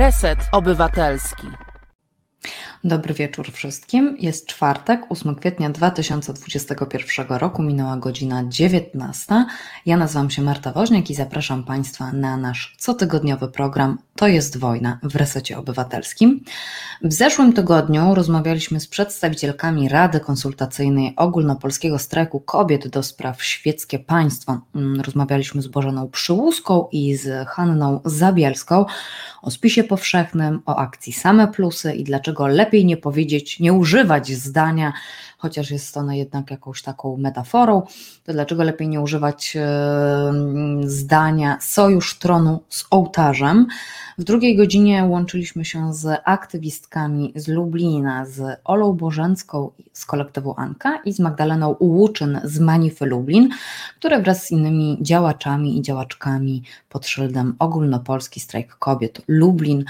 Reset Obywatelski. Dobry wieczór wszystkim. Jest czwartek, 8 kwietnia 2021 roku, minęła godzina 19. Ja nazywam się Marta Woźniak i zapraszam Państwa na nasz cotygodniowy program To jest wojna w resecie obywatelskim. W zeszłym tygodniu rozmawialiśmy z przedstawicielkami Rady Konsultacyjnej Ogólnopolskiego Strajku Kobiet do spraw Świeckie Państwo. Mm, rozmawialiśmy z Bożeną Przyłuską i z Hanną Zabielską o spisie powszechnym, o akcji Same Plusy i dlaczego lepiej nie powiedzieć, nie używać zdania, chociaż jest ono jednak jakąś taką metaforą, to dlaczego lepiej nie używać zdania sojusz tronu z ołtarzem. W drugiej godzinie łączyliśmy się z aktywistkami z Lublina, z Olą Bożencką z kolektywu Anka i z Magdaleną Łuczyn z Manify Lublin, które wraz z innymi działaczami i działaczkami pod szyldem Ogólnopolski Strajk Kobiet Lublin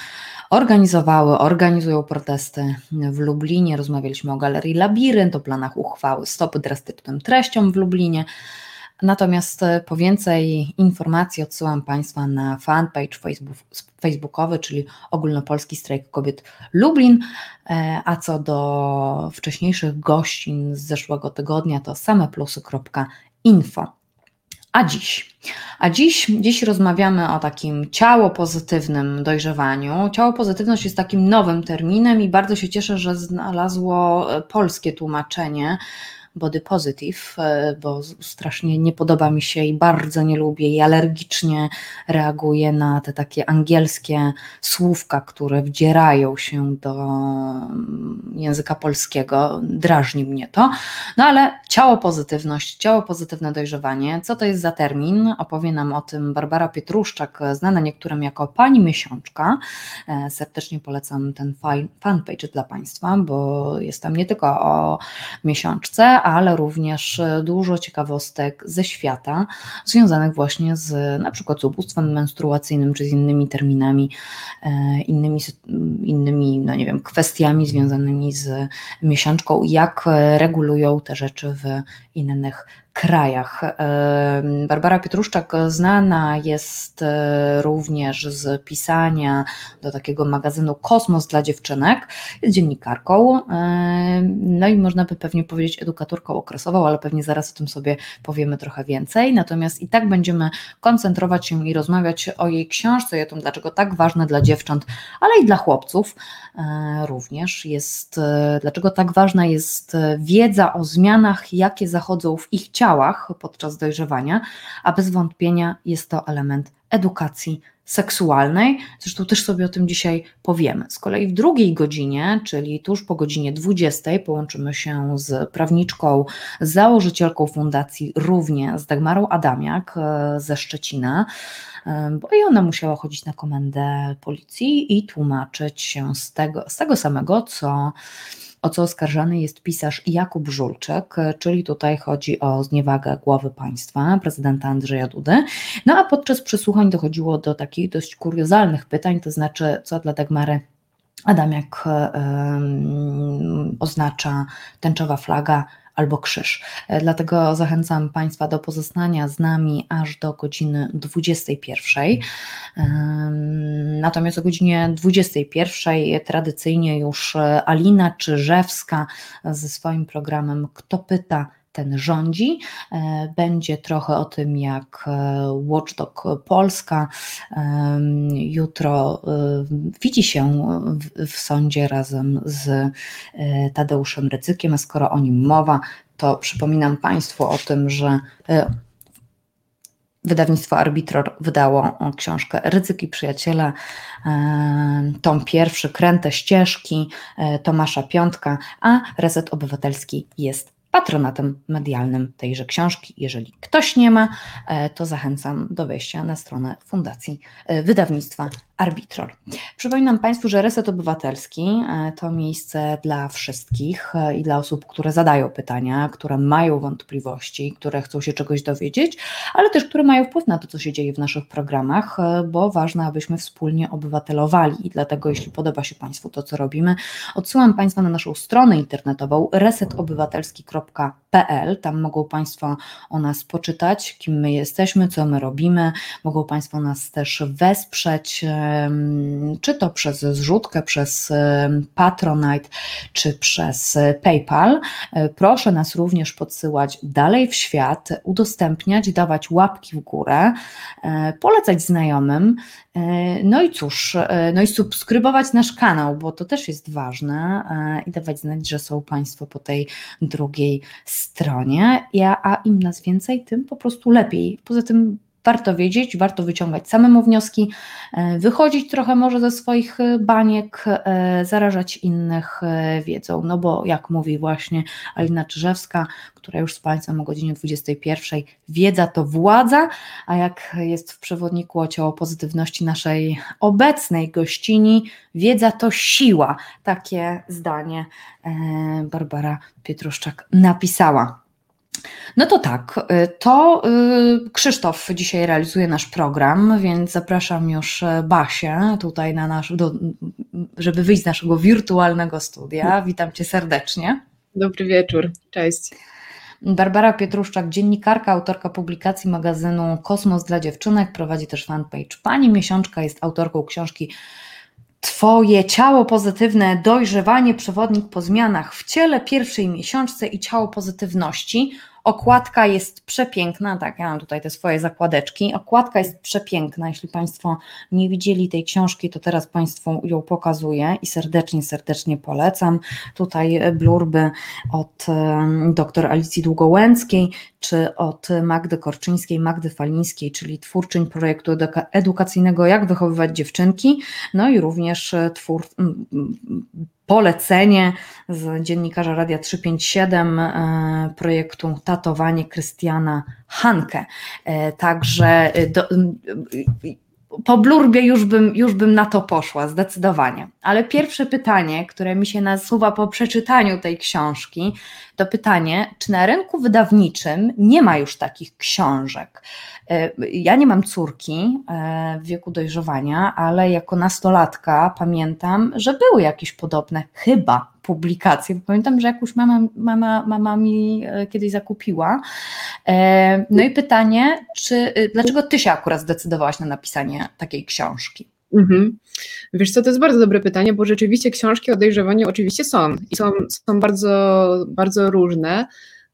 organizowały, organizują protesty w Lublinie. Rozmawialiśmy o Galerii Labirynt, planach uchwały Stop drastycznym treściom w Lublinie. Natomiast e, po więcej informacji odsyłam Państwa na fanpage Facebook, facebookowy, czyli Ogólnopolski Strajk Kobiet Lublin. E, a co do wcześniejszych gościn z zeszłego tygodnia, to sameplusy.info. A dziś? A dziś, dziś rozmawiamy o takim ciało pozytywnym dojrzewaniu. Ciało pozytywność jest takim nowym terminem i bardzo się cieszę, że znalazło e, polskie tłumaczenie body positive, e, bo strasznie nie podoba mi się i bardzo nie lubię i alergicznie reaguję na te takie angielskie słówka, które wdzierają się do mm, języka polskiego. Drażni mnie to. No ale ciało pozytywność, ciało pozytywne dojrzewanie, co to jest za termin? Opowie nam o tym Barbara Pietruszczak, znana niektórym jako Pani Miesiączka. E, serdecznie polecam ten fanpage dla Państwa, bo jest tam nie tylko o miesiączce, ale również dużo ciekawostek ze świata związanych właśnie z na przykład z ubóstwem menstruacyjnym, czy z innymi terminami, e, innymi, innymi no nie wiem, kwestiami związanymi z miesiączką, jak regulują te rzeczy w innych krajach. Barbara Pietruszczak znana jest e, również z pisania do takiego magazynu Kosmos dla dziewczynek. Jest dziennikarką, no i można by pewnie powiedzieć edukatorką okresową, ale pewnie zaraz o tym sobie powiemy trochę więcej. Natomiast i tak będziemy koncentrować się i rozmawiać o jej książce i o tym, dlaczego tak ważne dla dziewcząt, ale i dla chłopców e, również jest, e, dlaczego tak ważna jest wiedza o zmianach, jakie zachodzą w ich ciałach podczas dojrzewania, a bez wątpienia jest to element edukacji seksualnej. Zresztą też sobie o tym dzisiaj powiemy. Z kolei w drugiej godzinie, czyli tuż po godzinie 20, połączymy się z prawniczką, założycielką fundacji Równie, z Dagmarą Adamiak e, ze Szczecina, e, bo i ona musiała chodzić na komendę policji i tłumaczyć się z tego, z tego samego, co o co oskarżany jest pisarz Jakub Żulczyk, czyli tutaj chodzi o zniewagę głowy państwa, prezydenta Andrzeja Dudy. No a podczas przesłuchań dochodziło do takich dość kuriozalnych pytań, to znaczy co dla Dagmary Adamiak um, oznacza tęczowa flaga albo krzyż. E, dlatego zachęcam Państwa do pozostania z nami aż do godziny 21. Natomiast o godzinie 21 tradycyjnie już e, Alina Czyżewska ze swoim programem Kto pyta, ten rządzi. E, będzie trochę o tym, jak Watchdog Polska jutro widzi się w, sądzie razem z Tadeuszem Rycykiem, a skoro o nim mowa, to przypominam Państwu o tym, że e, Wydawnictwo Arbitror wydało książkę Ryzyki Przyjaciela, e, tom pierwszy, Kręte ścieżki e, Tomasza Piątka, a Reset Obywatelski jest patronatem medialnym tejże książki. Jeżeli ktoś nie ma, to zachęcam do wejścia na stronę Fundacji Wydawnictwa Arbitror. Przypominam Państwu, że Reset Obywatelski e, to miejsce dla wszystkich e, i dla osób, które zadają pytania, które mają wątpliwości, które chcą się czegoś dowiedzieć, ale też które mają wpływ na to, co się dzieje w naszych programach, e, bo ważne, abyśmy wspólnie obywatelowali i dlatego, jeśli podoba się Państwu to, co robimy, odsyłam Państwa na naszą stronę internetową resetobywatelski.pl. Tam mogą Państwo o nas poczytać, kim my jesteśmy, co my robimy, mogą Państwo nas też wesprzeć czy to przez zrzutkę, przez Patronite, czy przez PayPal. Proszę nas również podsyłać dalej w świat, udostępniać, dawać łapki w górę, polecać znajomym. No i cóż, no i subskrybować nasz kanał, bo to też jest ważne i dawać znać, że są Państwo po tej drugiej stronie. Ja, a im nas więcej, tym po prostu lepiej. Poza tym warto wiedzieć, warto wyciągać samemu wnioski, e, wychodzić trochę może ze swoich e, baniek, e, zarażać innych wiedzą, no bo jak mówi właśnie Alina Czyżewska, która już z Państwem o godzinie 21, wiedza to władza, a jak jest w przewodniku o pozytywności naszej obecnej gościni, wiedza to siła. Takie zdanie Barbara Pietruszczak napisała. No to tak, y, to y, Krzysztof dzisiaj realizuje nasz program, więc zapraszam już y, Basię tutaj na nasz, do, żeby wyjść z naszego wirtualnego studia. Witam Cię serdecznie. Dobry wieczór, cześć. Barbara Pietruszczak, dziennikarka, autorka publikacji magazynu Kosmos dla dziewczynek, prowadzi też fanpage Pani Miesiączka, jest autorką książki Twoje ciało pozytywne, dojrzewanie, przewodnik po zmianach w ciele, pierwszej miesiączce i ciało pozytywności. Okładka jest przepiękna, tak, ja mam tutaj te swoje zakładeczki. Okładka jest przepiękna. Jeśli Państwo nie widzieli tej książki, to teraz Państwu ją pokazuję i serdecznie, serdecznie polecam. Tutaj blurby od dr Alicji Długołęckiej, czy od Magdy Korczyńskiej, Magdy Falińskiej, czyli twórczyń projektu edukacyjnego Jak wychowywać dziewczynki, no i również twór, polecenie z dziennikarza Radia 357 e, projektu Tatowanie Krystiana Hanke. E, także e, do, po blurbie już bym, już bym na to poszła, zdecydowanie. Ale pierwsze pytanie, które mi się nasuwa po przeczytaniu tej książki, to pytanie, czy na rynku wydawniczym nie ma już takich książek? E, ja nie mam córki e, w wieku dojrzewania, ale jako nastolatka pamiętam, że były jakieś podobne, chyba publikacje. Pamiętam, że jakąś mama, mama, mama mi e, kiedyś zakupiła. No i pytanie, czy, dlaczego ty się akurat zdecydowałaś na napisanie takiej książki? Mhm. Wiesz co, to jest bardzo dobre pytanie, bo rzeczywiście książki o dojrzewaniu oczywiście są i są, są bardzo, bardzo różne.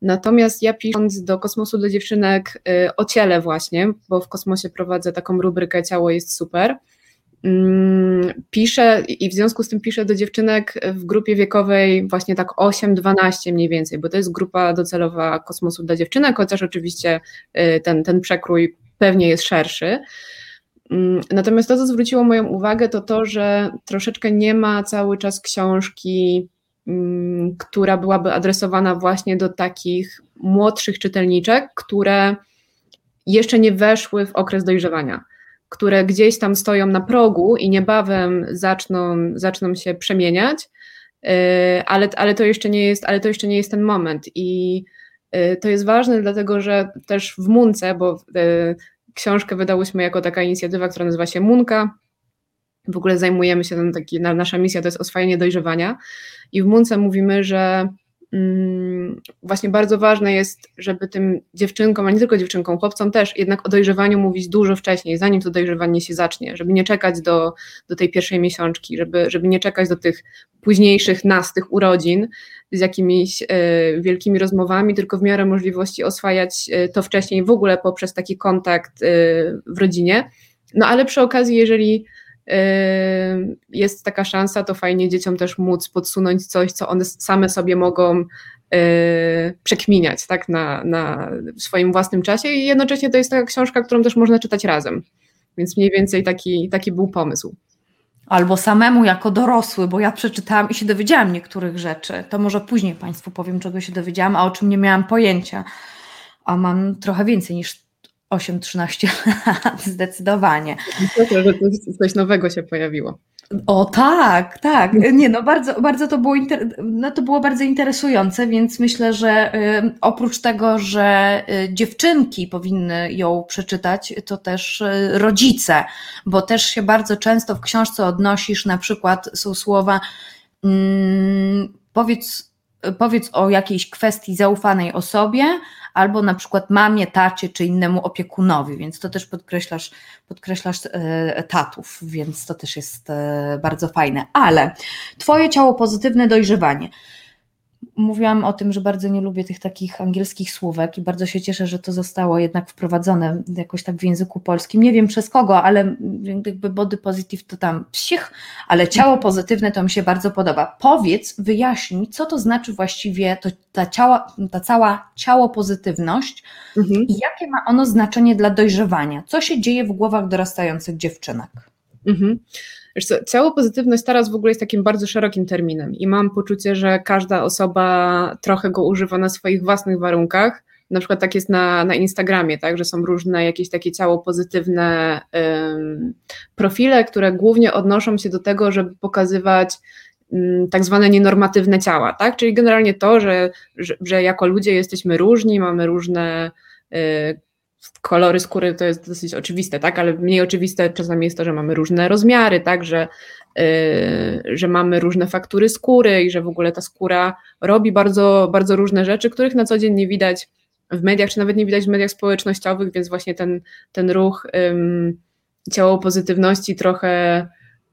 Natomiast ja pisząc do kosmosu dla dziewczynek o ciele właśnie, bo w kosmosie prowadzę taką rubrykę Ciało jest super, piszę i w związku z tym piszę do dziewczynek w grupie wiekowej właśnie tak 8-12 mniej więcej, bo to jest grupa docelowa kosmosu dla dziewczynek, chociaż oczywiście y, ten, ten przekrój pewnie jest szerszy. Mm, natomiast to, co zwróciło moją uwagę, to to, że troszeczkę nie ma cały czas książki, mm, która byłaby adresowana właśnie do takich młodszych czytelniczek, które jeszcze nie weszły w okres dojrzewania, które gdzieś tam stoją na progu i niebawem zaczną, zaczną się przemieniać, y, ale, ale, to jeszcze nie jest, ale to jeszcze nie jest ten moment. I y, to jest ważne, dlatego że też w Munce, bo y, książkę wydałyśmy jako taka inicjatywa, która nazywa się Munka. W ogóle zajmujemy się, ten taki, nasza misja to jest oswajanie dojrzewania i w Munce mówimy, że właśnie bardzo ważne jest, żeby tym dziewczynkom, a nie tylko dziewczynkom, chłopcom też, jednak o dojrzewaniu mówić dużo wcześniej, zanim to dojrzewanie się zacznie, żeby nie czekać do, do tej pierwszej miesiączki, żeby, żeby nie czekać do tych późniejszych nas, tych urodzin, z jakimiś e, wielkimi rozmowami, tylko w miarę możliwości oswajać e, to wcześniej w ogóle poprzez taki kontakt e, w rodzinie. No ale przy okazji, jeżeli jest taka szansa, to fajnie dzieciom też móc podsunąć coś, co one same sobie mogą przekminiać tak, na, na swoim własnym czasie i jednocześnie to jest taka książka, którą też można czytać razem. Więc mniej więcej taki, taki był pomysł albo samemu jako dorosły, bo ja przeczytałam i się dowiedziałam niektórych rzeczy. To może później Państwu powiem, czego się dowiedziałam, a o czym nie miałam pojęcia. A mam trochę więcej niż 8-13 lat, zdecydowanie. Myślę, że coś nowego się pojawiło. O tak, tak. Nie, no bardzo, bardzo to było, no to było bardzo interesujące, więc myślę, że y, oprócz tego, że y, dziewczynki powinny ją przeczytać, to też y, rodzice, bo też się bardzo często w książce odnosisz, na przykład są słowa, mm, powiedz powiedz o jakiejś kwestii zaufanej osobie, albo na przykład mamie, tacie czy innemu opiekunowi, więc to też podkreślasz, podkreślasz e, tatów, więc to też jest e, bardzo fajne. Ale Twoje ciało pozytywne dojrzewanie mówiłam o tym, że bardzo nie lubię tych takich angielskich słówek i bardzo się cieszę, że to zostało jednak wprowadzone jakoś tak w języku polskim. Nie wiem przez kogo, ale jakby body positive to tam psich, ale ciało pozytywne to mi się bardzo podoba. Powiedz, wyjaśnij, co to znaczy właściwie to, ta, ciała, ta cała ciało pozytywność mhm. i jakie ma ono znaczenie dla dojrzewania? Co się dzieje w głowach dorastających dziewczynek? Mhm. Wiesz co, ciało pozytywność teraz w ogóle jest takim bardzo szerokim terminem i mam poczucie, że każda osoba trochę go używa na swoich własnych warunkach. Na przykład tak jest na, na Instagramie, tak, że są różne jakieś takie ciało pozytywne um, profile, które głównie odnoszą się do tego, żeby pokazywać um, tak zwane nienormatywne ciała, tak? Czyli generalnie to, że, że, że jako ludzie jesteśmy różni, mamy różne y, kolory skóry to jest dosyć oczywiste, tak, ale mniej oczywiste czasami jest to, że mamy różne rozmiary, tak, że, yy, że mamy różne faktury skóry i że w ogóle ta skóra robi bardzo, bardzo różne rzeczy, których na co dzień nie widać w mediach, czy nawet nie widać w mediach społecznościowych, więc właśnie ten, ten ruch ym, ciało pozytywności trochę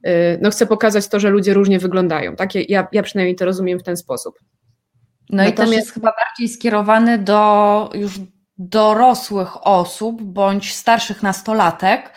yy, no chcę pokazać to, że ludzie różnie wyglądają, tak, ja, ja przynajmniej to rozumiem w ten sposób. No Natomiast... i też jest chyba bardziej skierowany do już dorosłych osób bądź starszych nastolatek,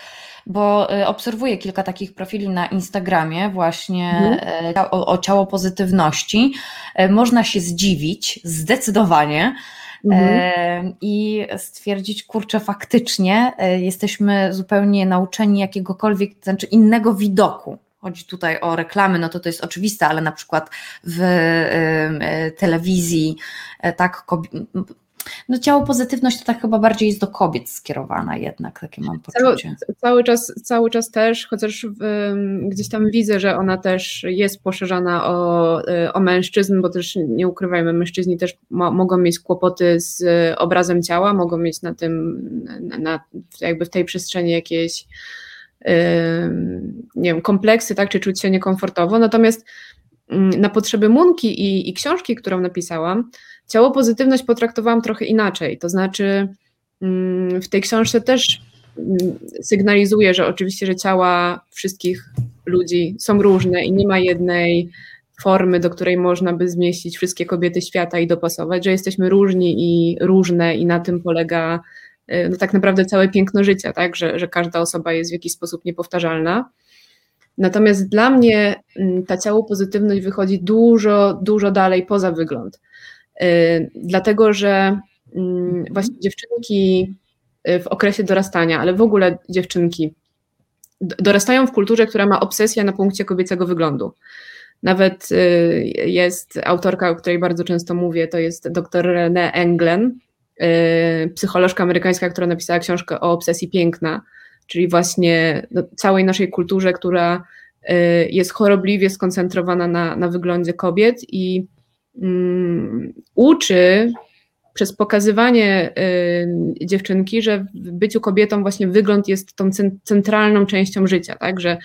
bo y, obserwuję kilka takich profili na Instagramie właśnie mhm. o, o ciało pozytywności. E, można się zdziwić, zdecydowanie. Mhm. I stwierdzić, kurczę, faktycznie jesteśmy zupełnie nauczeni jakiegokolwiek, znaczy innego widoku chodzi tutaj o reklamy, no to to jest oczywiste, ale na przykład w telewizji, tak, no ciało pozytywność to tak chyba bardziej jest do kobiet skierowana jednak, takie mam poczucie. Cały, cały czas, cały czas też, chociaż gdzieś tam widzę, że ona też jest poszerzana o, y, o mężczyzn, bo też nie ukrywajmy, mężczyźni też mo, mogą mieć kłopoty z obrazem ciała, mogą mieć na tym, na, jakby w tej przestrzeni jakieś nie wiem, kompleksy, tak, czy czuć się niekomfortowo, natomiast na potrzeby Munki i, i książki, którą napisałam, Ciało pozytywność potraktowałam trochę inaczej, to znaczy mm, w tej książce też mm, sygnalizuję, że oczywiście, że ciała wszystkich ludzi są różne i nie ma jednej formy, do której można by zmieścić wszystkie kobiety świata i dopasować, że jesteśmy różni i różne i na tym polega y, no tak naprawdę całe piękno życia, tak? że, że każda osoba jest w jakiś sposób niepowtarzalna. Natomiast dla mnie mm, ta ciało pozytywność wychodzi dużo, dużo dalej poza wygląd. Y, dlatego że mm, właśnie dziewczynki y, w okresie dorastania, ale w ogóle dziewczynki dorastają w kulturze, która ma obsesję na punkcie kobiecego wyglądu. Nawet y, jest autorka, o której bardzo często mówię, to jest dr René Englen, psycholożka amerykańska, która napisała książkę o obsesji piękna, czyli właśnie no, całej naszej kulturze, która jest chorobliwie skoncentrowana na, na wyglądzie kobiet i um, uczy przez pokazywanie y, dziewczynki, że w byciu kobietą właśnie wygląd jest tą centralną częścią życia, tak, że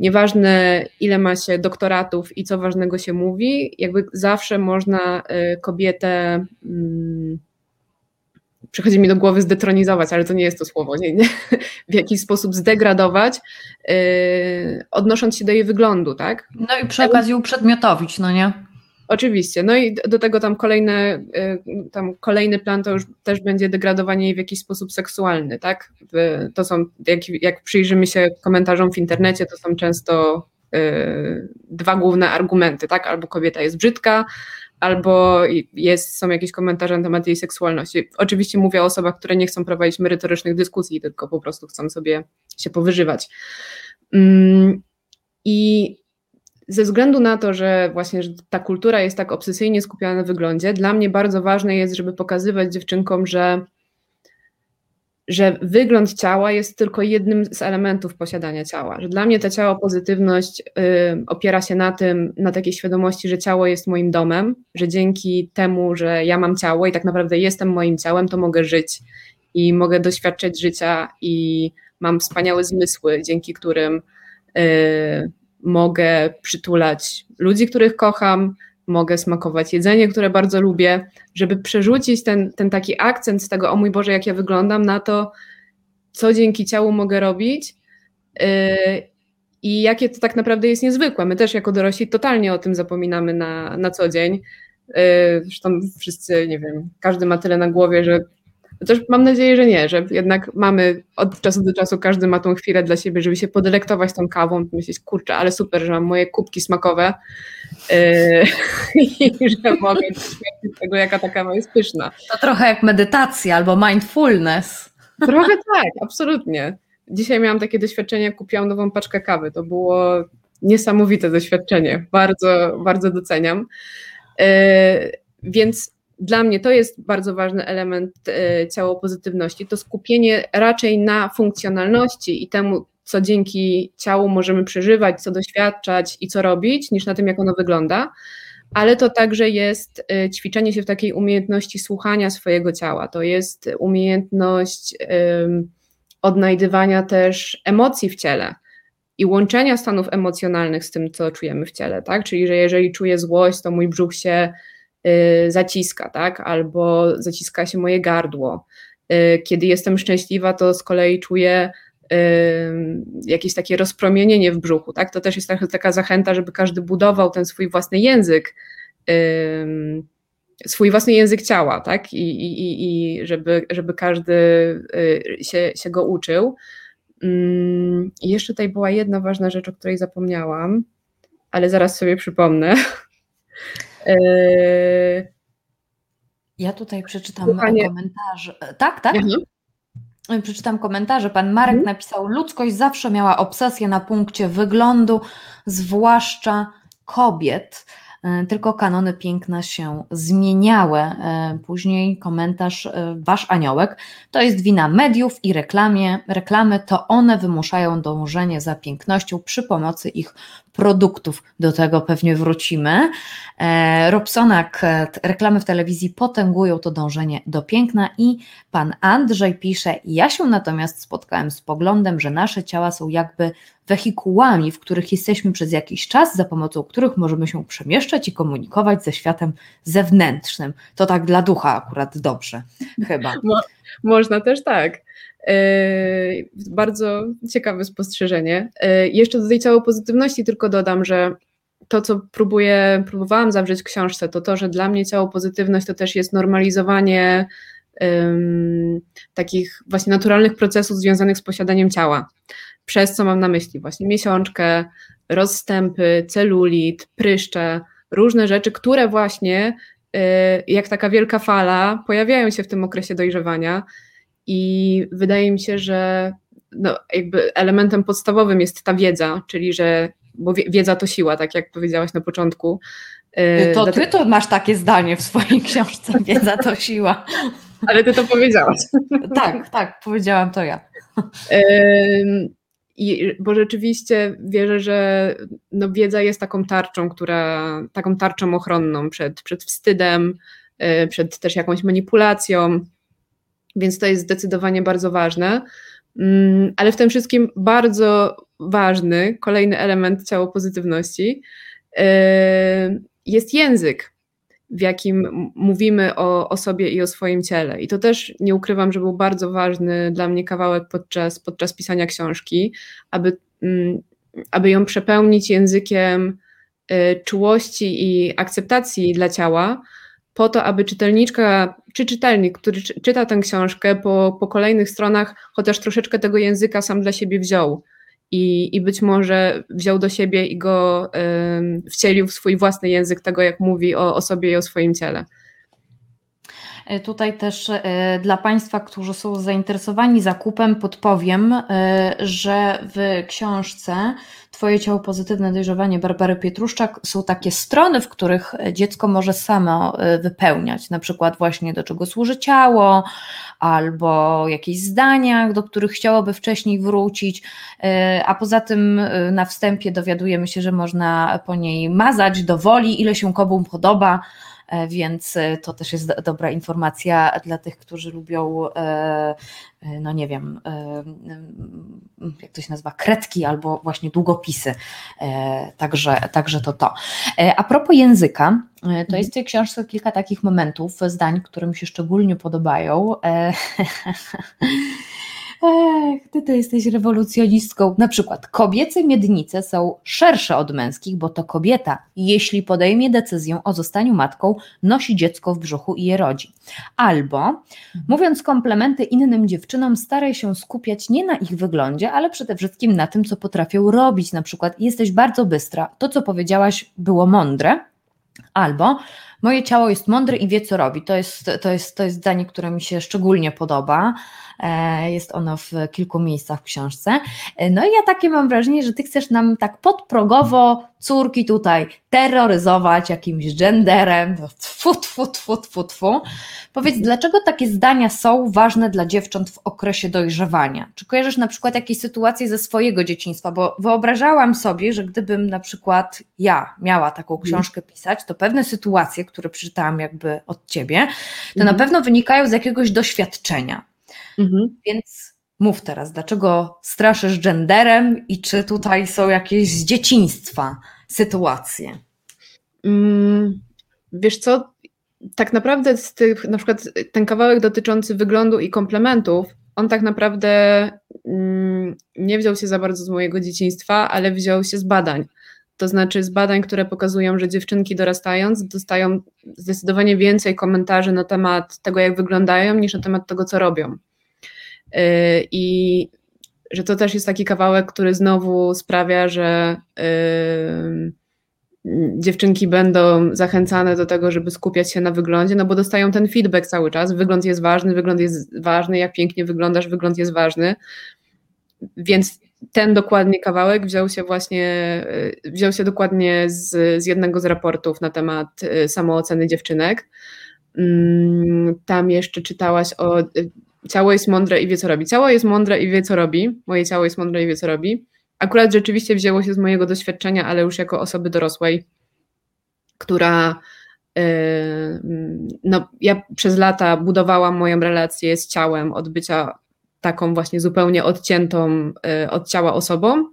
nieważne ile ma się doktoratów i co ważnego się mówi, jakby zawsze można y, kobietę y, przychodzi mi do głowy zdetronizować, ale to nie jest to słowo, nie, nie, w jakiś sposób zdegradować, yy, odnosząc się do jej wyglądu, tak? No i przy okazji uprzedmiotowić, no nie? Oczywiście. No i do tego tam kolejne, y, tam kolejny plan to już też będzie degradowanie jej w jakiś sposób seksualny, tak? To są, jak, jak przyjrzymy się komentarzom w internecie, to są często y, dwa główne argumenty, tak? Albo kobieta jest brzydka, albo jest, są jakieś komentarze na temat jej seksualności. Oczywiście mówię o osobach, które nie chcą prowadzić merytorycznych dyskusji, tylko po prostu chcą sobie się powyżywać. Mm, I ze względu na to, że właśnie że ta kultura jest tak obsesyjnie skupiona na wyglądzie, dla mnie bardzo ważne jest, żeby pokazywać dziewczynkom, że, że wygląd ciała jest tylko jednym z elementów posiadania ciała. Że dla mnie ta ciało pozytywność y, opiera się na tym, na takiej świadomości, że ciało jest moim domem, że dzięki temu, że ja mam ciało i tak naprawdę jestem moim ciałem, to mogę żyć i mogę doświadczać życia i mam wspaniałe zmysły, dzięki którym. Y, mogę przytulać ludzi, których kocham, mogę smakować jedzenie, które bardzo lubię, żeby przerzucić ten, ten taki akcent z tego, o mój Boże, jak ja wyglądam, na to, co dzięki ciału mogę robić yy, i jakie to tak naprawdę jest niezwykłe. My też jako dorośli totalnie o tym zapominamy na, na co dzień. Yy, zresztą wszyscy, nie wiem, każdy ma tyle na głowie, że Chociaż mam nadzieję, że nie, że jednak mamy od czasu do czasu, każdy ma tą chwilę dla siebie, żeby się podelektować tą kawą, myśleć, kurczę, ale super, że mam moje kubki smakowe yy, i że mogę doświadczyć tego, jaka ta kawa jest pyszna. To trochę jak medytacja albo mindfulness. Trochę tak, absolutnie. Dzisiaj miałam takie doświadczenie, kupiłam nową paczkę kawy. To było niesamowite doświadczenie. Bardzo, bardzo doceniam. Yy, więc dla mnie to jest bardzo ważny element e, ciało pozytywności, to skupienie raczej na funkcjonalności i temu, co dzięki ciału możemy przeżywać, co doświadczać i co robić, niż na tym, jak ono wygląda. Ale to także jest e, ćwiczenie się w takiej umiejętności słuchania swojego ciała. To jest umiejętność um, odnajdywania też emocji w ciele i łączenia stanów emocjonalnych z tym, co czujemy w ciele, tak? Czyli, że jeżeli czuję złość, to mój brzuch się zaciska, tak? Albo zaciska się moje gardło. Y, kiedy jestem szczęśliwa, to z kolei czuję y, jakieś takie rozpromienienie w brzuchu, tak? To też jest taka zachęta, żeby każdy budował ten swój własny język, swój własny język ciała, tak? I, i, i żeby, żeby każdy się, się go uczył. Mm, I jeszcze tutaj była jedna ważna rzecz, o której zapomniałam, ale zaraz sobie przypomnę. Yy, ja tutaj przeczytam Panie... komentarze. Tak, tak? Mhm. Przeczytam komentarze. Pan Marek mhm. napisał: Ludzkość zawsze miała obsesję na punkcie wyglądu, zwłaszcza kobiet. E, tylko kanony piękna się zmieniały. E, później komentarz Wasz aniołek. To jest wina mediów i reklamie. reklamy, to one wymuszają dążenie za pięknością przy pomocy ich produktów. Do tego pewnie wrócimy. Robsonak, reklamy w telewizji potęgują to dążenie do piękna i pan Andrzej pisze, ja się natomiast spotkałem z poglądem, że nasze ciała są jakby wehikułami, w których jesteśmy przez jakiś czas, za pomocą których możemy się przemieszczać i komunikować ze światem zewnętrznym. To tak dla ducha akurat dobrze, chyba. Mo można też tak. Yy, bardzo ciekawe spostrzeżenie. Yy, jeszcze do tej całej pozytywności tylko dodam, że to, co próbuję, próbowałam zawrzeć w książce, to to, że dla mnie ciało pozytywność to też jest normalizowanie takich właśnie naturalnych procesów związanych z posiadaniem ciała przez co mam na myśli właśnie miesiączkę, rozstępy, celulit, pryszcze, różne rzeczy, które właśnie y, jak taka wielka fala pojawiają się w tym okresie dojrzewania i wydaje mi się, że no, jakby elementem podstawowym jest ta wiedza, czyli że, bo wiedza to siła, tak jak powiedziałaś na początku. Y, to ty to masz takie zdanie w swojej książce, wiedza to siła. Ale ty to powiedziałaś. Tak, tak, powiedziałam to ja. I, bo rzeczywiście wierzę, że no, wiedza jest taką tarczą, która, taką tarczą ochronną przed, przed wstydem, y, przed też jakąś manipulacją, więc to jest zdecydowanie bardzo ważne. Mm, ale w tym wszystkim bardzo ważny, kolejny element ciało pozytywności y, jest język w jakim mówimy o, o sobie i o swoim ciele. I to też nie ukrywam, że był bardzo ważny dla mnie kawałek podczas, podczas pisania książki, aby, mm, aby ją przepełnić językiem y, czułości i akceptacji dla ciała, po to, aby czytelniczka czy czytelnik, który czyta tę książkę po, po kolejnych stronach, chociaż troszeczkę tego języka sam dla siebie wziął i, i być może wziął do siebie i go y, wcielił w swój własny język tego, jak mówi o, o sobie i o swoim ciele. E, tutaj też e, dla Państwa, którzy są zainteresowani zakupem, podpowiem, e, że w książce Twoje ciało pozytywne dojrzewanie Barbary Pietruszczak są takie strony, w których dziecko może samo wypełniać, na przykład właśnie do czego służy ciało, albo jakieś zdania, do których chciałoby wcześniej wrócić, a poza tym na wstępie dowiadujemy się, że można po niej mazać do woli, ile się komu podoba, więc e, to też jest dobra informacja dla tych, którzy lubią, e, no nie wiem, jak to się nazywa, kredki albo właśnie długopisy. Także, także to to. A propos języka, to jest w tej książce kilka takich momentów, zdań, które mi się szczególnie podobają. Ech, ty to jesteś rewolucjonistką. Na przykład kobiece miednice są szersze od męskich, bo to kobieta, jeśli podejmie decyzję o zostaniu matką, nosi dziecko w brzuchu i je rodzi. Albo, mówiąc komplementy innym dziewczynom, staraj się skupiać nie na ich wyglądzie, ale przede wszystkim na tym, co potrafią robić. Na przykład, jesteś bardzo bystra, to co powiedziałaś było mądre, Albo moje ciało jest mądre i wie, co robi. To jest, to jest, to jest zdanie, które mi się szczególnie podoba. E, jest ono w kilku miejscach w książce. E, no i ja takie mam wrażenie, że ty chcesz nam tak podprogowo córki tutaj terroryzować jakimś genderem. Tfu, tfu, tfu, tfu, tfu. Powiedz, dlaczego takie zdania są ważne dla dziewcząt w okresie dojrzewania? Czy kojarzysz na przykład jakieś sytuacje ze swojego dzieciństwa? Bo wyobrażałam sobie, że gdybym na przykład ja miała taką mhm. książkę pisać, to pewne sytuacje, które przeczytałam jakby od ciebie, to na mhm. pewno wynikają z jakiegoś doświadczenia. Mhm. Więc mów teraz, dlaczego straszysz genderem i czy tutaj są jakieś z dzieciństwa sytuacje? Mm, wiesz co, tak naprawdę z tych, na przykład ten kawałek dotyczący wyglądu i komplementów, on tak naprawdę mm, nie wziął się za bardzo z mojego dzieciństwa, ale wziął się z badań. To znaczy z badań, które pokazują, że dziewczynki dorastając dostają zdecydowanie więcej komentarzy na temat tego, jak wyglądają, niż na temat tego, co robią. Y, I że to też jest taki kawałek, który znowu sprawia, że y, dziewczynki będą zachęcane do tego, żeby skupiać się na wyglądzie, no bo dostają ten feedback cały czas. Wygląd jest ważny, wygląd jest ważny, jak pięknie wyglądasz, wygląd jest ważny. Więc ten dokładnie kawałek wziął się właśnie, y, wziął się dokładnie z, z jednego z raportów na temat samooceny dziewczynek. Mm, tam jeszcze czytałaś o ciało jest mądre i wie, co robi. Ciało jest mądre i wie, co robi. Moje ciało jest mądre i wie, co robi. Akurat rzeczywiście wzięło się z mojego doświadczenia, ale już jako osoby dorosłej, która. Yy, no, ja przez lata budowałam moją relację z ciałem od bycia taką właśnie zupełnie odciętą yy, od ciała osobą,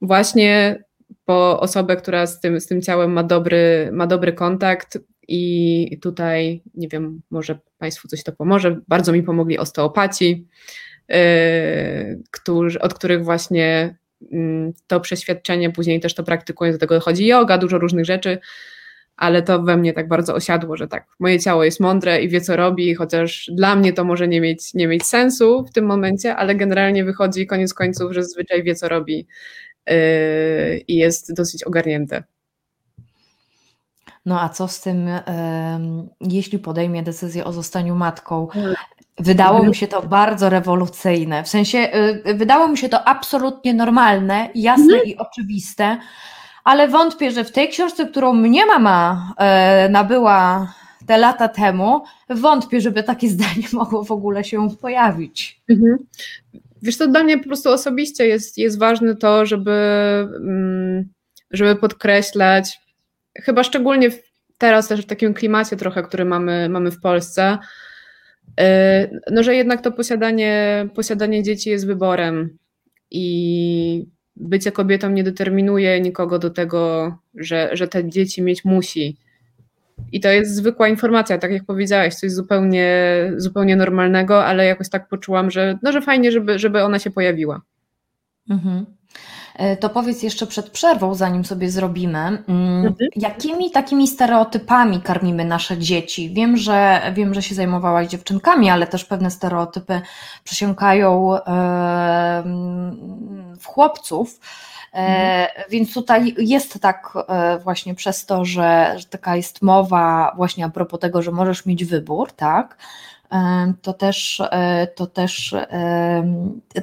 właśnie po osobę, która z tym, z tym ciałem ma dobry, ma dobry kontakt, i tutaj, nie wiem, może Państwu coś to pomoże. Bardzo mi pomogli osteopaci, yy, którzy, od których właśnie yy, to przeświadczenie, później też to praktykuję, do tego dochodzi yoga, dużo różnych rzeczy, ale to we mnie tak bardzo osiadło, że tak, moje ciało jest mądre i wie, co robi, chociaż dla mnie to może nie mieć, nie mieć sensu w tym momencie, ale generalnie wychodzi koniec końców, że zazwyczaj wie, co robi yy, i jest dosyć ogarnięte. No a co z tym, jeśli podejmie decyzję o zostaniu matką? Wydało mi się to bardzo rewolucyjne. W sensie, y, wydało mi się to absolutnie normalne, jasne mhm. i oczywiste, ale wątpię, że w tej książce, którą mnie mama e, nabyła te lata temu, wątpię, żeby takie zdanie mogło w ogóle się pojawić. Mhm. Wiesz, to dla mnie po prostu osobiście jest, jest ważne to, żeby, mm, żeby podkreślać chyba szczególnie teraz też w takim klimacie trochę, który mamy, mamy w Polsce, y, no że jednak to posiadanie, posiadanie dzieci jest wyborem i bycie kobietą nie determinuje nikogo do tego, że, że te dzieci mieć musi. I to jest zwykła informacja, tak jak powiedziałeś, coś zupełnie, zupełnie normalnego, ale jakoś tak poczułam, że, no, że fajnie, żeby, żeby ona się pojawiła. Mhm. E, to powiedz jeszcze przed przerwą, zanim sobie zrobimy, mm, mhm. jakimi takimi stereotypami karmimy nasze dzieci? Wiem że, wiem, że się zajmowałaś dziewczynkami, ale też pewne stereotypy przesiąkają w chłopców. E, mhm. Więc tutaj jest tak e, właśnie przez to, że, że taka jest mowa właśnie a propos tego, że możesz mieć wybór, tak? To też, e, to też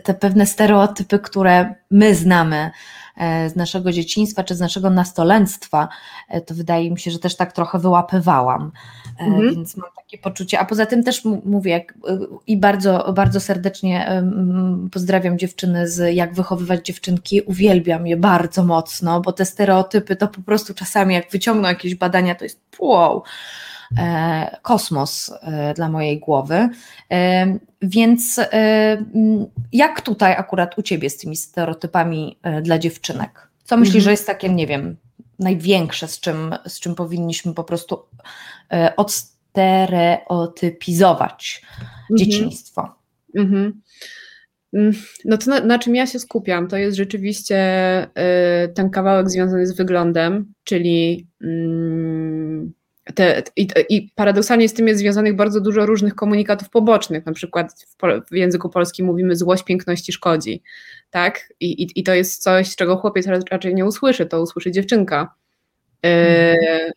te pewne stereotypy, które my znamy e, z naszego dzieciństwa czy z naszego nastolenstwa, e, to wydaje mi się, że też tak trochę wyłapywałam. Mhm. Więc mam takie poczucie. A poza tym też mówię jak, i bardzo, bardzo serdecznie pozdrawiam dziewczyny z Jak wychowywać dziewczynki. Uwielbiam je bardzo mocno, bo te stereotypy to po prostu czasami, jak wyciągną jakieś badania, to jest wow kosmos e, dla mojej głowy. E, Więc jak tutaj akurat u Ciebie z tymi stereotypami dla dziewczynek? Co myślisz, mhm. że jest takie, nie wiem, największe, z czym, z czym powinniśmy po prostu odstereotypizować mhm. dzieciństwo? Mhm. Mm, no to na, na, czym ja się skupiam, to jest rzeczywiście y, ten kawałek związany z wyglądem, czyli mm, te, i, i, paradoksalnie z tym jest związanych bardzo dużo różnych komunikatów pobocznych. Na przykład w, w języku polskim mówimy złość piękności szkodzi, tak? I, i, I, to jest coś, czego chłopiec raczej nie usłyszy, to usłyszy dziewczynka. Y, mhm.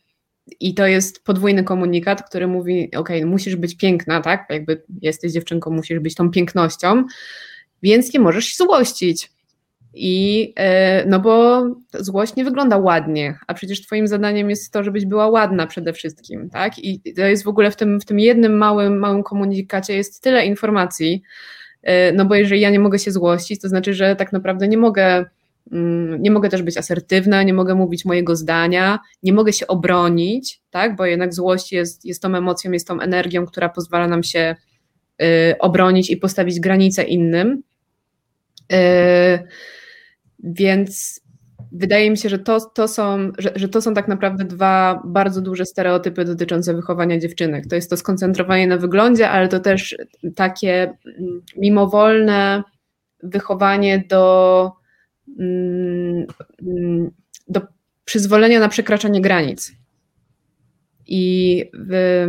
I to jest podwójny komunikat, który mówi: OK, musisz być piękna, tak? Jakby jesteś dziewczynką, musisz być tą pięknością więc nie możesz się złościć. I e, no bo złość nie wygląda ładnie, a przecież twoim zadaniem jest to, żebyś była ładna przede wszystkim, tak? I to jest w ogóle w tym, w tym jednym małym, małym komunikacie jest tyle informacji, e, no bo jeżeli ja nie mogę się złościć, to znaczy, że tak naprawdę nie mogę, mm, nie mogę też być asertywna, nie mogę mówić mojego zdania, nie mogę się obronić, tak? Bo jednak złość jest, jest tą emocją, jest tą energią, która pozwala nam się e, obronić i postawić granice innym. Yy, więc wydaje mi się, że to, to, są, że, że, to są tak naprawdę dwa bardzo duże stereotypy dotyczące wychowania dziewczynek. To jest to skoncentrowanie na wyglądzie, ale to też takie mm, mimowolne wychowanie do, mm, mm, do przyzwolenia na przekraczanie granic. I w,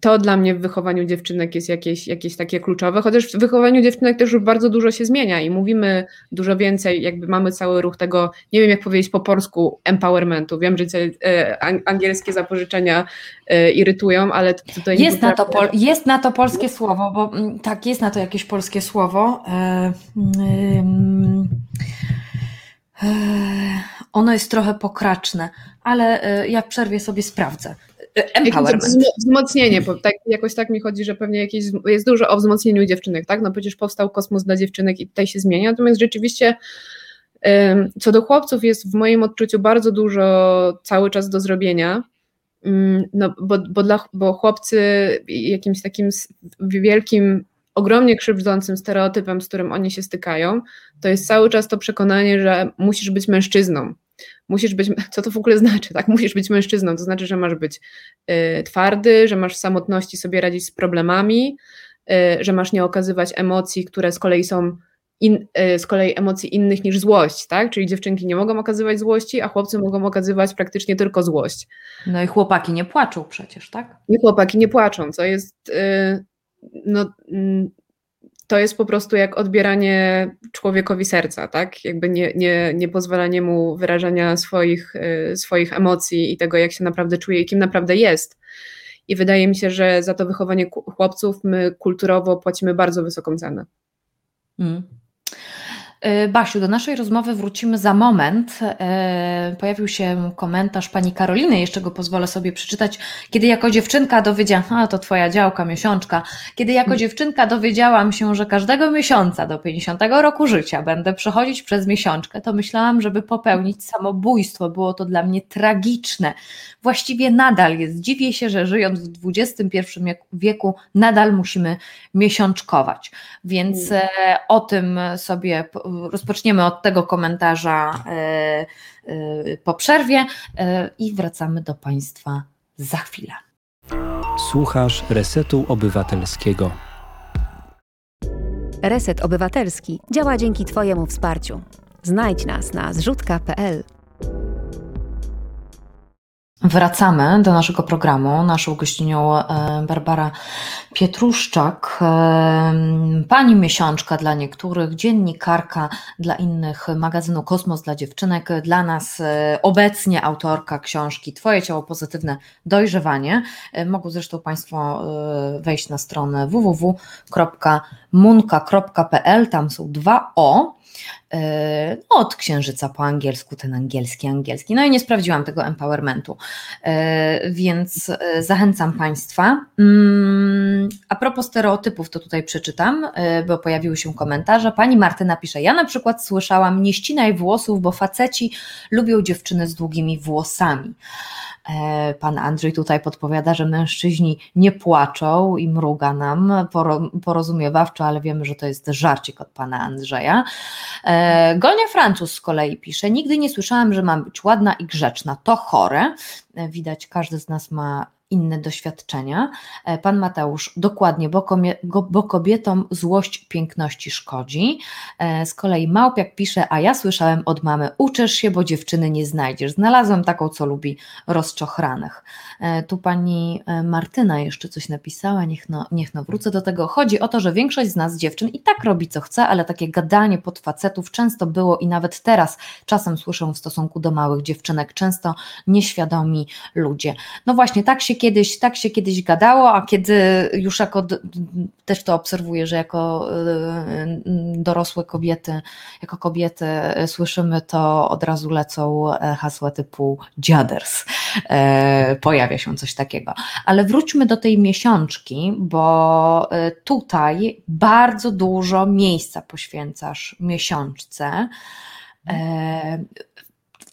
to, dla mnie w wychowaniu dziewczynek jest jakieś, jakieś takie kluczowe, chociaż w wychowaniu dziewczynek też już bardzo dużo się zmienia i mówimy dużo więcej, jakby mamy cały ruch tego, nie wiem jak powiedzieć po polsku, empowermentu. Wiem, że te angielskie zapożyczenia e, irytują, ale to jest, na to pol, jest na to polskie słowo, bo mm, tak, jest na to jakieś polskie słowo. E, mm, e, ono jest trochę pokraczne, ale ja w przerwie sobie sprawdzę. Empowerment. Wzmocnienie, bo tak, jakoś tak mi chodzi, że pewnie jakieś, jest dużo o wzmocnieniu dziewczynek, tak? No przecież powstał kosmos dla dziewczynek i tutaj się zmienia, natomiast rzeczywiście co do chłopców jest w moim odczuciu bardzo dużo cały czas do zrobienia, mm, no, bo, bo, dla, bo chłopcy jakimś takim wielkim, ogromnie krzywdzącym stereotypem, z którym oni się stykają, to jest cały czas to przekonanie, że musisz być mężczyzną, musisz być, co to w ogóle znaczy, tak? Musisz być mężczyzną, to znaczy, że masz być y, twardy, że masz w samotności sobie radzić z problemami, y, że masz nie okazywać emocji, które z kolei są in, y, z kolei emocji innych niż złość, tak? Czyli dziewczynki nie mogą okazywać złości, a chłopcy mogą okazywać praktycznie tylko złość. No i chłopaki nie płaczą przecież, tak? I chłopaki nie płaczą, co jest y, no, mm, to jest po prostu jak odbieranie człowiekowi serca, tak? Jakby nie, nie, nie pozwalanie mu wyrażania swoich, y, swoich emocji i tego, jak się naprawdę czuje i kim naprawdę jest. I wydaje mi się, że za to wychowanie chłopców my kulturowo płacimy bardzo wysoką cenę. Mm. E, Basiu, do naszej rozmowy wrócimy za moment. E, pojawił się komentarz pani Karoliny, jeszcze go pozwolę sobie przeczytać. Kiedy jako dziewczynka dowiedziałam, a to twoja działka, miesiączka, kiedy jako hmm. dziewczynka dowiedziałam się, że każdego miesiąca do 50 roku życia będę przechodzić przez miesiączkę, to myślałam, żeby popełnić samobójstwo. Było to dla mnie tragiczne. Właściwie nadal jest. Dziwię się, że żyjąc w XXI wieku nadal musimy miesiączkować. Więc hmm. e, o tym sobie rozpoczniemy od tego komentarza e, e, po przerwie e, i wracamy do Państwa za chwilę. Słuchasz Resetu Obywatelskiego. Reset Obywatelski działa dzięki Twojemu wsparciu. Znajdź nas na zrzutka.pl. Wracamy do naszego programu. Naszą gościnią e, Barbara Pietruszczak, e, pani miesiączka dla niektórych, dziennikarka dla innych, magazynu Kosmos dla dziewczynek, dla nas e, obecnie autorka książki Twoje ciało pozytywne dojrzewanie. Mogą zresztą Państwo wejść na stronę www.munka.pl, tam są dwa O no, od księżyca po angielsku, ten angielski, angielski. No i nie sprawdziłam tego empowermentu, e, więc e, zachęcam Państwa. Mm, a propos stereotypów, to tutaj przeczytam, bo pojawiły się komentarze. Pani Martyna pisze, ja na przykład słyszałam, nie ścinaj włosów, bo faceci lubią dziewczyny z długimi włosami. E, pan Andrzej tutaj podpowiada, że mężczyźni nie płaczą i mruga nam porozumiewawczo, ale wiemy, że to jest żarcik od pana Andrzeja. E, Gonia Francuz z kolei pisze: Nigdy nie słyszałam, że mam być ładna i grzeczna. To chore. E, widać, każdy z nas ma inne doświadczenia. E, pan Mateusz, dokładnie, bo, bo kobietom złość piękności szkodzi. E, z kolei Małpiak pisze, a ja słyszałem od mamy, uczesz się, bo dziewczyny nie znajdziesz. Znalazłem taką, co lubi rozczochranych. E, tu pani Martyna jeszcze coś napisała, niech no, niech no wrócę do tego. Chodzi o to, że większość z nas dziewczyn i tak robi co chce, ale takie gadanie pod facetów często było i nawet teraz czasem słyszę w stosunku do małych dziewczynek, często nieświadomi ludzie. No właśnie, tak się kiedyś, tak się kiedyś gadało, a kiedy już jako, też to obserwuję, że jako y, dorosłe kobiety, jako kobiety słyszymy to, od razu lecą e, hasła typu dziaders. E, pojawia się coś takiego. Ale wróćmy do tej miesiączki, bo e, tutaj bardzo dużo miejsca poświęcasz miesiączce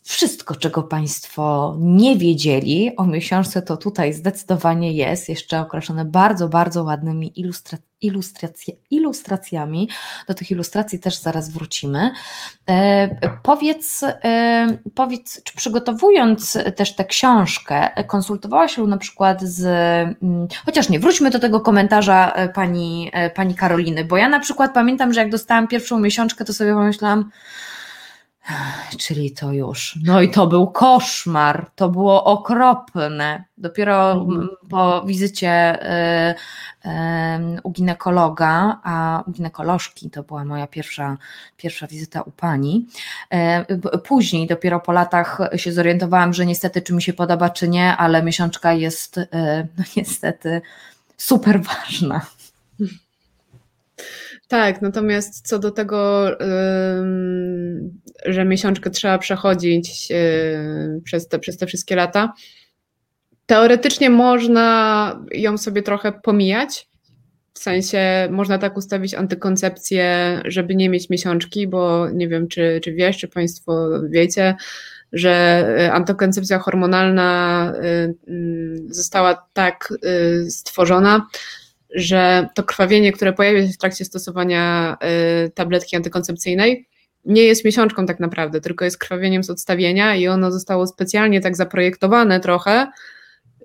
wszystko, czego Państwo nie wiedzieli o miesiączce, to tutaj zdecydowanie jest, jeszcze okraszone bardzo, bardzo ładnymi ilustra ilustracjami. Do tych ilustracji też zaraz wrócimy. E, powiedz, e, powiedz, czy przygotowując też tę książkę, konsultowałaś się na przykład z, mm, chociaż nie, wróćmy do tego komentarza e, pani, e, pani Karoliny, bo ja na przykład pamiętam, że jak dostałam pierwszą miesiączkę, to sobie pomyślałam, Czyli to już. No i to był koszmar, to było okropne. Dopiero mhm. po wizycie y, y, u ginekologa, a u ginekolożki to była moja pierwsza, pierwsza wizyta u pani. Y, później, dopiero po latach się zorientowałam, że niestety, czy mi się podoba, czy nie, ale miesiączka jest no niestety super ważna. Tak, natomiast co do tego, że miesiączkę trzeba przechodzić przez te, przez te wszystkie lata, teoretycznie można ją sobie trochę pomijać. W sensie można tak ustawić antykoncepcję, żeby nie mieć miesiączki, bo nie wiem, czy, czy wiesz, czy Państwo wiecie, że antykoncepcja hormonalna została tak stworzona, że to krwawienie, które pojawia się w trakcie stosowania y, tabletki antykoncepcyjnej, nie jest miesiączką tak naprawdę, tylko jest krwawieniem z odstawienia i ono zostało specjalnie tak zaprojektowane trochę,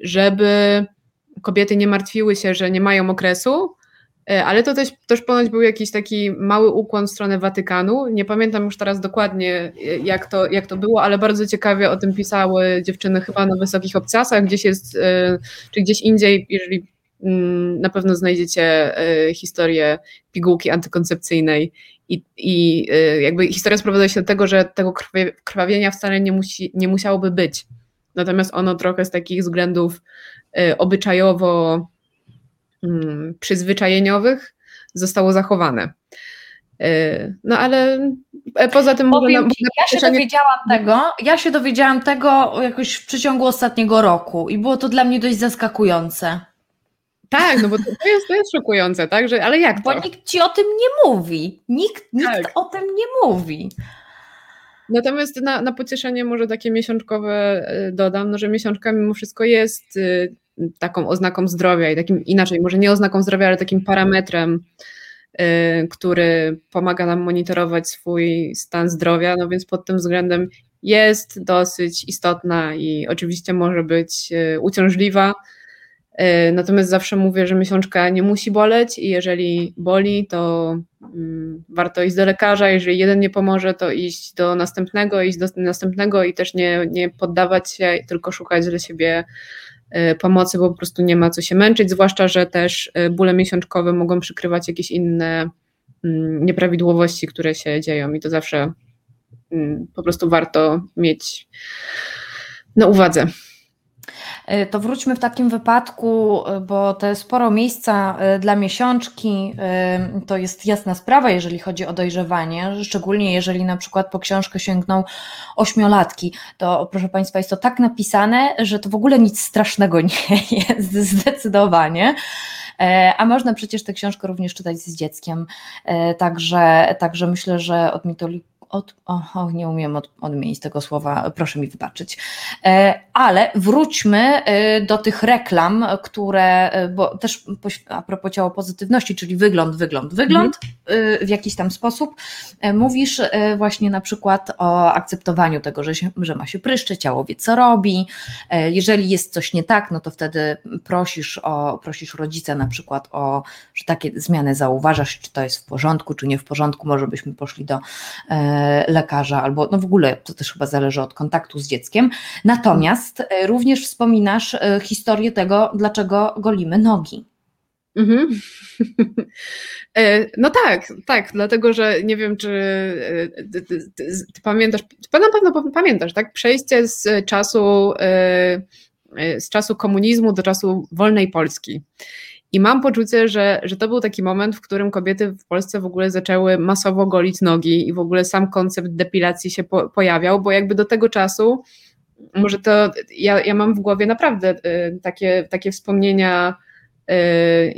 żeby kobiety nie martwiły się, że nie mają okresu, y, ale to też, też ponoć był jakiś taki mały ukłon w stronę Watykanu. Nie pamiętam już teraz dokładnie, y, jak to, jak to było, ale bardzo ciekawie o tym pisały dziewczyny chyba na wysokich obcasach, gdzieś jest, czy gdzieś indziej, jeżeli na pewno znajdziecie e, historię pigułki antykoncepcyjnej i, i e, jakby historia sprowadza się do tego, że tego krwawienia wcale nie, musi, nie musiałoby być. Natomiast ono trochę z takich względów e, obyczajowo mm, przyzwyczajeniowych zostało zachowane. No ale poza tym Powiem ci, ja się dowiedziałam tego, ja się dowiedziałam tego jakoś w przeciągu ostatniego roku i było to dla mnie dość zaskakujące. Tak, no bo to jest, to jest szokujące, tak? Że, ale jak to? Bo nikt ci o tym nie mówi. Nikt, nikt tak. o tym nie mówi. Natomiast na, na pocieszenie może takie miesiączkowe e, dodam, no, że miesiączka mimo wszystko jest y, taką oznaką zdrowia i takim inaczej, może nie oznaką zdrowia, ale takim parametrem, y, który pomaga nam monitorować swój stan zdrowia, no więc pod tym względem jest dosyć istotna i oczywiście może być y, uciążliwa, natomiast zawsze mówię, że miesiączka nie musi boleć i jeżeli boli, to mm, warto iść do lekarza. Jeżeli jeden nie pomoże, to iść do następnego, iść do następnego i też nie, nie poddawać się, tylko szukać dla siebie e, pomocy, bo po prostu nie ma co się męczyć, zwłaszcza, że też e, bóle miesiączkowe mogą przykrywać jakieś inne mm, nieprawidłowości, które się dzieją i to zawsze mm, po prostu warto mieć na uwadze. E, to wróćmy w takim wypadku, e, bo to jest sporo miejsca e, dla miesiączki. To jest jasna sprawa, jeżeli chodzi o dojrzewanie, szczególnie jeżeli na przykład po książkę sięgną ośmiolatki. To proszę Państwa, jest to tak napisane, że to w ogóle nic strasznego nie jest, zdecydowanie. A można przecież tę książkę również czytać z dzieckiem. Także, także myślę, że od mitologii od, o, nie umiem od, odmienić tego słowa, proszę mi wybaczyć. E, ale wróćmy e, do tych reklam, które, e, bo też a propos ciało pozytywności, czyli wygląd, wygląd, wygląd mhm. w jakiś tam sposób, mówisz właśnie na przykład o akceptowaniu tego, że, się, że ma się pryszcze, ciało wie co robi. Jeżeli jest coś nie tak, no to wtedy prosisz o, prosisz rodzica na przykład o, że takie zmiany zauważasz, czy to jest w porządku, czy nie w porządku, może byśmy poszli do lekarza, albo no w ogóle to też chyba zależy od kontaktu z dzieckiem. Natomiast e, również wspominasz e, historię tego, dlaczego golimy nogi. Mhm. E, no tak, tak, dlatego że nie wiem, czy ty, ty, ty pamiętasz, na pewno pamiętasz, tak? Przejście z czasu, z czasu komunizmu do czasu wolnej Polski. I mam poczucie, że, że to był taki moment, w którym kobiety w Polsce w ogóle zaczęły masowo golić nogi i w ogóle sam koncept depilacji się po, pojawiał, bo jakby do tego czasu, może to ja, ja mam w głowie naprawdę y, takie, takie wspomnienia, y,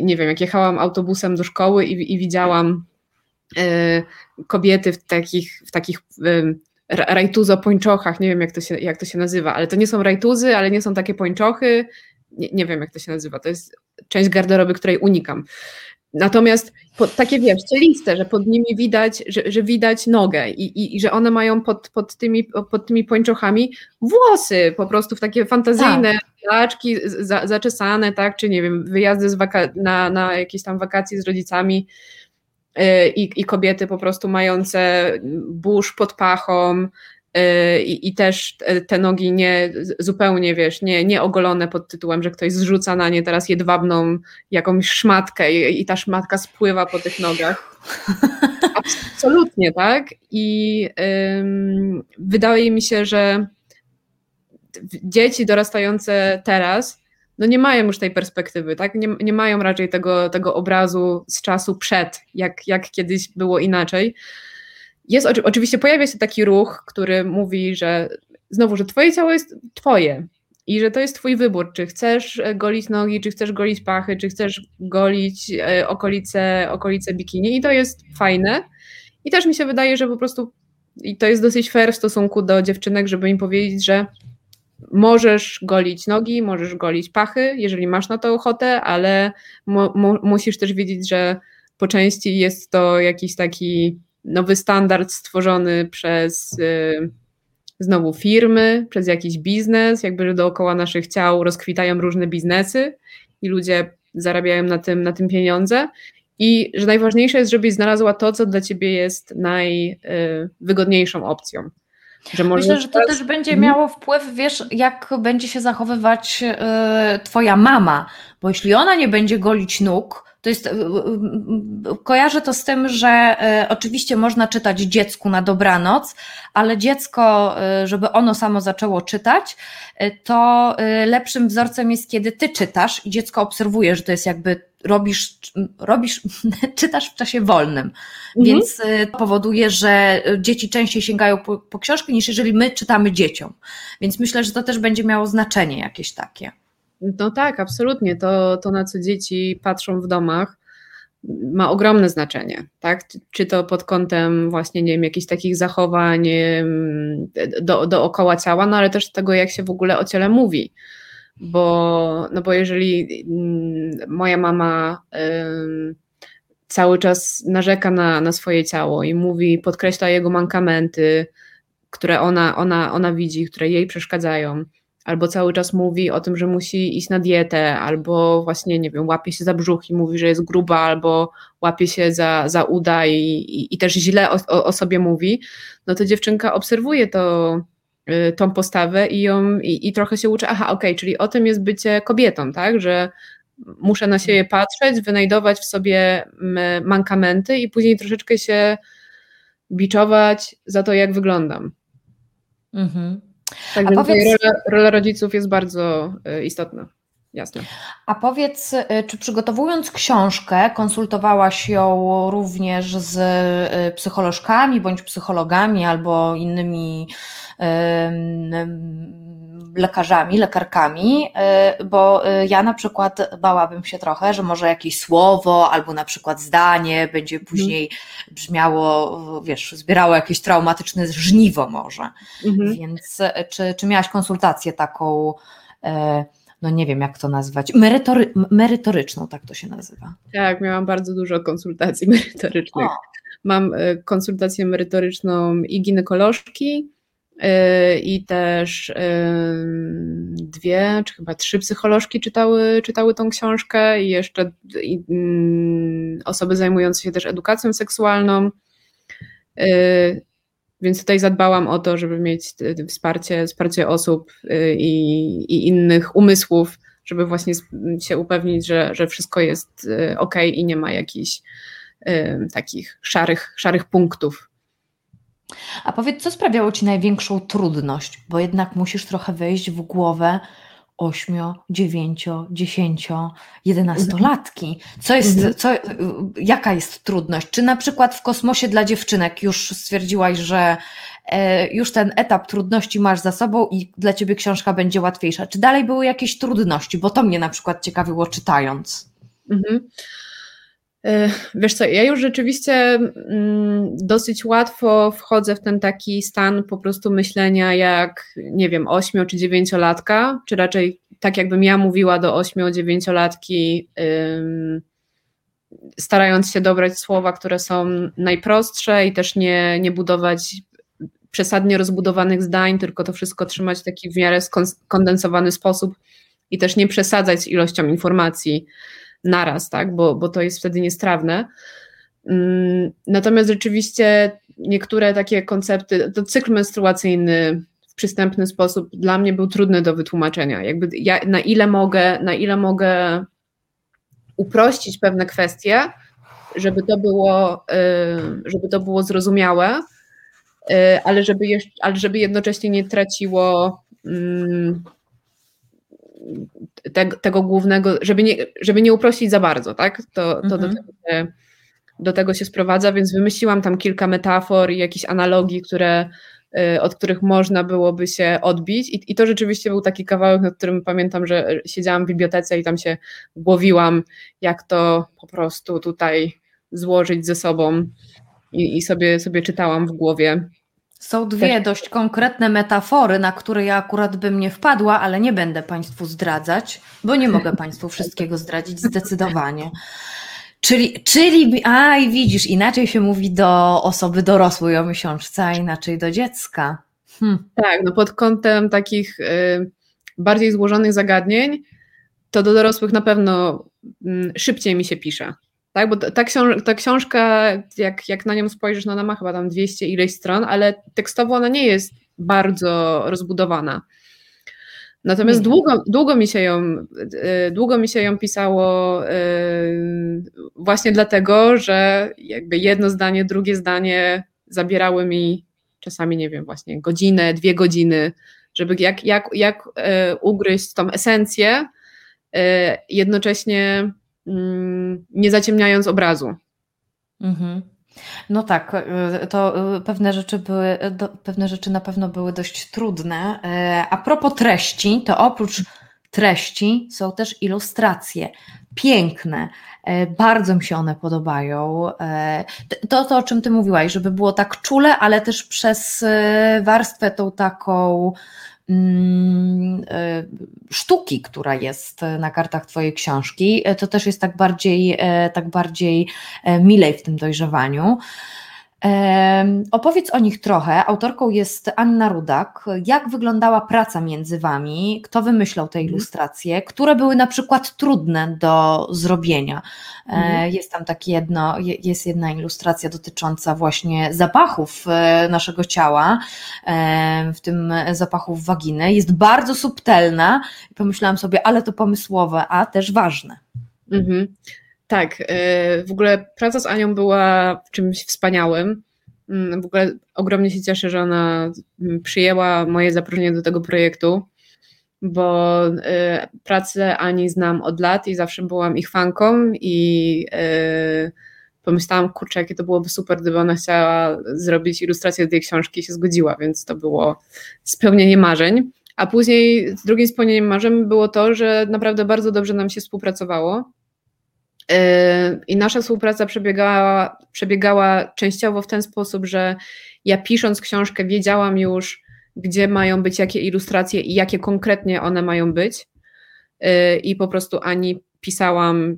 nie wiem, jak jechałam autobusem do szkoły i, i widziałam y, kobiety w takich, w takich y, rajtuzo pończochach, nie wiem jak to, się, jak to się nazywa, ale to nie są rajtuzy, ale nie są takie pończochy, nie, nie wiem jak to się nazywa, to jest część garderoby, której unikam. Natomiast pod, takie wiesz, cieliste, że pod nimi widać, że, że widać nogę i, i, i, że one mają pod, pod, tymi, pod tymi pończochami włosy, po prostu w takie fantazyjne tak. za, zaczesane, tak, czy nie wiem, wyjazdy z waka- na, na jakieś tam wakacje z rodzicami yy, i, i kobiety po prostu mające burz pod pachą, I, I, też te nogi nie zupełnie, wiesz, nie, nie ogolone pod tytułem, że ktoś zrzuca na nie teraz jedwabną jakąś szmatkę i, i ta szmatka spływa po tych nogach. Absolutnie, tak? I ym, wydaje mi się, że dzieci dorastające teraz no nie mają już tej perspektywy, tak? Nie, nie mają raczej tego, tego obrazu z czasu przed, jak, jak kiedyś było inaczej. Jest oczywiście pojawia się taki ruch, który mówi, że znowu, że twoje ciało jest twoje i że to jest twój wybór, czy chcesz e, golić nogi, czy chcesz golić pachy, czy chcesz golić e, okolice, okolice bikini i to jest fajne. I też mi się wydaje, że po prostu i to jest dosyć fair w stosunku do dziewczynek, żeby im powiedzieć, że możesz golić nogi, możesz golić pachy, jeżeli masz na to ochotę, ale mu, mu, musisz też wiedzieć, że po części jest to jakiś taki nowy standard stworzony przez y, znowu firmy, przez jakiś biznes, jakby że dookoła naszych ciał rozkwitają różne biznesy i ludzie zarabiają na tym, na tym pieniądze. I że najważniejsze jest, żebyś znalazła to, co dla ciebie jest najwygodniejszą opcją. Że Myślę, że to teraz... też będzie mhm. miało wpływ, wiesz, jak będzie się zachowywać y, twoja mama, bo jeśli ona nie będzie golić nóg, to jest, kojarzę to z tym, że oczywiście można czytać dziecku na dobranoc, ale dziecko, żeby ono samo zaczęło czytać, to lepszym wzorcem jest, kiedy ty czytasz i dziecko obserwuje, że to jest jakby robisz, robisz czytasz w czasie wolnym. Mhm. Więc to powoduje, że dzieci częściej sięgają po, po książkę niż jeżeli my czytamy dzieciom. Więc myślę, że to też będzie miało znaczenie jakieś takie. No tak, absolutnie. To, to na co dzieci patrzą w domach, ma ogromne znaczenie, tak? Czy to pod kątem właśnie, nie wiem, jakichś takich zachowań do, dookoła ciała, no ale też tego, jak się w ogóle o ciele mówi. Bo, no bo jeżeli mm, moja mama cały czas narzeka na, na swoje ciało i mówi, podkreśla jego mankamenty, które ona, ona, ona widzi, które jej przeszkadzają, albo cały czas mówi o tym, że musi iść na dietę, albo właśnie, nie wiem, łapie się za brzuch i mówi, że jest gruba, albo łapie się za, za uda i, i, i też źle o, o, sobie mówi, no to dziewczynka obserwuje to, y, tą postawę i, ją, i, i trochę się uczy, aha, okej, okay, czyli o tym jest bycie kobietą, tak, że muszę na siebie patrzeć, wynajdować w sobie mankamenty i później troszeczkę się biczować za to, jak wyglądam. Mhm. Tak, A powiedz- rola, rola rodziców jest bardzo y, istotna. Jasne. A powiedz, y, czy przygotowując książkę, konsultowałaś ją również z y, psycholożkami bądź psychologami albo innymi ym, ym, lekarzami, lekarkami, y, bo y, ja na przykład bałabym się trochę, że może jakieś słowo albo na przykład zdanie będzie później brzmiało, wiesz, zbierało jakieś traumatyczne żniwo może. Mhm. Więc e, czy, czy miałaś konsultację taką, no nie wiem jak to nazwać, merytory, merytoryczną, tak to się nazywa? Tak, miałam bardzo dużo konsultacji merytorycznych. O. Mam y, konsultację merytoryczną i ginekolożki, y, i też y, dwie, czy chyba trzy psycholożki czytały, czytały tą książkę, i jeszcze mm, osoby zajmujące się też edukacją seksualną. Y, Więc tutaj zadbałam o to, żeby mieć y, wsparcie, wsparcie osób y, i, i innych umysłów, żeby właśnie się upewnić, że, że wszystko jest ok i nie ma jakichś y, takich szarych, szarych punktów. A powiedz, co sprawiało Ci największą trudność? Bo jednak musisz trochę wejść w głowę 8, 9, 10, 11-latki. Co jest, Mhm. co, jaka jest trudność? Czy na przykład w kosmosie dla dziewczynek już stwierdziłaś, że e, już ten etap trudności masz za sobą i dla Ciebie książka będzie łatwiejsza? Czy dalej były jakieś trudności? Bo to mnie na przykład ciekawiło czytając. Mhm. Y, Wiesz co, ja już rzeczywiście mm, dosyć łatwo wchodzę w ten taki stan po prostu myślenia jak, nie wiem, 8 czy 9-latka, czy raczej tak jakbym ja mówiła do 8-9-latki, ym, starając się dobrać słowa, które są najprostsze i też nie, nie budować przesadnie rozbudowanych zdań, tylko to wszystko trzymać w taki w miarę skon- skondensowany sposób i też nie przesadzać ilością informacji naraz, tak? bo, bo to jest wtedy niestrawne. Mm, Natomiast rzeczywiście niektóre takie koncepty, to cykl menstruacyjny w przystępny sposób dla mnie był trudny do wytłumaczenia. Jakby ja, na ile mogę, na ile mogę uprościć pewne kwestie, żeby to było, y, żeby to było zrozumiałe, y, ale żeby, ale żeby jednocześnie nie traciło mm, tego, głównego, żeby nie, żeby nie uprościć za bardzo, tak? To, to do, Mhm. tego się, do tego się sprowadza, więc wymyśliłam tam kilka metafor i jakichś analogii, które, y, od których można byłoby się odbić. I, I to rzeczywiście był taki kawałek, nad którym pamiętam, że siedziałam w bibliotece i tam się głowiłam, jak to po prostu tutaj złożyć ze sobą. I, i sobie, sobie czytałam w głowie. Są dwie dość konkretne metafory, na które ja akurat bym nie wpadła, ale nie będę Państwu zdradzać, bo nie mogę Państwu wszystkiego zdradzić zdecydowanie. Czyli, czyli, a i widzisz, inaczej się mówi do osoby dorosłej o miesiączce, a inaczej do dziecka. Hm. Tak, no pod kątem takich y, bardziej złożonych zagadnień, to do dorosłych na pewno mm, szybciej mi się pisze. Tak, bo ta, książ- ta książka, jak, jak na nią spojrzysz, no ona ma chyba tam 200 ileś stron, ale tekstowo ona nie jest bardzo rozbudowana. Natomiast Nie. długo, długo, mi się ją, y, długo mi się ją pisało y, właśnie dlatego, że jakby jedno zdanie, drugie zdanie zabierały mi czasami, nie wiem, właśnie godzinę, dwie godziny, żeby jak, jak, jak e, ugryźć tą esencję, e, jednocześnie nie zaciemniając obrazu. Mhm. No tak, y, to y, pewne rzeczy były, do, pewne rzeczy na pewno były dość trudne. E, A propos treści, to oprócz treści są też ilustracje. Piękne, e, bardzo mi się one podobają. E, To, to o czym ty mówiłaś, żeby było tak czule, ale też przez e, warstwę tą taką mm, e, sztuki, która jest na kartach twojej książki, e, to też jest tak bardziej, e, tak bardziej e, milej w tym dojrzewaniu. Opowiedz o nich trochę. Autorką jest Anna Rudak. Jak wyglądała praca między Wami? Kto wymyślał te ilustracje? Które były na przykład trudne do zrobienia? E, Mhm. Jest tam takie jedno, je- jest jedna ilustracja dotycząca właśnie zapachów e, naszego ciała, e, w tym zapachów waginy. Jest bardzo subtelna. Pomyślałam sobie, ale to pomysłowe, a też ważne. Mhm. Tak, e, w ogóle praca z Anią była czymś wspaniałym. Mm, w ogóle ogromnie się cieszę, że ona mm, przyjęła moje zaproszenie do tego projektu, bo y, pracę Ani znam od lat i zawsze byłam ich fanką i y, pomyślałam, kurczę, jakie to byłoby super, gdyby ona chciała zrobić ilustrację tej książki i się zgodziła, więc to było spełnienie marzeń. A później drugim spełnieniem marzeń było to, że naprawdę bardzo dobrze nam się współpracowało. Yy, I nasza współpraca przebiegała, przebiegała częściowo w ten sposób, że ja pisząc książkę wiedziałam już, gdzie mają być jakie ilustracje i jakie konkretnie one mają być. Yy, I po prostu ani pisałam,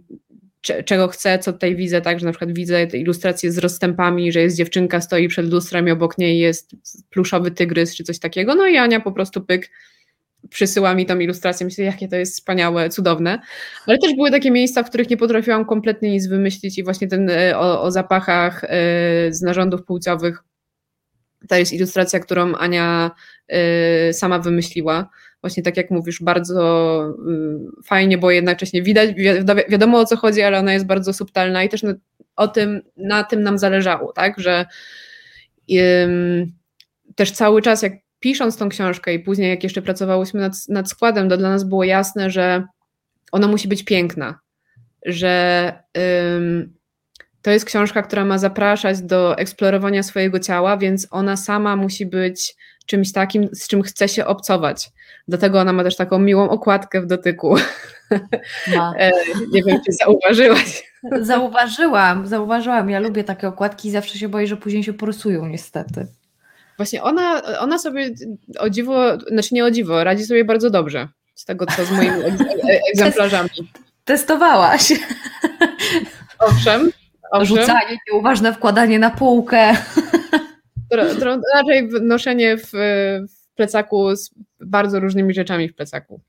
czego chcę, co tutaj widzę, tak, że na przykład widzę te ilustracje z rozstępami, że jest dziewczynka, stoi przed lustrem i obok niej jest pluszowy tygrys czy coś takiego. No i Ania po prostu pyk przysyła mi tą ilustrację, myślę, jakie to jest wspaniałe, cudowne. Ale też były takie miejsca, w których nie potrafiłam kompletnie nic wymyślić i właśnie ten e, o, o zapachach e, z narządów płciowych to jest ilustracja, którą Ania e, sama wymyśliła. Właśnie tak jak mówisz, bardzo fajnie, bo jednocześnie widać, wiadomo o co chodzi, ale ona jest bardzo subtelna i też na, o tym, na tym nam zależało, tak, że też cały czas jak pisząc tą książkę i później jak jeszcze pracowałyśmy nad, nad składem, to dla nas było jasne, że ona musi być piękna, że ym, to jest książka, która ma zapraszać do eksplorowania swojego ciała, więc ona sama musi być czymś takim, z czym chce się obcować. Dlatego ona ma też taką miłą okładkę w dotyku. E, nie wiem, czy zauważyłaś. Zauważyłam, zauważyłam. Ja lubię takie okładki i zawsze się boję, że później się porysują niestety. Właśnie ona, ona sobie o dziwo, znaczy nie o dziwo, radzi sobie bardzo dobrze z tego, co z moimi egzemplarzami. Testowałaś. Owszem. owszem. Rzucanie, nieuważne wkładanie na półkę. Raczej noszenie w, w plecaku z bardzo różnymi rzeczami w plecaku.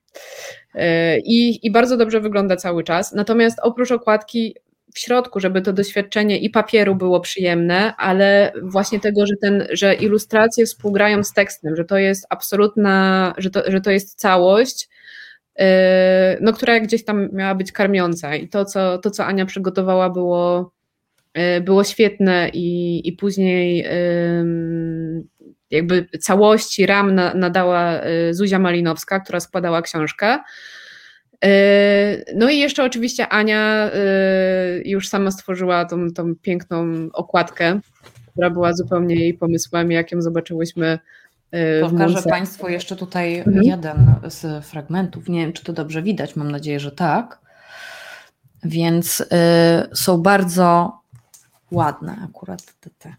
E, I, I bardzo dobrze wygląda cały czas. Natomiast oprócz okładki w środku, żeby to doświadczenie i papieru było przyjemne, ale właśnie tego, że, ten, że ilustracje współgrają z tekstem, że to jest absolutna, że to, że to jest całość, yy, no, która gdzieś tam miała być karmiąca. I to, co, to, co Ania przygotowała, było, yy, było świetne i, i później yy, jakby całości ram nadała Zuzia Malinowska, która składała książkę. E, no i jeszcze oczywiście Ania e, już sama stworzyła tą, tą piękną okładkę, która była zupełnie jej pomysłem, jak ją zobaczyłyśmy e, Pokażę Państwu jeszcze tutaj mhm. jeden z fragmentów. Nie wiem, czy to dobrze widać, mam nadzieję, że tak. Więc y, są bardzo ładne akurat te, te.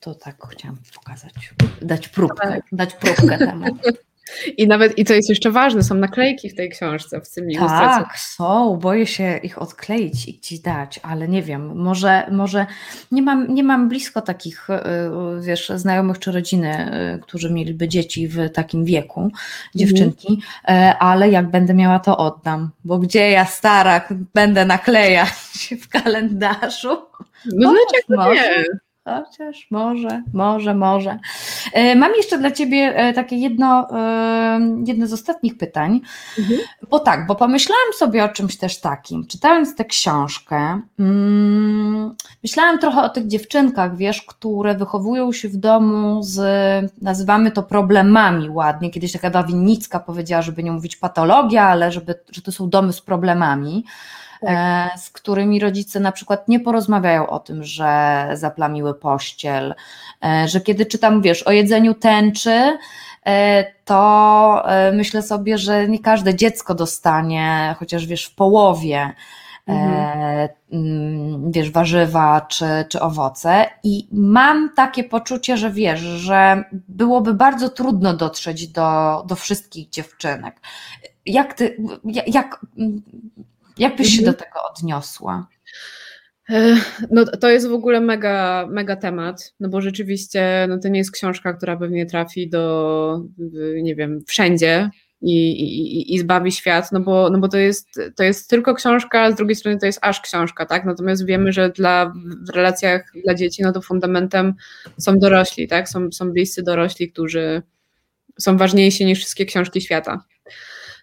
To tak chciałam pokazać, dać próbkę, tak. dać próbkę temu. I nawet, i co jest jeszcze ważne, są naklejki w tej książce, w tym ilustracji. Tak, są, boję się ich odkleić i gdzieś dać, ale nie wiem, może, może nie, mam, nie mam blisko takich, y, wiesz, znajomych czy rodziny, y, którzy mieliby dzieci w takim wieku, mhm. dziewczynki, mhm. ale jak będę miała, to oddam, bo gdzie ja stara będę naklejać w kalendarzu? No dlaczego nie? Chociaż może, może, może. E, mam jeszcze dla Ciebie e, takie jedno, e, jedno z ostatnich pytań, mhm. bo tak, bo pomyślałam sobie o czymś też takim, czytając tę książkę, mm, myślałam trochę o tych dziewczynkach, wiesz, które wychowują się w domu z, nazywamy to problemami ładnie, kiedyś taka Winnicka powiedziała, żeby nie mówić patologia, ale żeby, że to są domy z problemami, tak. E, z którymi rodzice na przykład nie porozmawiają o tym, że zaplamiły pościel, e, że kiedy czytam, wiesz, o jedzeniu tęczy, e, to myślę sobie, że nie każde dziecko dostanie, chociaż wiesz, w połowie, mhm. Mm, wiesz, warzywa czy, czy owoce. I mam takie poczucie, że wiesz, że byłoby bardzo trudno dotrzeć do, do wszystkich dziewczynek. Jak ty, jak, jak byś się do mhm. tego odniosła? E, no to jest w ogóle mega, mega temat, no bo rzeczywiście no to nie jest książka, która pewnie trafi do, nie wiem, wszędzie i, i, i zbawi świat, no bo, no bo to, jest, to jest tylko książka, z drugiej strony to jest aż książka, tak? Natomiast wiemy, że dla, w relacjach dla dzieci, no to fundamentem są dorośli, tak? Są, są bliscy dorośli, którzy są ważniejsi niż wszystkie książki świata.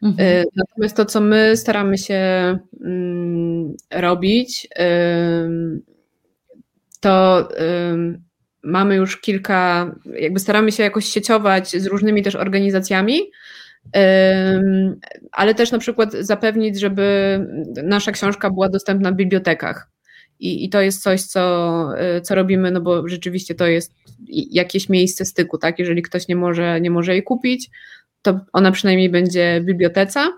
Mhm. Y, natomiast to, co my staramy się mm, robić, to mamy już kilka, jakby staramy się jakoś sieciować z różnymi też organizacjami, ale też na przykład zapewnić, żeby nasza książka była dostępna w bibliotekach. I, I, to jest coś, co, co robimy, no bo rzeczywiście to jest jakieś miejsce styku, tak? Jeżeli ktoś nie może, nie może jej kupić, to ona przynajmniej będzie w bibliotece.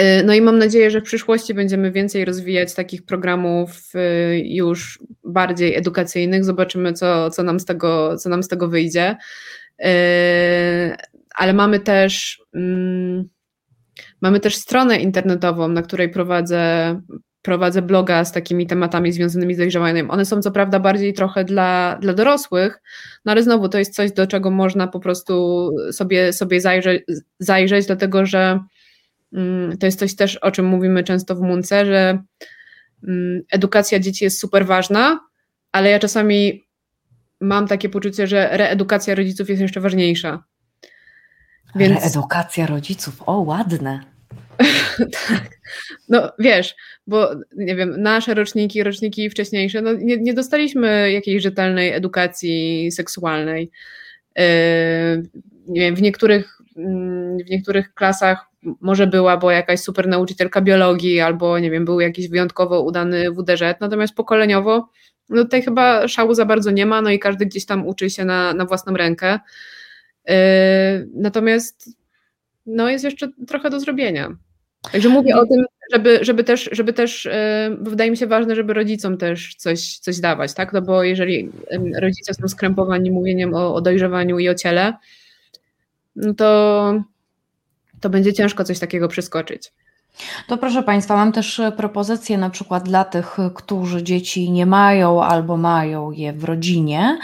Y, no i mam nadzieję, że w przyszłości będziemy więcej rozwijać takich programów y, już bardziej edukacyjnych. Zobaczymy, co, co, nam, z tego, co nam z tego wyjdzie. Y, ale mamy też, mm, mamy też stronę internetową, na której prowadzę, prowadzę bloga z takimi tematami związanymi z dojrzewaniem. One są co prawda bardziej trochę dla, dla dorosłych, no ale znowu to jest coś, do czego można po prostu sobie, sobie zajrzeć, zajrzeć, dlatego że Mm, to jest coś też, o czym mówimy często w Munce, że mm, edukacja dzieci jest super ważna, ale ja czasami mam takie poczucie, że reedukacja rodziców jest jeszcze ważniejsza. Więc... Reedukacja rodziców, o ładne. tak. No wiesz, bo nie wiem, nasze roczniki, roczniki wcześniejsze, no nie, nie dostaliśmy jakiejś rzetelnej edukacji seksualnej. Yy, nie wiem, w niektórych, mm, w niektórych klasach może była, bo jakaś super nauczycielka biologii, albo nie wiem, był jakiś wyjątkowo udany WDŻ, natomiast pokoleniowo no tutaj chyba szału za bardzo nie ma, no i każdy gdzieś tam uczy się na, na własną rękę. Yy, natomiast no jest jeszcze trochę do zrobienia. Także mówię o tym, żeby, żeby też, żeby też yy, bo wydaje mi się ważne, żeby rodzicom też coś, coś dawać, tak? No bo jeżeli rodzice są skrępowani mówieniem o, o dojrzewaniu i o ciele, no to to będzie ciężko coś takiego przeskoczyć. To proszę Państwa, mam też e, propozycję na przykład dla tych, którzy dzieci nie mają albo mają je w rodzinie.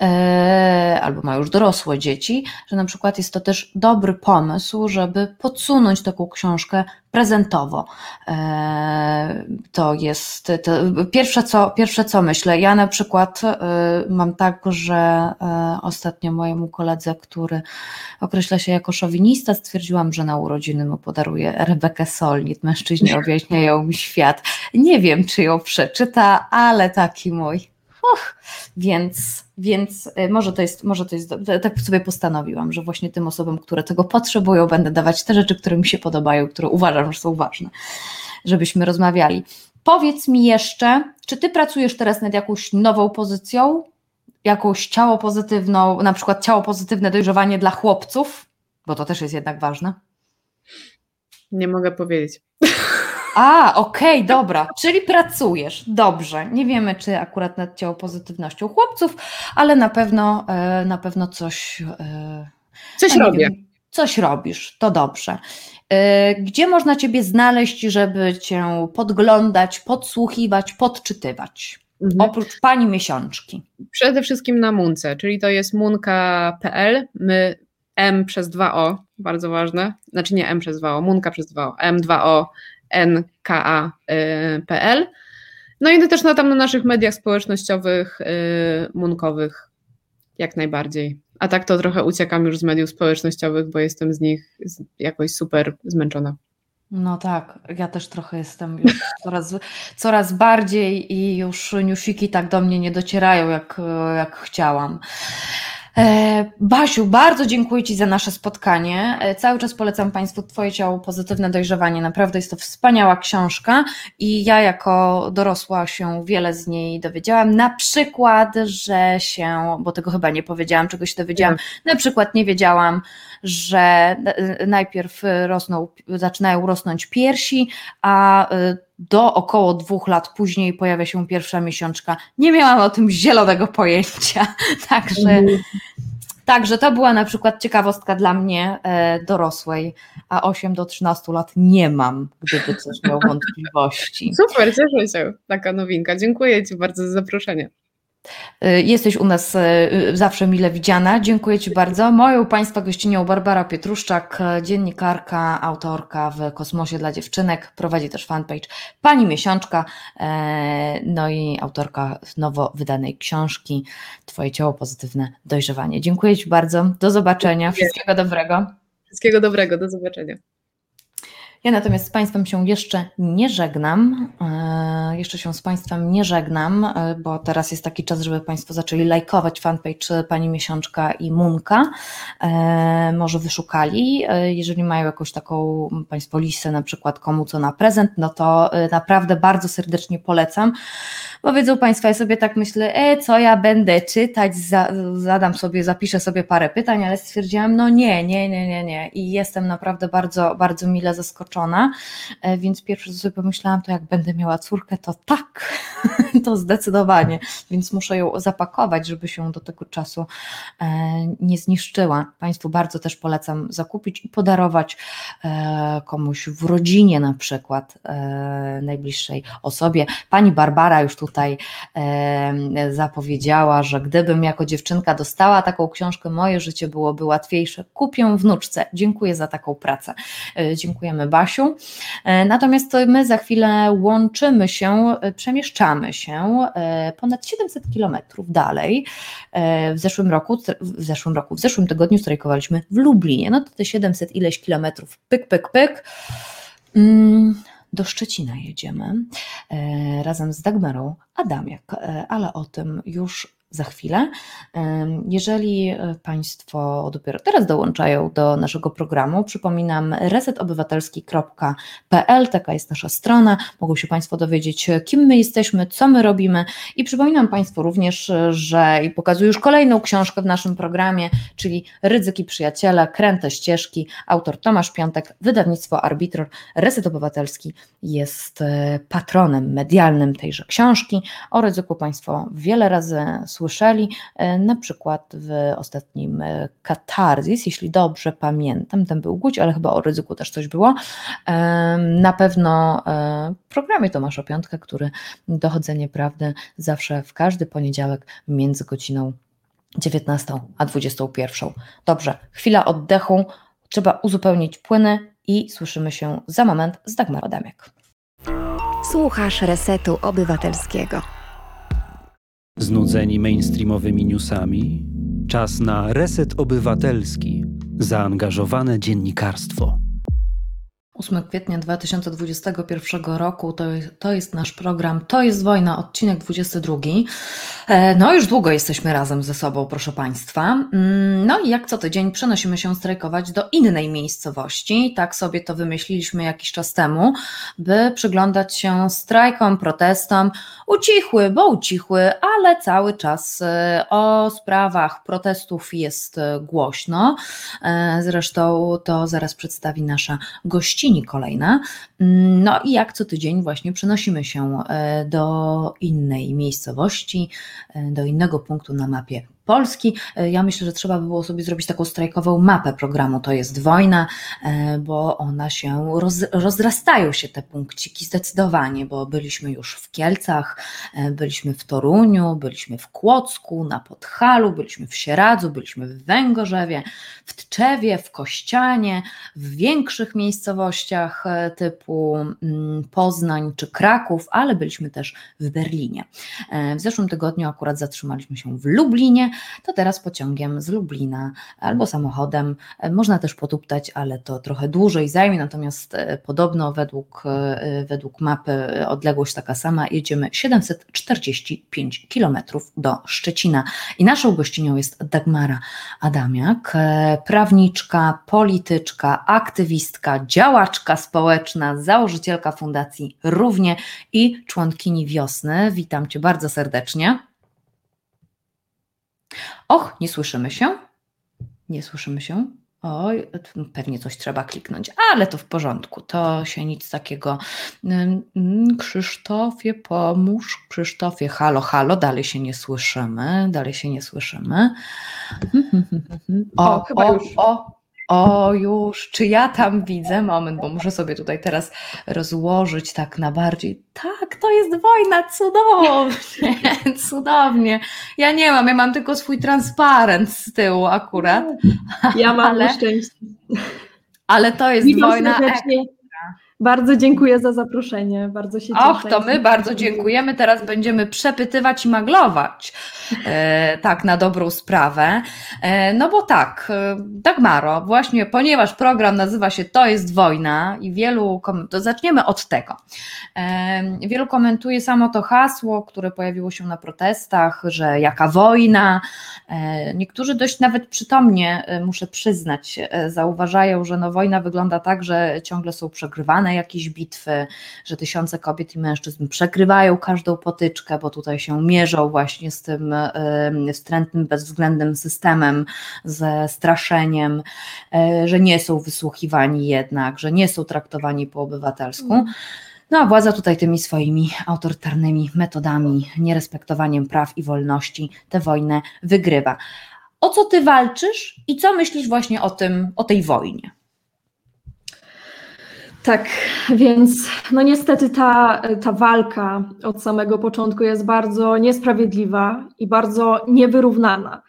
E, albo ma już dorosłe dzieci, że na przykład jest to też dobry pomysł, żeby podsunąć taką książkę prezentowo. E, to jest to pierwsze, co, pierwsze, co myślę. Ja na przykład e, mam tak, że ostatnio mojemu koledze, który określa się jako szowinista, stwierdziłam, że na urodziny mu podaruję Rebekę Solnit. Mężczyźni objaśniają mi świat. Nie wiem, czy ją przeczyta, ale taki mój Och, więc, więc y, może to jest, może to jest, tak sobie postanowiłam, że właśnie tym osobom, które tego potrzebują, będę dawać te rzeczy, które mi się podobają, które uważam, że są ważne, żebyśmy rozmawiali. Powiedz mi jeszcze, czy ty pracujesz teraz nad jakąś nową pozycją, jakąś ciało pozytywną, na przykład ciało pozytywne dojrzewanie dla chłopców, bo to też jest jednak ważne? Nie mogę powiedzieć. A, okej, okay, dobra. Czyli pracujesz. Dobrze. Nie wiemy, czy akurat nad ciało pozytywnością chłopców, ale na pewno e, na pewno coś. E, coś no robię. Wiem, coś robisz, to dobrze. E, gdzie można Ciebie znaleźć, żeby Cię podglądać, podsłuchiwać, podczytywać? Mhm. Oprócz Pani Miesiączki. Przede wszystkim na Munce, czyli to jest munka.pl. My M przez 2O, bardzo ważne. Znaczy nie M przez 2O, Munka przez 2O, M2O nka.pl. No i też no, tam na naszych mediach społecznościowych, y, munkowych, jak najbardziej. A tak to trochę uciekam już z mediów społecznościowych, bo jestem z nich jakoś super zmęczona. No tak, ja też trochę jestem już coraz, coraz bardziej i już newsiki tak do mnie nie docierają, jak, jak chciałam. E, Basiu, bardzo dziękuję Ci za nasze spotkanie. E, cały czas polecam Państwu Twoje ciało pozytywne dojrzewanie. Naprawdę jest to wspaniała książka i ja jako dorosła się wiele z niej dowiedziałam. Na przykład, że się, bo tego chyba nie powiedziałam, czego się dowiedziałam, na przykład nie wiedziałam, że najpierw rosną, zaczynają rosnąć piersi, a do około dwóch lat później pojawia się pierwsza miesiączka. Nie miałam o tym zielonego pojęcia, także, także to była na przykład ciekawostka dla mnie e, dorosłej, a 8 do 13 lat nie mam, gdyby coś miał wątpliwości. Super, cieszę się, taka nowinka. Dziękuję Ci bardzo za zaproszenie. Y, jesteś u nas y, zawsze mile widziana. Dziękuję Ci bardzo. Moją Państwa gościnią Barbara Pietruszczak, dziennikarka, autorka w Kosmosie dla Dziewczynek, prowadzi też fanpage Pani Miesiączka, no i autorka nowo wydanej książki Twoje ciało pozytywne dojrzewanie. Dziękuję Ci bardzo. Do zobaczenia. Wszystkiego dobrego. Wszystkiego dobrego. Do zobaczenia. Ja natomiast z Państwem się jeszcze nie żegnam. E, jeszcze się z Państwem nie żegnam, e, bo teraz jest taki czas, żeby Państwo zaczęli lajkować fanpage Pani Miesiączka i Munka. E, może wyszukali. Jeżeli mają jakąś taką Państwo listę, na przykład komu co na prezent, no to naprawdę bardzo serdecznie polecam. Bo wiedzą Państwo, ja sobie tak myślę, e, co ja będę czytać, za, zadam sobie, zapiszę sobie parę pytań, ale stwierdziłam, no nie, nie, nie, nie, nie. I jestem naprawdę bardzo, bardzo mile zaskoczona. E, więc pierwsze sobie pomyślałam, to jak będę miała córkę, to tak, to zdecydowanie. Więc muszę ją zapakować, żeby się do tego czasu e, nie zniszczyła. Państwu bardzo też polecam zakupić i podarować e, komuś w rodzinie na przykład, najbliższej osobie. Pani Barbara już tu tutaj zapowiedziała, że gdybym jako dziewczynka dostała taką książkę, moje życie byłoby łatwiejsze. Kupię wnuczce. Dziękuję za taką pracę. Dziękujemy Basiu. E, natomiast my za chwilę łączymy się, e, przemieszczamy się ponad 700 kilometrów dalej. W zeszłym roku, w zeszłym roku, w zeszłym tygodniu strajkowaliśmy w Lublinie. No to te 700 ileś kilometrów, pyk, pyk, pyk. Mm, do Szczecina jedziemy e, razem z Dagmarą Adamiak, e, ale o tym już za chwilę. Jeżeli e, Państwo dopiero teraz dołączają do naszego programu, przypominam resetobywatelski.pl, taka jest nasza strona, mogą się Państwo dowiedzieć, kim my jesteśmy, co my robimy i przypominam Państwu również, że i pokazuję już kolejną książkę w naszym programie, czyli Ryzyki Przyjaciele, Kręte Ścieżki, autor Tomasz Piątek, wydawnictwo Arbitror. Reset Obywatelski jest e, patronem medialnym tejże książki. O ryzyku Państwo wiele razy słyszeli, e, na przykład w ostatnim e, Katarzys, jeśli dobrze pamiętam, ten był Głódź, ale chyba o ryzyku też coś było. Na pewno e, w programie Tomasza Piątka, który dochodzenie prawdy zawsze w każdy poniedziałek między godziną 19 a 21. Dobrze, chwila oddechu, trzeba uzupełnić płyny i słyszymy się za moment z Dagmar Adamiak. Słuchasz Resetu Obywatelskiego. Znudzeni mainstreamowymi newsami? Czas na reset obywatelski, zaangażowane dziennikarstwo. 8 kwietnia 2021 roku to, to jest nasz program To jest wojna, odcinek 22. E, no, już długo jesteśmy razem ze sobą, proszę Państwa. Mm, no i jak co tydzień przenosimy się strajkować do innej miejscowości. Tak sobie to wymyśliliśmy jakiś czas temu, by przyglądać się strajkom, protestom. Ucichły, bo ucichły, ale cały czas e, o sprawach protestów jest e, głośno. Zresztą to zaraz przedstawi nasza gościna kolejna. Mm, no i jak co tydzień właśnie przenosimy się e, do innej miejscowości, e, do innego punktu na mapie Polski. E, ja myślę, że trzeba by było sobie zrobić taką strajkową mapę programu To jest wojna, e, bo ona się roz, rozrastają się te punkciki zdecydowanie, bo byliśmy już w Kielcach, e, byliśmy w Toruniu, byliśmy w Kłodzku, na Podhalu, byliśmy w Sieradzu, byliśmy w Węgorzewie, w Tczewie, w Kościanie, w większych miejscowościach typu mm, Poznań czy Kraków, ale byliśmy też w Berlinie. W zeszłym tygodniu akurat zatrzymaliśmy się w Lublinie, to teraz pociągiem z Lublina albo samochodem. E, można też potuptać, ale to trochę dłużej zajmie, natomiast e, podobno według, e, według mapy odległość taka sama, jedziemy 745 km do Szczecina. I naszą gościnią jest Dagmara Adamiak, prawniczka, polityczka, aktywistka, działaczka społeczna, założycielka Fundacji Równie i członkini Wiosny. Witam Cię bardzo serdecznie. Och, nie słyszymy się? Nie słyszymy się? Oj, pewnie coś trzeba kliknąć, ale to w porządku, to się nic takiego. Krzysztofie, pomóż. Krzysztofie, halo, halo, dalej się nie słyszymy, dalej się nie słyszymy. O, o chyba o, już. O, o, już, czy ja tam widzę? Moment, bo muszę sobie tutaj teraz rozłożyć tak na bardziej. Tak, to jest wojna, cudownie, cudownie. Ja nie mam, ja mam tylko swój transparent z tyłu akurat. Ja mam ale, szczęście. Ale to jest Witam wojna serdecznie. Bardzo dziękuję za zaproszenie, bardzo się cieszę. Och, to my bardzo dziękujemy. Teraz będziemy przepytywać i maglować. E, tak, na dobrą sprawę. E, no bo tak, e, Dagmaro, właśnie ponieważ program nazywa się To jest wojna i wielu, to zaczniemy od tego. E, wielu komentuje samo to hasło, które pojawiło się na protestach, że jaka wojna. E, niektórzy dość nawet przytomnie, e, muszę przyznać, zauważają, że no wojna wygląda tak, że ciągle są przegrywane jakieś bitwy, że tysiące kobiet i mężczyzn przegrywają każdą potyczkę, bo tutaj się mierzą właśnie z tym wstrętnym, bezwzględnym systemem, ze straszeniem, e, że nie są wysłuchiwani jednak, że nie są traktowani po obywatelsku. No a władza tutaj tymi swoimi autorytarnymi metodami, nierespektowaniem praw i wolności tę wojnę wygrywa. O co ty walczysz i co myślisz właśnie o tym, o tej wojnie? Tak, więc no niestety ta, ta walka od samego początku jest bardzo niesprawiedliwa i bardzo niewyrównana,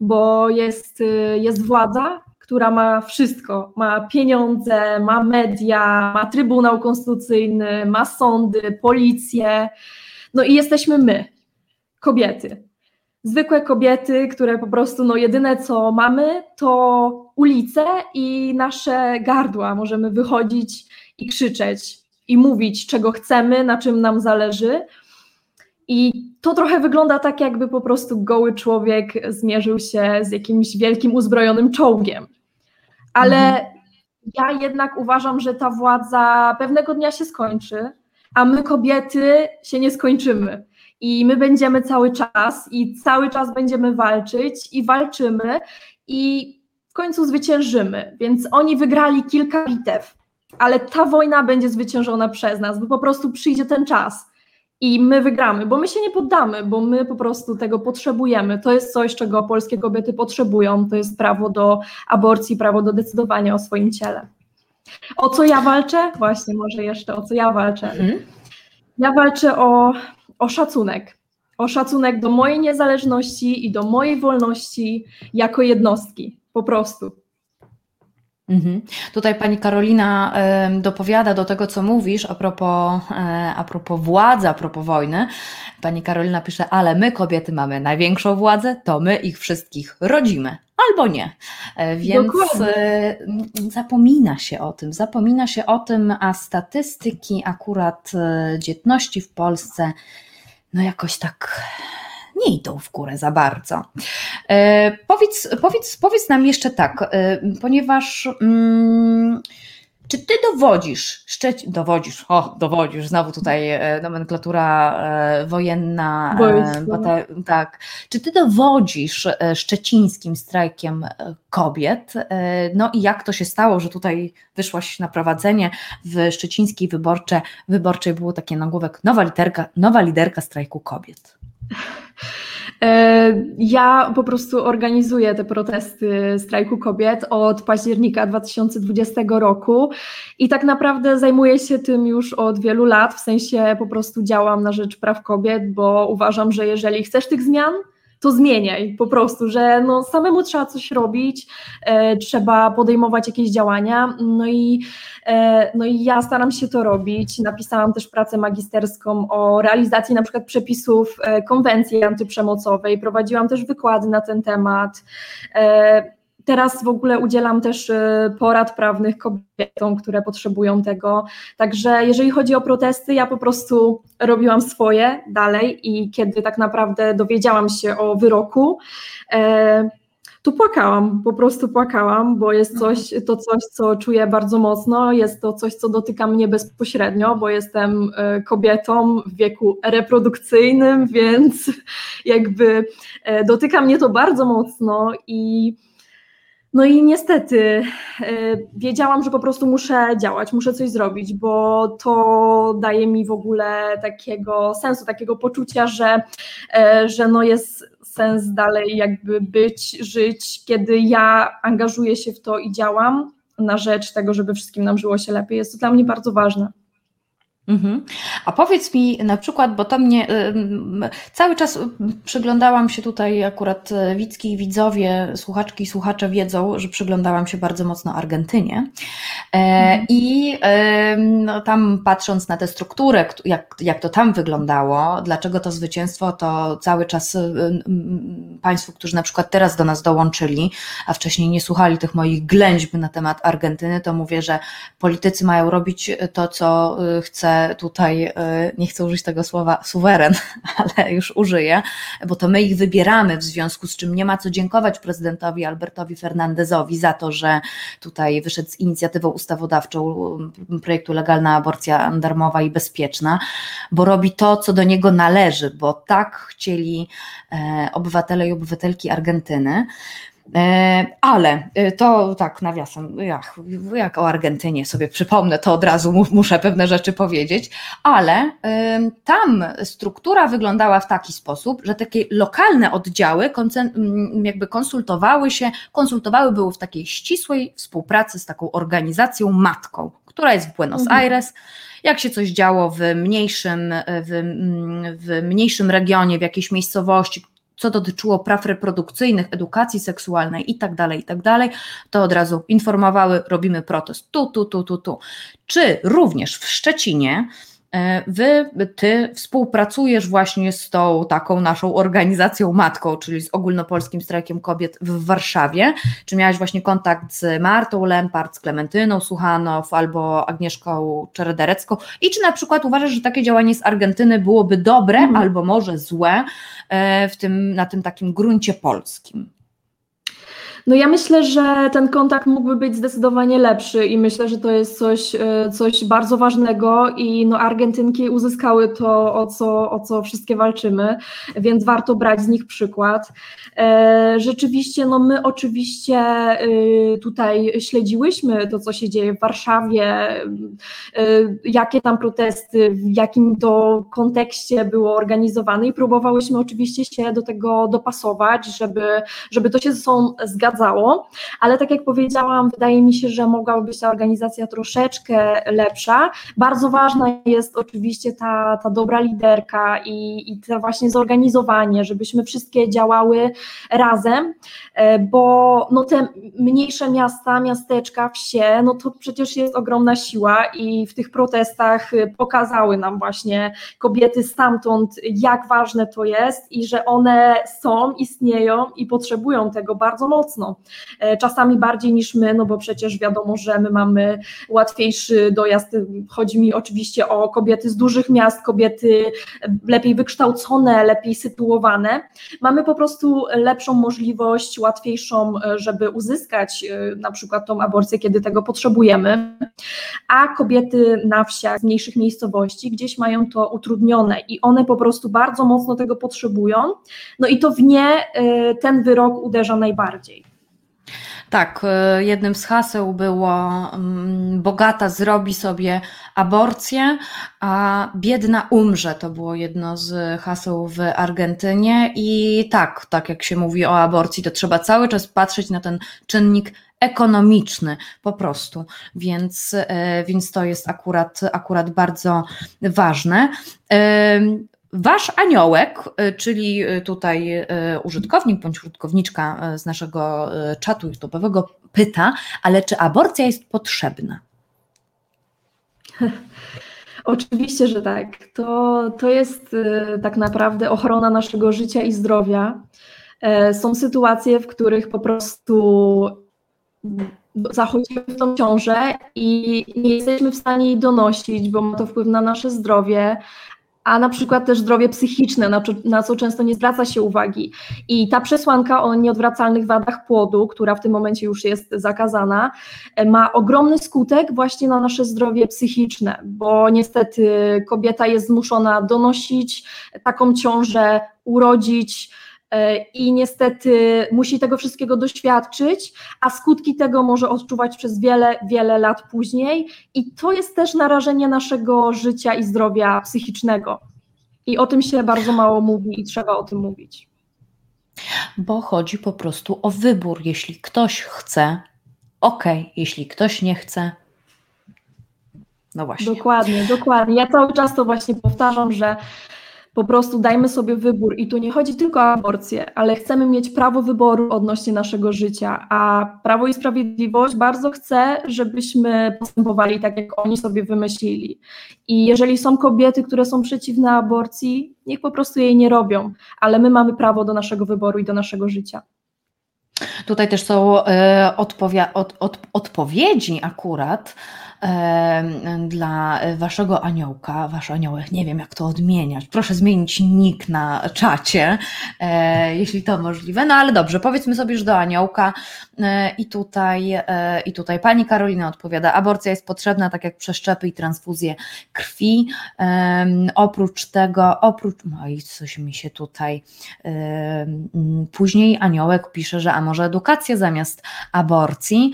bo jest, jest władza, która ma wszystko. Ma pieniądze, ma media, ma Trybunał Konstytucyjny, ma sądy, policję. No i jesteśmy my, kobiety. Zwykłe kobiety, które po prostu no jedyne co mamy to ulice i nasze gardła. Możemy wychodzić i krzyczeć i mówić, czego chcemy, na czym nam zależy. I to trochę wygląda tak, jakby po prostu goły człowiek zmierzył się z jakimś wielkim uzbrojonym czołgiem. Ale Mhm. ja jednak uważam, że ta władza pewnego dnia się skończy, a my kobiety się nie skończymy. I my będziemy cały czas i cały czas będziemy walczyć i walczymy i końcu zwyciężymy. Więc oni wygrali kilka bitew, ale ta wojna będzie zwyciężona przez nas, bo po prostu przyjdzie ten czas i my wygramy, bo my się nie poddamy, bo my po prostu tego potrzebujemy. To jest coś, czego polskie kobiety potrzebują. To jest prawo do aborcji, prawo do decydowania o swoim ciele. O co ja walczę? Właśnie, może jeszcze o co ja walczę. Ja walczę o, o szacunek. O szacunek do mojej niezależności i do mojej wolności jako jednostki. Po prostu. Mhm. Tutaj pani Karolina dopowiada do tego, co mówisz a propos, e, a propos władzy, a propos wojny. Pani Karolina pisze, ale my kobiety mamy największą władzę, to my ich wszystkich rodzimy. Albo nie. E, Więc Dokładnie. e, zapomina się o tym, zapomina się o tym, a statystyki akurat dzietności w Polsce no jakoś tak nie idą w górę za bardzo. E, powiedz, powiedz, powiedz nam jeszcze tak, e, ponieważ mm, czy ty dowodzisz, Szczecin, dowodzisz, o, dowodzisz, znowu tutaj e, nomenklatura e, wojenna, e, bata- tak, czy ty dowodzisz szczecińskim strajkiem kobiet, no i jak to się stało, że tutaj wyszłaś na prowadzenie w szczecińskiej wyborcze, wyborczej było takie nagłówek, nowa literka, nowa liderka strajku kobiet. E, Ja po prostu organizuję te protesty strajku kobiet od października 2020 roku i tak naprawdę zajmuję się tym już od wielu lat, w sensie po prostu działam na rzecz praw kobiet, bo uważam, że jeżeli chcesz tych zmian, to zmieniaj po prostu, że no samemu trzeba coś robić, e, trzeba podejmować jakieś działania, no i, e, no i ja staram się to robić. Napisałam też pracę magisterską o realizacji na przykład przepisów e, konwencji antyprzemocowej, prowadziłam też wykłady na ten temat. E, Teraz w ogóle udzielam też e, porad prawnych kobietom, które potrzebują tego. Także jeżeli chodzi o protesty, ja po prostu robiłam swoje dalej i kiedy tak naprawdę dowiedziałam się o wyroku, e, to płakałam, po prostu płakałam, bo jest coś, to coś, co czuję bardzo mocno, jest to coś, co dotyka mnie bezpośrednio, bo jestem e, kobietą w wieku reprodukcyjnym, więc jakby e, dotyka mnie to bardzo mocno i no i niestety e, wiedziałam, że po prostu muszę działać, muszę coś zrobić, bo to daje mi w ogóle takiego sensu, takiego poczucia, że, e, że no jest sens dalej jakby być, żyć, kiedy ja angażuję się w to i działam na rzecz tego, żeby wszystkim nam żyło się lepiej. Jest to dla mnie bardzo ważne. Mhm. A powiedz mi na przykład, bo to mnie cały czas przyglądałam się tutaj, akurat e, widzki i widzowie, słuchaczki i słuchacze wiedzą, że przyglądałam się bardzo mocno Argentynie. E, mhm. I no, tam patrząc na tę strukturę, jak, jak to tam wyglądało, dlaczego to zwycięstwo, to cały czas e, Państwo, którzy na przykład teraz do nas dołączyli, a wcześniej nie słuchali tych moich ględźb na temat Argentyny, to mówię, że politycy mają robić to, co chce tutaj, e, nie chcę użyć tego słowa suweren, ale już użyję, bo to my ich wybieramy, w związku z czym nie ma co dziękować prezydentowi Albertowi Fernandezowi za to, że tutaj wyszedł z inicjatywą ustawodawczą projektu Legalna Aborcja Darmowa i Bezpieczna, bo robi to, co do niego należy, bo tak chcieli e, obywatele i obywatelki Argentyny. E, ale e, to tak, nawiasem, jak, jak o Argentynie sobie przypomnę, to od razu muszę pewne rzeczy powiedzieć, ale tam struktura wyglądała w taki sposób, że takie lokalne oddziały jakby konsultowały się, konsultowały były w takiej ścisłej współpracy z taką organizacją matką, która jest w Buenos mhm. Aires. Jak się coś działo w mniejszym, w, w mniejszym regionie, w jakiejś miejscowości, co dotyczyło praw reprodukcyjnych, edukacji seksualnej itd., tak itd., tak to od razu informowały, robimy protest tu, tu, tu, tu, tu. Czy również w Szczecinie wy, ty współpracujesz właśnie z tą taką naszą organizacją matką, czyli z ogólnopolskim strajkiem kobiet w Warszawie. Czy miałaś właśnie kontakt z Martą Lempart, z Klementyną Suchanow albo Agnieszką Czerederecką i czy na przykład uważasz, że takie działanie z Argentyny byłoby dobre mm. albo może złe e, w tym, na tym takim gruncie polskim? No ja myślę, że ten kontakt mógłby być zdecydowanie lepszy i myślę, że to jest coś, e, coś bardzo ważnego i no Argentynki uzyskały to, o co, o co wszystkie walczymy, więc warto brać z nich przykład. E, rzeczywiście, no my oczywiście y, tutaj śledziłyśmy to, co się dzieje w Warszawie, y, jakie tam protesty, w jakim to kontekście było organizowane i próbowałyśmy oczywiście się do tego dopasować, żeby, żeby to się ze sobą zgadzało ale tak jak powiedziałam, wydaje mi się, że mogłaby być ta organizacja troszeczkę lepsza. Bardzo ważna jest oczywiście ta, ta dobra liderka i, i to właśnie zorganizowanie, żebyśmy wszystkie działały razem, e, bo no te mniejsze miasta, miasteczka, wsie, no to przecież jest ogromna siła i w tych protestach pokazały nam właśnie kobiety stamtąd, jak ważne to jest i że one są, istnieją i potrzebują tego bardzo mocno. E, czasami bardziej niż my, no bo przecież wiadomo, że my mamy łatwiejszy dojazd. Chodzi mi oczywiście o kobiety z dużych miast, kobiety lepiej wykształcone, lepiej sytuowane. Mamy po prostu lepszą możliwość, łatwiejszą, e, żeby uzyskać e, na przykład tą aborcję, kiedy tego potrzebujemy, a kobiety na wsiach, z mniejszych miejscowości gdzieś mają to utrudnione i one po prostu bardzo mocno tego potrzebują. No i to w nie ten wyrok uderza najbardziej. Tak, e, jednym z haseł było mm, bogata zrobi sobie aborcję, a biedna umrze. To było jedno z haseł w Argentynie i tak, tak jak się mówi o aborcji, to trzeba cały czas patrzeć na ten czynnik ekonomiczny po prostu, więc, e, więc to jest akurat, akurat bardzo ważne. Wasz aniołek, y, czyli y, tutaj y, użytkownik bądź użytkowniczka z naszego czatu YouTube'owego pyta, ale czy aborcja jest potrzebna? Oczywiście, że tak. To, to jest tak naprawdę ochrona naszego życia i zdrowia. E, są sytuacje, w których po prostu zachodzimy w tą ciążę i nie jesteśmy w stanie jej donosić, bo ma to wpływ na nasze zdrowie, a na przykład też zdrowie psychiczne, na, na, co często nie zwraca się uwagi. I ta przesłanka o nieodwracalnych wadach płodu, która w tym momencie już jest zakazana, e, ma ogromny skutek właśnie na nasze zdrowie psychiczne, bo niestety kobieta jest zmuszona donosić taką ciążę, urodzić, i niestety musi tego wszystkiego doświadczyć, a skutki tego może odczuwać przez wiele, wiele lat później. I to jest też narażenie naszego życia i zdrowia psychicznego. I o tym się bardzo mało mówi i trzeba o tym mówić. Bo chodzi po prostu o wybór. Jeśli ktoś chce, ok, jeśli ktoś nie chce, No właśnie. Dokładnie, dokładnie. Ja cały czas to właśnie powtarzam, że po prostu dajmy sobie wybór i tu nie chodzi tylko o aborcję, ale chcemy mieć prawo wyboru odnośnie naszego życia, a Prawo i Sprawiedliwość bardzo chce, żebyśmy postępowali tak, jak oni sobie wymyślili. I jeżeli są kobiety, które są przeciwne aborcji, niech po prostu jej nie robią, ale my mamy prawo do naszego wyboru i do naszego życia. Tutaj też są e, odpowiedzi akurat dla waszego aniołka, wasz aniołek, nie wiem jak to odmieniać, proszę zmienić nick na czacie, e, jeśli to możliwe, no ale dobrze, powiedzmy sobie, że do aniołka. E, i tutaj, e, i tutaj pani Karolina odpowiada, aborcja jest potrzebna, tak jak przeszczepy i transfuzje krwi, oprócz tego, oprócz, no i coś mi się tutaj, później aniołek pisze, że a może edukacja zamiast aborcji,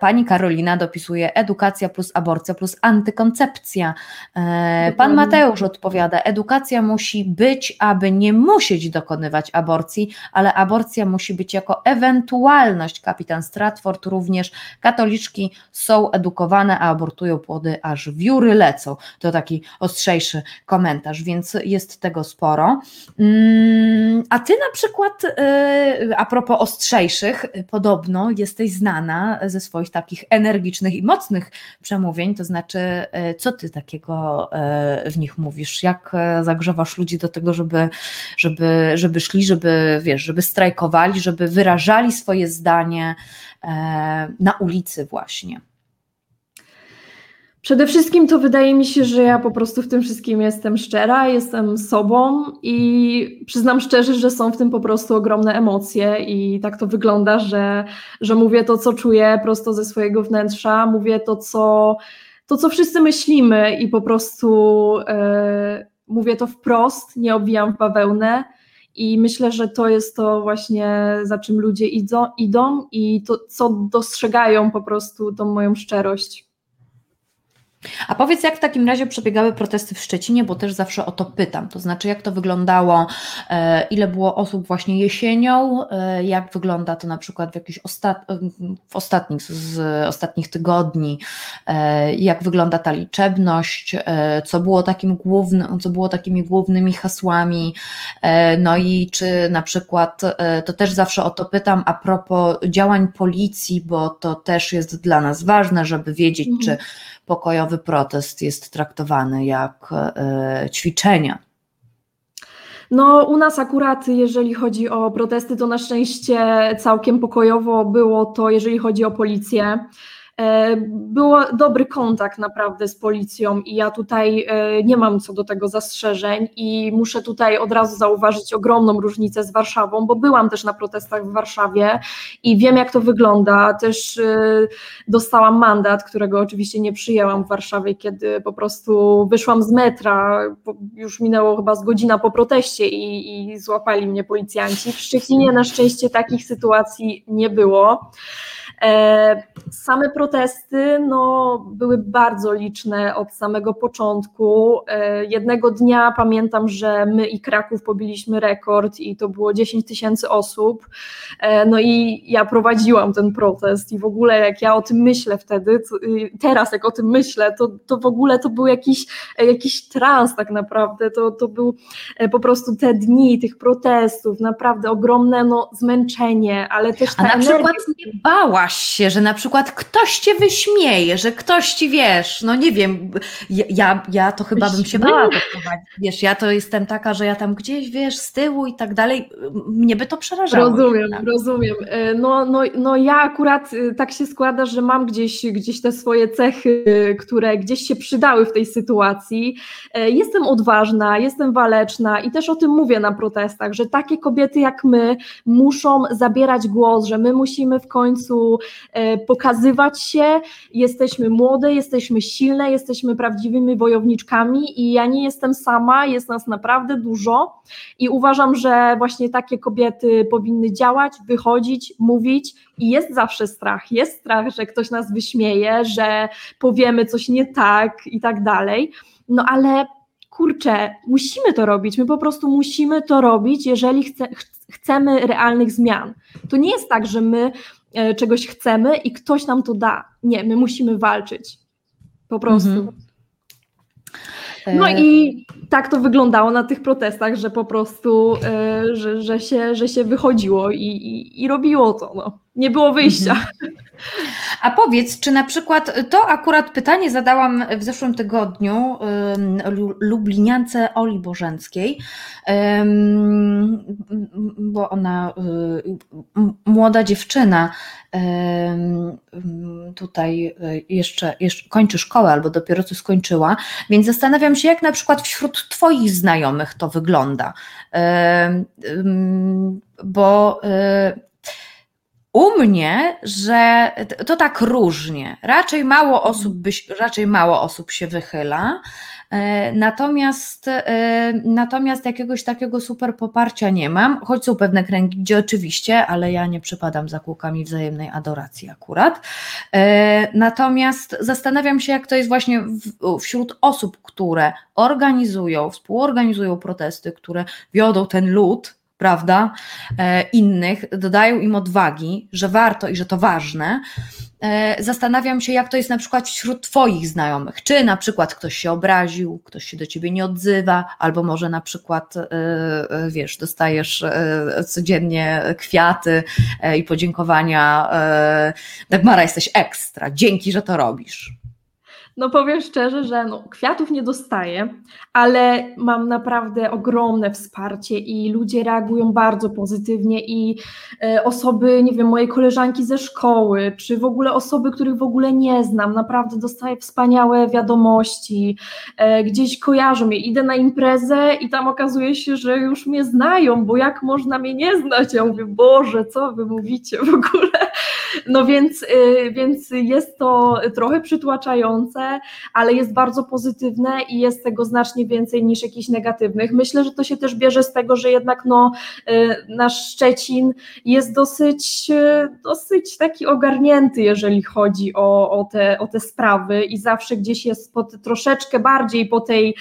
pani Karolina dopisuje edukacja plus plus aborcja plus antykoncepcja. E, pan Mateusz odpowiada, edukacja musi być, aby nie musieć dokonywać aborcji, ale aborcja musi być jako ewentualność. Kapitan Stratford również, katoliczki są edukowane, a abortują płody, aż wióry lecą. To taki ostrzejszy komentarz, więc jest tego sporo. Mm, a ty na przykład, e, a propos ostrzejszych, podobno jesteś znana ze swoich takich energicznych i mocnych przemówień, to znaczy, e, co ty takiego e, w nich mówisz? Jak zagrzewasz ludzi do tego, żeby, żeby, żeby szli, żeby, wiesz, żeby strajkowali, żeby wyrażali swoje zdanie na ulicy właśnie? Przede wszystkim to wydaje mi się, że ja po prostu w tym wszystkim jestem szczera, jestem sobą i przyznam szczerze, że są w tym po prostu ogromne emocje i tak to wygląda, że, że mówię to, co czuję prosto ze swojego wnętrza, mówię to, co, to, co wszyscy myślimy i po prostu e, mówię to wprost, nie obwijam w bawełnę. I myślę, że to jest to właśnie, za czym ludzie idą, idą i to, co dostrzegają po prostu tą moją szczerość. A powiedz, jak w takim razie przebiegały protesty w Szczecinie, bo też zawsze o to pytam. To znaczy, jak to wyglądało, e, ile było osób właśnie jesienią, e, jak wygląda to na przykład w jakichś ostat... w ostatnich, z ostatnich tygodni, e, jak wygląda ta liczebność, co było takim głównym, co było takimi głównymi hasłami, no i czy na przykład, to też zawsze o to pytam a propos działań policji, bo to też jest dla nas ważne, żeby wiedzieć, mhm. czy pokojowy protest jest traktowany jak e, ćwiczenia. No, u nas akurat, jeżeli chodzi o protesty, to na szczęście całkiem pokojowo było to, jeżeli chodzi o policję. E, był dobry kontakt naprawdę z policją i ja tutaj e, nie mam co do tego zastrzeżeń i muszę tutaj od razu zauważyć ogromną różnicę z Warszawą, bo byłam też na protestach w Warszawie i wiem jak to wygląda. Też e, dostałam mandat, którego oczywiście nie przyjęłam w Warszawie, kiedy po prostu wyszłam z metra, już minęło chyba z godzina po proteście i, i złapali mnie policjanci. W Szczecinie na szczęście takich sytuacji nie było. E, same protesty no, były bardzo liczne od samego początku. E, jednego dnia pamiętam, że my i Kraków pobiliśmy rekord i to było 10 tysięcy osób. E, no i ja prowadziłam ten protest i w ogóle jak ja o tym myślę wtedy, y, teraz jak o tym myślę, to, to w ogóle to był jakiś, jakiś trans tak naprawdę. To, to był po prostu te dni tych protestów, naprawdę ogromne no, zmęczenie, ale też ta A na energia... przykład nie bałaś się, że na przykład ktoś cię wyśmieje, że ktoś ci wiesz, no nie wiem, ja, ja to chyba bym się bała prowadzić. Wiesz, ja to jestem taka, że ja tam gdzieś, wiesz, z tyłu i tak dalej, mnie by to przerażało. Rozumiem, rozumiem. E, no, no, no ja akurat e, tak się składa, że mam gdzieś, gdzieś te swoje cechy, które gdzieś się przydały w tej sytuacji. E, jestem odważna, jestem waleczna i też o tym mówię na protestach, że takie kobiety jak my muszą zabierać głos, że my musimy w końcu E, pokazywać się. Jesteśmy młode, jesteśmy silne, jesteśmy prawdziwymi wojowniczkami i ja nie jestem sama, jest nas naprawdę dużo i uważam, że właśnie takie kobiety powinny działać, wychodzić, mówić i jest zawsze strach. Jest strach, że ktoś nas wyśmieje, że powiemy coś nie tak i tak dalej. No ale kurczę, musimy to robić, my po prostu musimy to robić, jeżeli chce, chcemy realnych zmian. To nie jest tak, że my E, czegoś chcemy i ktoś nam to da. Nie, my musimy walczyć. Po prostu. Mhm. No E, i tak to wyglądało na tych protestach, że po prostu, e, że, że, się, że się wychodziło i, i, i robiło to. No. Nie było wyjścia. A powiedz, czy na przykład to akurat pytanie zadałam w zeszłym tygodniu Lubliniance Oli Bożenckiej, bo ona, y, młoda dziewczyna, tutaj y, jeszcze, jeszcze kończy szkołę albo dopiero co skończyła, więc zastanawiam się, jak na przykład wśród Twoich znajomych to wygląda. Bo y, u mnie, że to tak różnie. Raczej mało osób, byś, raczej mało osób się wychyla. e, Natomiast, e, natomiast jakiegoś takiego super poparcia nie mam, choć są pewne kręgi, gdzie oczywiście, ale ja nie przypadam za kółkami wzajemnej adoracji akurat. E, Natomiast zastanawiam się, jak to jest właśnie w, wśród osób, które organizują, współorganizują protesty, które wiodą ten lud, prawda, e, innych, dodają im odwagi, że warto i że to ważne. E, Zastanawiam się, jak to jest na przykład wśród Twoich znajomych. Czy na przykład ktoś się obraził, ktoś się do Ciebie nie odzywa, albo może na przykład, e, wiesz, dostajesz codziennie kwiaty i podziękowania. Dagmara, jesteś ekstra, dzięki, że to robisz. No powiem szczerze, że no, kwiatów nie dostaję, ale mam naprawdę ogromne wsparcie i ludzie reagują bardzo pozytywnie i e, osoby, nie wiem, moje koleżanki ze szkoły, czy w ogóle osoby, których w ogóle nie znam, naprawdę dostaję wspaniałe wiadomości, e, gdzieś kojarzą mnie, idę na imprezę i tam okazuje się, że już mnie znają, bo jak można mnie nie znać? Ja mówię, Boże, co wy mówicie w ogóle? No więc, y, więc jest to trochę przytłaczające, ale jest bardzo pozytywne i jest tego znacznie więcej niż jakichś negatywnych. Myślę, że to się też bierze z tego, że jednak no, y, nasz Szczecin jest dosyć, y, dosyć taki ogarnięty, jeżeli chodzi o, o, te, o te sprawy i zawsze gdzieś jest pod, troszeczkę bardziej po tej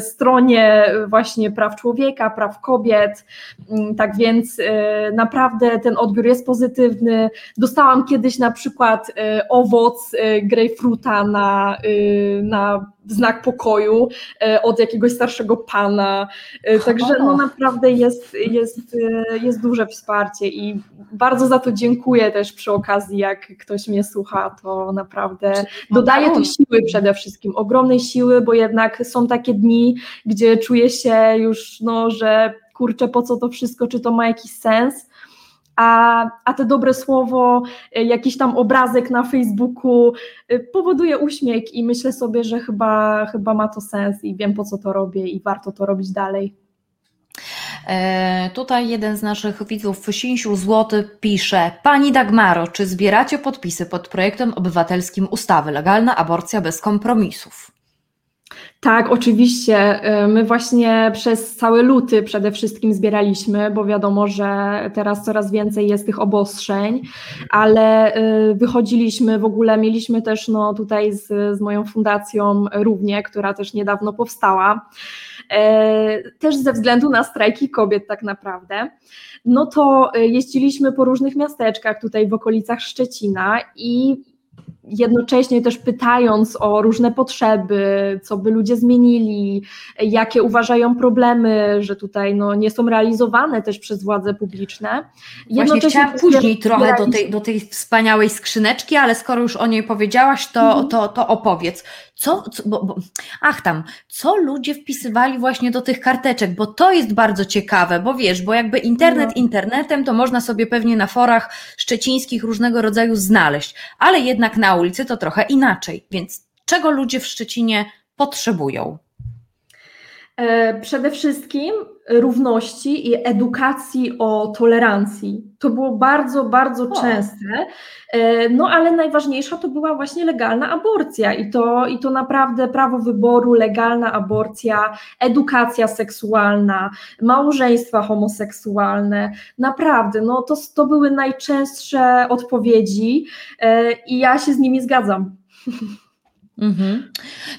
stronie właśnie praw człowieka, praw kobiet. Mm, Tak więc naprawdę ten odbiór jest pozytywny. Dostałam kiedyś na przykład e, owoc e, grejpfruta na, e, na znak pokoju od jakiegoś starszego pana. Także no naprawdę jest, jest, jest duże wsparcie i bardzo za to dziękuję też przy okazji, jak ktoś mnie słucha, to naprawdę dodaje to siły przede wszystkim, ogromnej siły, bo jednak są takie dni, gdzie czuję się już, no, że kurczę, po co to wszystko, czy to ma jakiś sens, a, a te dobre słowo, e, jakiś tam obrazek na Facebooku e, powoduje uśmiech i myślę sobie, że chyba, chyba ma to sens i wiem po co to robię i warto to robić dalej. E, Tutaj jeden z naszych widzów, Sinsiu Złoty, pisze: Pani Dagmaro, czy zbieracie podpisy pod projektem obywatelskim ustawy Legalna aborcja bez kompromisów? Tak, oczywiście. Y, My właśnie przez cały luty przede wszystkim zbieraliśmy, bo wiadomo, że teraz coraz więcej jest tych obostrzeń, ale y, wychodziliśmy w ogóle, mieliśmy też no, tutaj z, z moją fundacją Równie, która też niedawno powstała, e, też ze względu na strajki kobiet tak naprawdę. No to jeździliśmy po różnych miasteczkach tutaj w okolicach Szczecina i jednocześnie też pytając o różne potrzeby, co by ludzie zmienili, jakie uważają problemy, że tutaj no, nie są realizowane też przez władze publiczne. Właśnie chciałam później trochę do tej, do tej wspaniałej skrzyneczki, ale skoro już o niej powiedziałaś, to, Mhm. to, to opowiedz. Co, co bo, bo, ach tam, co ludzie wpisywali właśnie do tych karteczek, bo to jest bardzo ciekawe, bo wiesz, bo jakby internet No. internetem, to można sobie pewnie na forach szczecińskich różnego rodzaju znaleźć, ale jednak na ulicy to trochę inaczej, więc czego ludzie w Szczecinie potrzebują? E, Przede wszystkim równości i edukacji o tolerancji. To było bardzo, bardzo O. częste. E, No ale najważniejsza to była właśnie legalna aborcja i to, i to naprawdę prawo wyboru, legalna aborcja, edukacja seksualna, małżeństwa homoseksualne. Naprawdę, no to, to były najczęstsze odpowiedzi e, i ja się z nimi zgadzam. Mhm.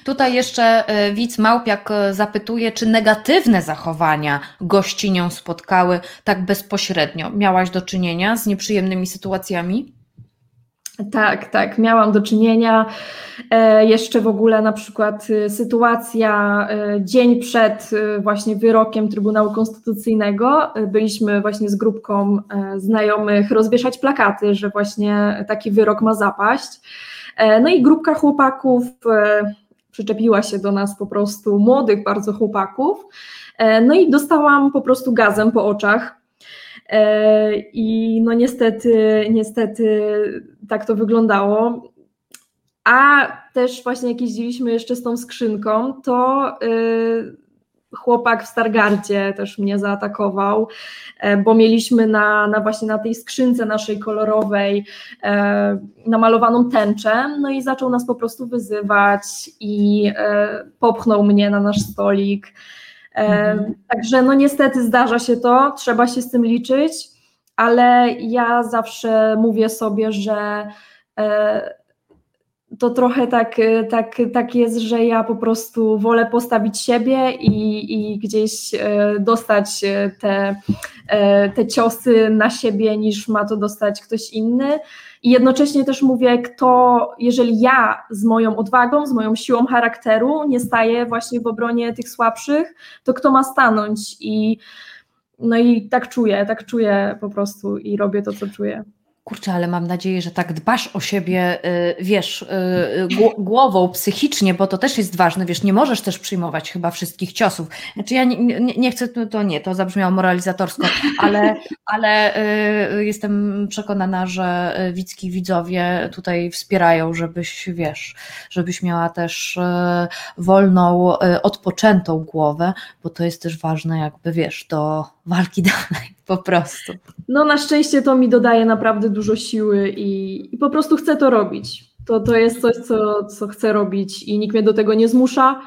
Tutaj jeszcze e, widz Małpiak e, zapytuje, czy negatywne zachowania gościnią spotkały tak bezpośrednio. Miałaś do czynienia z nieprzyjemnymi sytuacjami? Tak, tak, miałam do czynienia. E, jeszcze w ogóle na przykład y, sytuacja e, dzień przed y, właśnie wyrokiem Trybunału Konstytucyjnego. E, byliśmy właśnie z grupką znajomych rozwieszać plakaty, że właśnie taki wyrok ma zapaść. No i grupka chłopaków przyczepiła się do nas po prostu, młodych bardzo chłopaków. No i dostałam po prostu gazem po oczach. I no niestety, niestety tak to wyglądało. A też właśnie jak jeździliśmy jeszcze z tą skrzynką, to yy, chłopak w Stargardzie też mnie zaatakował, yy, bo mieliśmy na, na właśnie na tej skrzynce naszej kolorowej yy, namalowaną tęczę, no i zaczął nas po prostu wyzywać i e, popchnął mnie na nasz stolik. Mhm. Także no niestety zdarza się to, trzeba się z tym liczyć, ale ja zawsze mówię sobie, że to trochę tak, y, tak, tak jest, że ja po prostu wolę postawić siebie i, i gdzieś y, dostać y, te, te ciosy na siebie, niż ma to dostać ktoś inny. I jednocześnie też mówię, kto, jeżeli ja z moją odwagą, z moją siłą charakteru nie staję właśnie w obronie tych słabszych, to kto ma stanąć? I no i tak czuję, tak czuję po prostu i robię to, co czuję. Kurczę, ale mam nadzieję, że tak dbasz o siebie, y, wiesz, y, y, głową, psychicznie, bo to też jest ważne, wiesz, nie możesz też przyjmować chyba wszystkich ciosów. Znaczy ja nie, nie, nie chcę, to nie, to zabrzmiało moralizatorsko, ale, ale jestem przekonana, że widzki widzowie tutaj wspierają, żebyś, wiesz, żebyś miała też wolną, odpoczętą głowę, bo to jest też ważne jakby, wiesz, do walki dalej po prostu. No na szczęście to mi dodaje naprawdę dużo siły i, i po prostu chcę to robić. To, to jest coś, co, co chcę robić i nikt mnie do tego nie zmusza.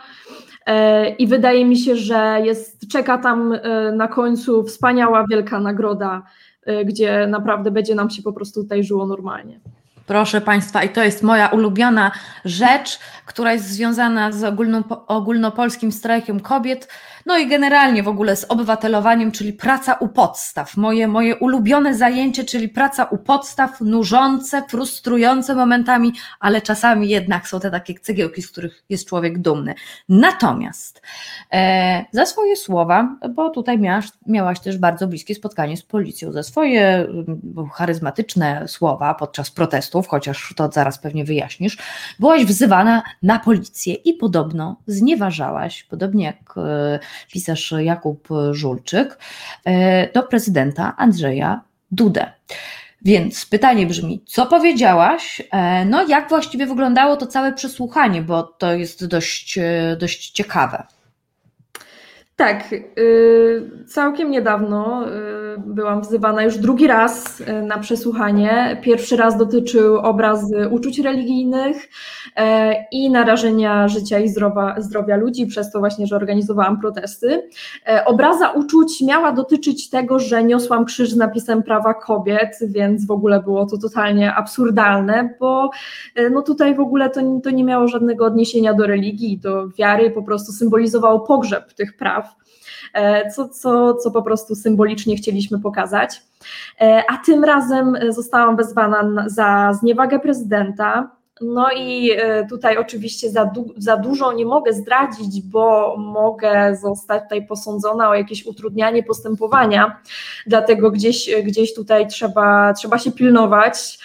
E, I wydaje mi się, że jest, czeka tam e, na końcu wspaniała, wielka nagroda, e, gdzie naprawdę będzie nam się po prostu tutaj żyło normalnie. Proszę Państwa, i to jest moja ulubiona rzecz, która jest związana z ogólno, ogólnopolskim strajkiem kobiet, no i generalnie w ogóle z obywatelowaniem, czyli praca u podstaw. Moje, moje ulubione zajęcie, czyli praca u podstaw, nużące, frustrujące momentami, ale czasami jednak są te takie cegiełki, z których jest człowiek dumny. Natomiast e, za swoje słowa, bo tutaj miałaś, miałaś też bardzo bliskie spotkanie z policją, za swoje mm, charyzmatyczne słowa podczas protestów, chociaż to zaraz pewnie wyjaśnisz, byłaś wzywana na policję i podobno znieważałaś, podobnie jak e, pisarz Jakub Żulczyk, e, do prezydenta Andrzeja Dudę. Więc pytanie brzmi, co powiedziałaś? E, no, jak właściwie wyglądało to całe przesłuchanie, bo to jest dość, e, dość ciekawe. Tak, y, całkiem niedawno y, byłam wzywana już drugi raz y, na przesłuchanie. Pierwszy raz dotyczył obrazy uczuć religijnych i narażenia życia i zdrowia, zdrowia ludzi, przez to właśnie, że organizowałam protesty. Obraza uczuć miała dotyczyć tego, że niosłam krzyż z napisem prawa kobiet, więc w ogóle było to totalnie absurdalne, bo no tutaj w ogóle to, to nie miało żadnego odniesienia do religii, do wiary, po prostu symbolizowało pogrzeb tych praw. E, co, co, co po prostu symbolicznie chcieliśmy pokazać. E, a tym razem zostałam wezwana za zniewagę prezydenta. No i e, tutaj oczywiście za, du za dużo nie mogę zdradzić, bo mogę zostać tutaj posądzona o jakieś utrudnianie postępowania, dlatego gdzieś, gdzieś tutaj trzeba, trzeba się pilnować.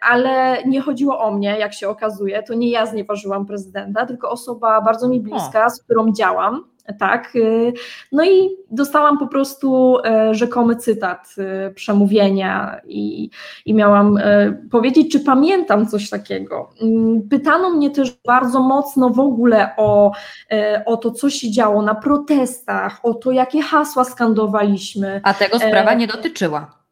Ale nie chodziło o mnie, jak się okazuje, to nie ja znieważyłam prezydenta, tylko osoba bardzo mi bliska, z którą działam tak. Y, no i dostałam po prostu e, rzekomy cytat y, przemówienia i, i miałam e, powiedzieć, czy pamiętam coś takiego. Mm, pytano mnie też bardzo mocno w ogóle o, e, o to, co się działo na protestach, o to, jakie hasła skandowaliśmy. A tego sprawa nie dotyczyła.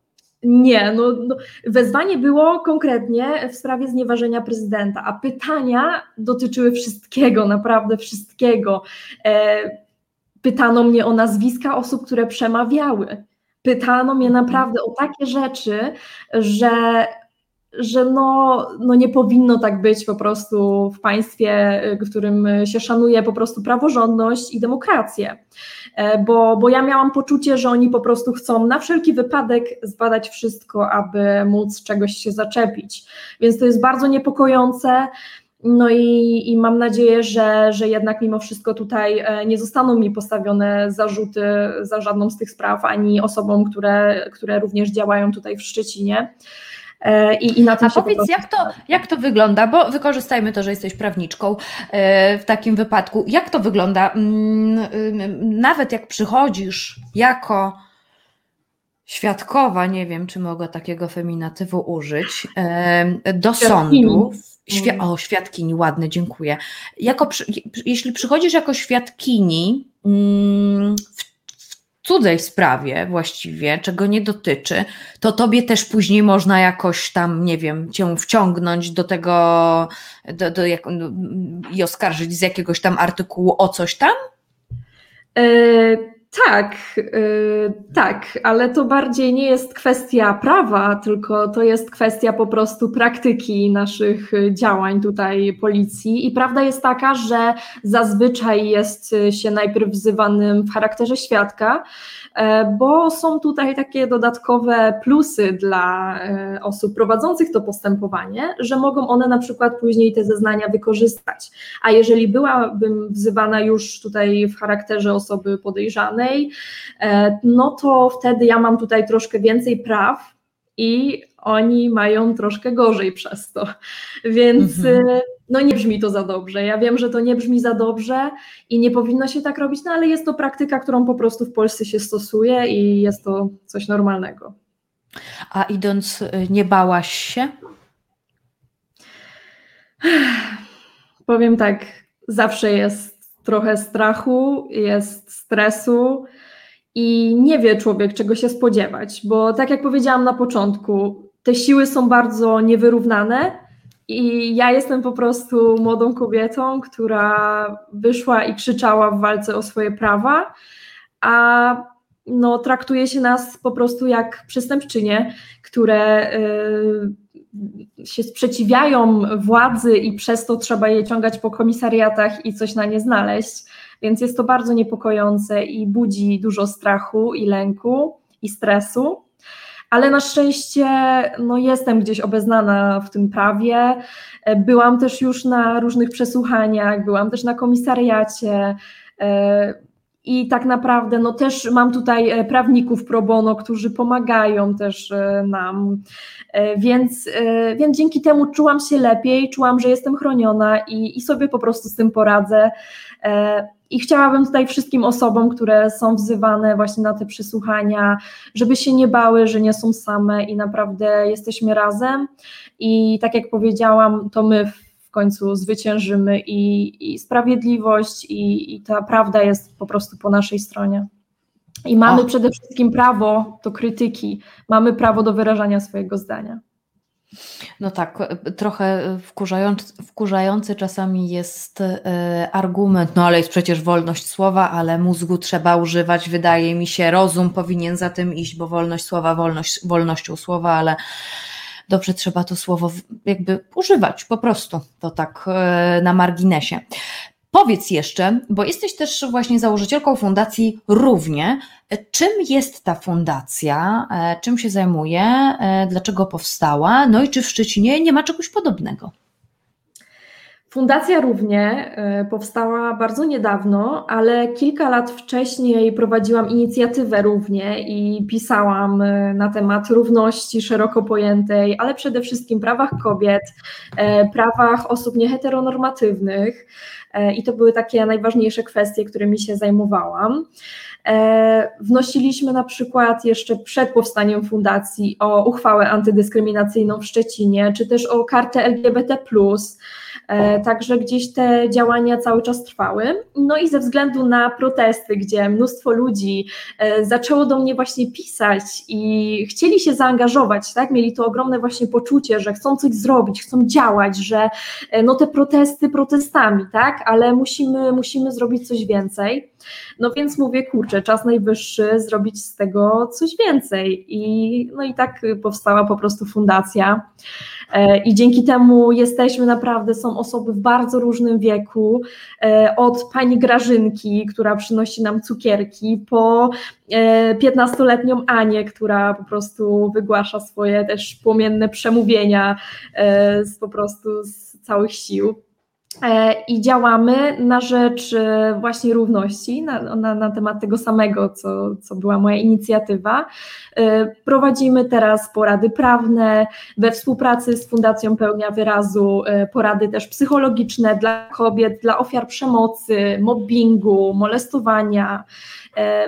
Nie, no, no, wezwanie było konkretnie w sprawie znieważenia prezydenta, a pytania dotyczyły wszystkiego, naprawdę wszystkiego. E, pytano mnie o nazwiska osób, które przemawiały. Pytano mnie mhm. naprawdę o takie rzeczy, że że no, no nie powinno tak być po prostu w państwie, w którym się szanuje po prostu praworządność i demokrację. E, bo, bo ja miałam poczucie, że oni po prostu chcą na wszelki wypadek zbadać wszystko, aby móc czegoś się zaczepić. Więc to jest bardzo niepokojące. No i, i mam nadzieję, że, że jednak mimo wszystko tutaj e, nie zostaną mi postawione zarzuty za żadną z tych spraw, ani osobom, które, które również działają tutaj w Szczecinie. E, I, i na tym A powiedz, jak, to, jak to wygląda, bo wykorzystajmy to, że jesteś prawniczką e, w takim wypadku. Jak to wygląda? Mm, nawet jak przychodzisz jako świadkowa, nie wiem, czy mogę takiego feminatywu użyć, do sądu. Świ o, świadkini, ładne, dziękuję. Jako, jeśli przychodzisz jako świadkini mm, w cudzej sprawie właściwie, czego nie dotyczy, to tobie też później można jakoś tam, nie wiem, cię wciągnąć do tego do, do jak, i oskarżyć z jakiegoś tam artykułu o coś tam? E, tak, yy, tak, ale to bardziej nie jest kwestia prawa, tylko to jest kwestia po prostu praktyki naszych działań tutaj policji. I prawda jest taka, że zazwyczaj jest się najpierw wzywanym w charakterze świadka, E, bo są tutaj takie dodatkowe plusy dla e, osób prowadzących to postępowanie, że mogą one na przykład później te zeznania wykorzystać. A jeżeli byłabym wzywana już tutaj w charakterze osoby podejrzanej, e, no to wtedy ja mam tutaj troszkę więcej praw i oni mają troszkę gorzej przez to. Więc mhm no nie brzmi to za dobrze. Ja wiem, że to nie brzmi za dobrze i nie powinno się tak robić, no ale jest to praktyka, którą po prostu w Polsce się stosuje i jest to coś normalnego. A idąc, y, nie bałaś się? Powiem tak, zawsze jest trochę strachu, jest stresu i nie wie człowiek, czego się spodziewać, bo tak jak powiedziałam na początku, te siły są bardzo niewyrównane i ja jestem po prostu młodą kobietą, która wyszła i krzyczała w walce o swoje prawa, a no, traktuje się nas po prostu jak przestępczynie, które y, się sprzeciwiają władzy i przez to trzeba je ciągać po komisariatach i coś na nie znaleźć. Więc jest to bardzo niepokojące i budzi dużo strachu i lęku i stresu ale na szczęście no, jestem gdzieś obeznana w tym prawie. Byłam też już na różnych przesłuchaniach, byłam też na komisariacie. E, I tak naprawdę no też mam tutaj e, prawników pro bono, którzy pomagają też e, nam, więc, więc dzięki temu czułam się lepiej, czułam, że jestem chroniona i, i sobie po prostu z tym poradzę. I chciałabym tutaj wszystkim osobom, które są wzywane właśnie na te przesłuchania, żeby się nie bały, że nie są same i naprawdę jesteśmy razem. I tak jak powiedziałam, to my w końcu zwyciężymy i, i sprawiedliwość, i, i ta prawda jest po prostu po naszej stronie. I mamy przede wszystkim prawo do krytyki, mamy prawo do wyrażania swojego zdania. No tak, trochę wkurzający, wkurzający czasami jest e, argument, no ale jest przecież wolność słowa, ale mózgu trzeba używać, wydaje mi się, rozum powinien za tym iść, bo wolność słowa, wolność, wolnością słowa, ale dobrze trzeba to słowo jakby używać po prostu, to tak e, na marginesie. Powiedz jeszcze, bo jesteś też właśnie założycielką Fundacji Równie. Czym jest ta fundacja? E, czym się zajmuje? E, dlaczego powstała? No i czy w Szczecinie nie ma czegoś podobnego? Fundacja Równie e, powstała bardzo niedawno, ale kilka lat wcześniej prowadziłam inicjatywę Równie i pisałam na temat równości szeroko pojętej, ale przede wszystkim prawach kobiet, prawach osób nieheteronormatywnych. E, i to były takie najważniejsze kwestie, którymi się zajmowałam. E, wnosiliśmy na przykład jeszcze przed powstaniem fundacji o uchwałę antydyskryminacyjną w Szczecinie, czy też o kartę LGBT. E, także gdzieś te działania cały czas trwały. No i ze względu na protesty, gdzie mnóstwo ludzi zaczęło do mnie właśnie pisać i chcieli się zaangażować, tak? Mieli to ogromne właśnie poczucie, że chcą coś zrobić, chcą działać, że no te protesty protestami, tak? ale musimy, musimy zrobić coś więcej. No więc mówię, kurczę, czas najwyższy zrobić z tego coś więcej. I, no i tak powstała po prostu fundacja. E, I dzięki temu jesteśmy naprawdę, są osoby w bardzo różnym wieku, e, od pani Grażynki, która przynosi nam cukierki, po 15-letnią e, Anię, która po prostu wygłasza swoje też płomienne przemówienia z, po prostu z całych sił. E, i działamy na rzecz e, właśnie równości, na, na, na, temat tego samego, co, co była moja inicjatywa. E, prowadzimy teraz porady prawne we współpracy z Fundacją Pełnia Wyrazu, porady też psychologiczne dla kobiet, dla ofiar przemocy, mobbingu, molestowania.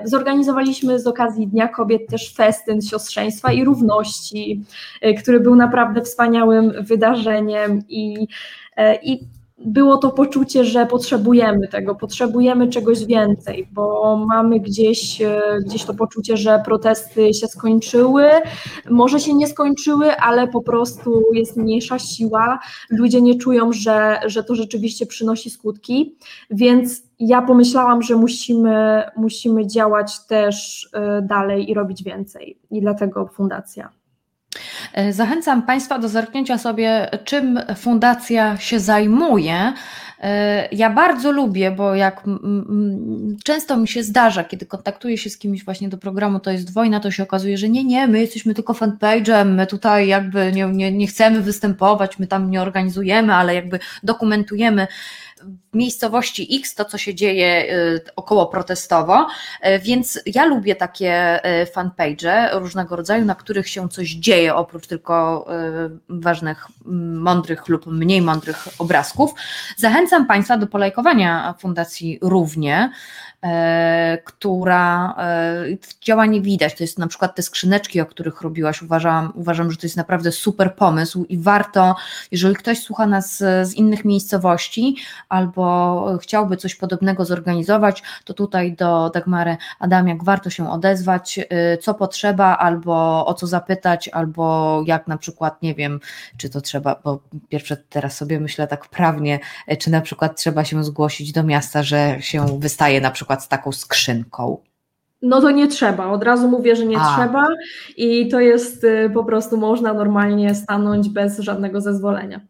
Zorganizowaliśmy z okazji Dnia Kobiet też festyn siostrzeństwa i równości, który był naprawdę wspaniałym wydarzeniem i, i było to poczucie, że potrzebujemy tego, potrzebujemy czegoś więcej, bo mamy gdzieś, e, gdzieś to poczucie, że protesty się skończyły, może się nie skończyły, ale po prostu jest mniejsza siła, ludzie nie czują, że, że to rzeczywiście przynosi skutki, więc ja pomyślałam, że musimy, musimy działać też e, dalej i robić więcej. I dlatego fundacja. E, zachęcam Państwa do zerknięcia sobie, czym fundacja się zajmuje. E, ja bardzo lubię, bo jak często mi się zdarza, kiedy kontaktuję się z kimś właśnie do programu To jest wojna, to się okazuje, że nie, nie, my jesteśmy tylko fanpage'em, my tutaj jakby nie, nie, nie chcemy występować, my tam nie organizujemy, ale jakby dokumentujemy w miejscowości X to, co się dzieje y, około protestowo, y, więc ja lubię takie y, fanpage różnego rodzaju, na których się coś dzieje, oprócz tylko ważnych, mądrych lub mniej mądrych obrazków. Zachęcam Państwa do polajkowania Fundacji Równie. E, która e, działanie widać. To jest na przykład te skrzyneczki, o których robiłaś. Uważam, uważam, że to jest naprawdę super pomysł i warto, jeżeli ktoś słucha nas z innych miejscowości albo chciałby coś podobnego zorganizować, to tutaj do Dagmary Adamiak warto się odezwać, e, co potrzeba, albo o co zapytać, albo jak na przykład, nie wiem, czy to trzeba, bo pierwsze teraz sobie myślę tak prawnie, czy na przykład trzeba się zgłosić do miasta, że się wystaje na przykład przykład z taką skrzynką? No to nie trzeba, od razu mówię, że nie A. trzeba i to jest y, po prostu można normalnie stanąć bez żadnego zezwolenia.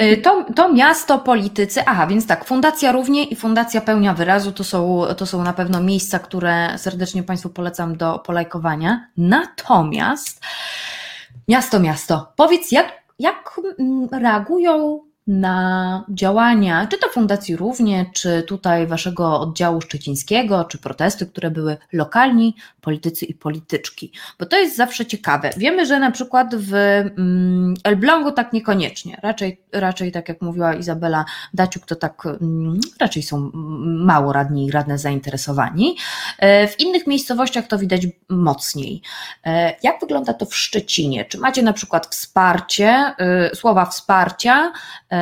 Y, to, to miasto, politycy, aha, więc tak, Fundacja Równie i Fundacja Pełnia Wyrazu to są, to są na pewno miejsca, które serdecznie Państwu polecam do polajkowania. Natomiast miasto, miasto, powiedz, jak, jak mm, reagują na działania, czy to Fundacji Równie, czy tutaj Waszego oddziału szczecińskiego, czy protesty, które były lokalni, politycy i polityczki. Bo to jest zawsze ciekawe. Wiemy, że na przykład w mm, Elblągu tak niekoniecznie. Raczej, raczej tak jak mówiła Izabela Daciuk, to tak mm, raczej są mało radni i radne zainteresowani. E, w innych miejscowościach to widać mocniej. E, jak wygląda to w Szczecinie? Czy macie na przykład wsparcie, e, słowa wsparcia, E,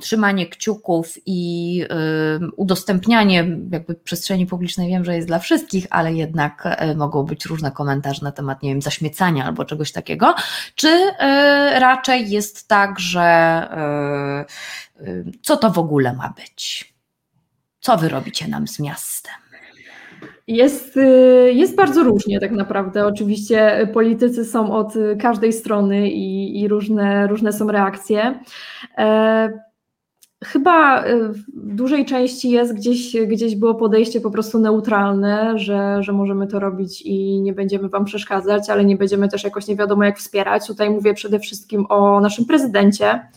trzymanie kciuków i e, udostępnianie jakby przestrzeni publicznej wiem, że jest dla wszystkich, ale jednak e, mogą być różne komentarze na temat, nie wiem, zaśmiecania albo czegoś takiego, czy raczej jest tak, że co to w ogóle ma być? Co wy robicie nam z miastem? Jest, y, jest bardzo różnie tak naprawdę. Oczywiście politycy są od każdej strony i, i różne, różne są reakcje. E, chyba y, w dużej części jest gdzieś, gdzieś było podejście po prostu neutralne, że, że możemy to robić i nie będziemy Wam przeszkadzać, ale nie będziemy też jakoś nie wiadomo jak wspierać. Tutaj mówię przede wszystkim o naszym prezydencie,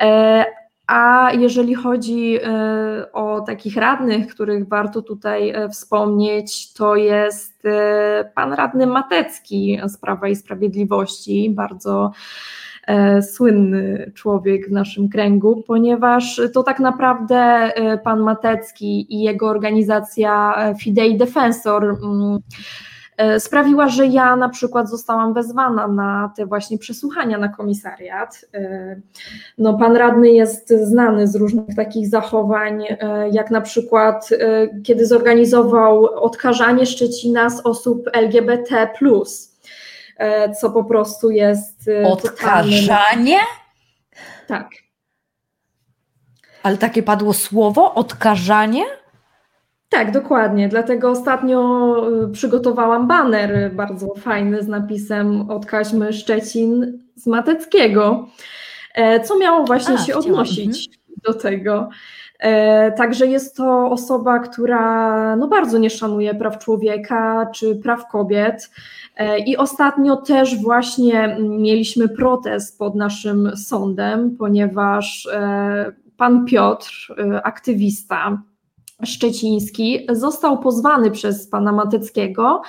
e, a jeżeli chodzi e, o takich radnych, których warto tutaj e, wspomnieć, to jest e, pan radny Matecki z Prawa i Sprawiedliwości, bardzo słynny człowiek w naszym kręgu, ponieważ to tak naprawdę pan Matecki i jego organizacja Fidei Defensor mm, sprawiła, że ja na przykład zostałam wezwana na te właśnie przesłuchania na komisariat. E, no, pan radny jest znany z różnych takich zachowań, e, jak na przykład kiedy zorganizował odkażanie Szczecina z osób LGBT, co po prostu jest. Odkażanie? Tak. Ale takie padło słowo odkażanie? Tak, dokładnie. Dlatego ostatnio y, przygotowałam baner bardzo fajny z napisem od Kaśmy Szczecin z Mateckiego, e, co miało właśnie A, się widziałam, odnosić do tego. E, Także jest to osoba, która no bardzo nie szanuje praw człowieka czy praw kobiet. E, I ostatnio też właśnie mieliśmy protest pod naszym sądem, ponieważ pan Piotr, aktywista szczeciński, został pozwany przez pana Mateckiego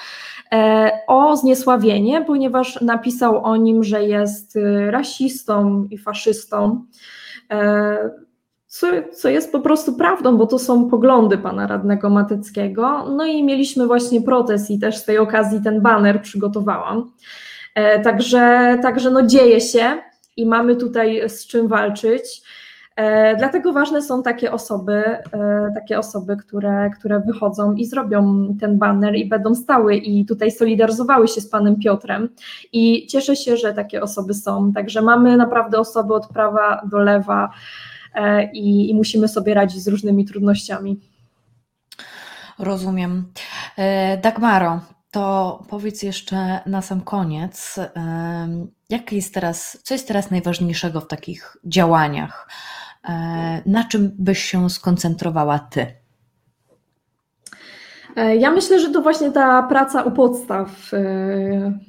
e, o zniesławienie, ponieważ napisał o nim, że jest e, rasistą i faszystą. E, co, co jest po prostu prawdą, bo to są poglądy pana radnego Mateckiego. No i mieliśmy właśnie protest i też z tej okazji ten baner przygotowałam. Także, także no dzieje się i mamy tutaj z czym walczyć. E, Dlatego ważne są takie osoby, e, takie osoby, które, które wychodzą i zrobią ten baner i będą stały i tutaj solidaryzowały się z panem Piotrem. I cieszę się, że takie osoby są. Także mamy naprawdę osoby od prawa do lewa e, i, i musimy sobie radzić z różnymi trudnościami. Rozumiem. Dagmaro, to powiedz jeszcze na sam koniec, jest teraz, co jest teraz najważniejszego w takich działaniach? E, Na czym byś się skoncentrowała ty? E, Ja myślę, że to właśnie ta praca u podstaw, e,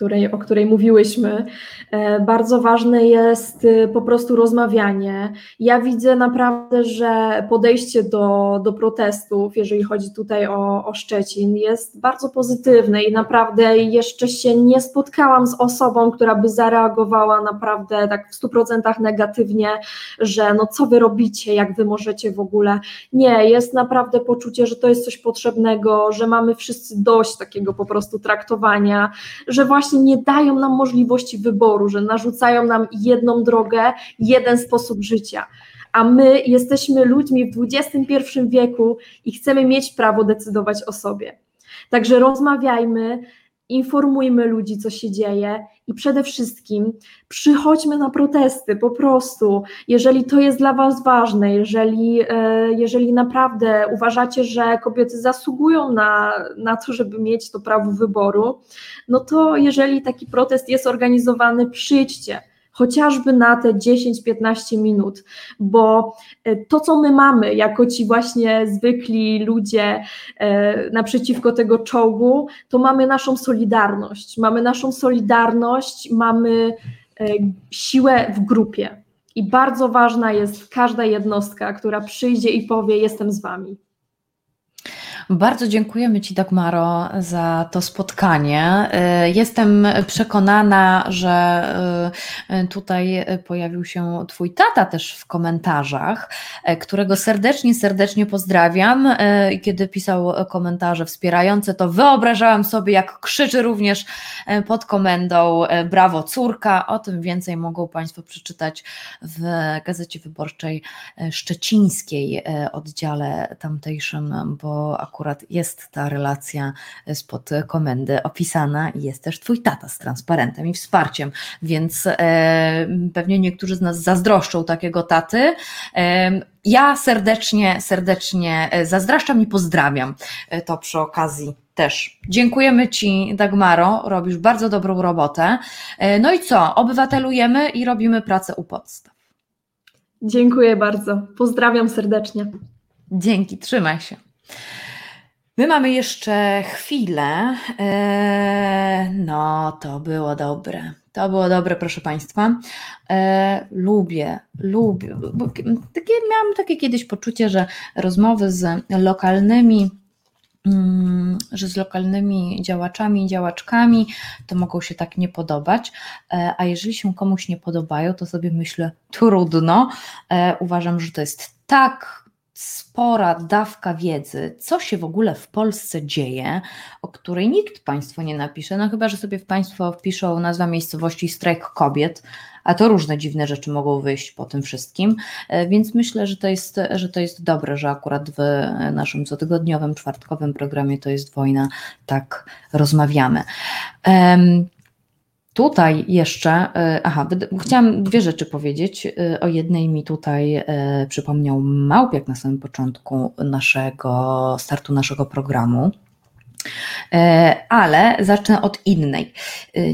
której, o której mówiłyśmy. E, Bardzo ważne jest e, po prostu rozmawianie. Ja widzę naprawdę, że podejście do, do protestów, jeżeli chodzi tutaj o, o Szczecin, jest bardzo pozytywne i naprawdę jeszcze się nie spotkałam z osobą, która by zareagowała naprawdę tak w 100% negatywnie, że no co wy robicie, jak wy możecie w ogóle. Nie, jest naprawdę poczucie, że to jest coś potrzebnego, że mamy wszyscy dość takiego po prostu traktowania, że właśnie nie dają nam możliwości wyboru, że narzucają nam jedną drogę, jeden sposób życia. A my jesteśmy ludźmi w XXI wieku i chcemy mieć prawo decydować o sobie. Także rozmawiajmy, informujmy ludzi, co się dzieje i przede wszystkim przychodźmy na protesty po prostu. Jeżeli to jest dla Was ważne, jeżeli, e, jeżeli naprawdę uważacie, że kobiety zasługują na, na to, żeby mieć to prawo wyboru, no to jeżeli taki protest jest organizowany, przyjdźcie. Chociażby na te 10-15 minut, bo e, to, co my mamy jako ci właśnie zwykli ludzie e, naprzeciwko tego czołgu, to mamy naszą solidarność. Mamy naszą solidarność, mamy e, siłę w grupie. I bardzo ważna jest każda jednostka, która przyjdzie i powie: Jestem z wami. Bardzo dziękujemy Ci, Dagmaro, za to spotkanie. Y, Jestem przekonana, że y, tutaj pojawił się Twój tata też w komentarzach, y, którego serdecznie, serdecznie pozdrawiam. Kiedy pisał komentarze wspierające, to wyobrażałam sobie, jak krzyczy również pod komendą Brawo córka. O tym więcej mogą Państwo przeczytać w Gazecie Wyborczej Szczecińskiej, oddziale tamtejszym, bo akurat jest ta relacja spod komendy opisana i jest też Twój tata z transparentem i wsparciem, więc e, pewnie niektórzy z nas zazdroszczą takiego taty. E, ja serdecznie, serdecznie e, zazdraszczam i pozdrawiam e, to przy okazji też. Dziękujemy Ci, Dagmaro, robisz bardzo dobrą robotę. E, No i co? Obywatelujemy i robimy pracę u podstaw. Dziękuję bardzo. Pozdrawiam serdecznie. Dzięki, trzymaj się. My mamy jeszcze chwilę. Eee, No, to było dobre. To było dobre, proszę Państwa. Eee, lubię, lubię. Takie, miałam takie kiedyś poczucie, że rozmowy z lokalnymi, mm, że z lokalnymi działaczami i działaczkami to mogą się tak nie podobać, E, a jeżeli się komuś nie podobają, to sobie myślę, trudno. E, Uważam, że to jest tak spora dawka wiedzy, co się w ogóle w Polsce dzieje, o której nikt Państwu nie napisze, no chyba, że sobie Państwo wpiszą nazwa miejscowości strajk kobiet, a to różne dziwne rzeczy mogą wyjść po tym wszystkim, E, więc myślę, że to jest, że to jest dobre, że akurat w naszym cotygodniowym, czwartkowym programie to jest wojna, tak rozmawiamy. Em, tutaj jeszcze, e, aha, chciałam dwie rzeczy powiedzieć. O jednej mi tutaj przypomniał Małpiak na samym początku naszego startu naszego programu. Ale zacznę od innej.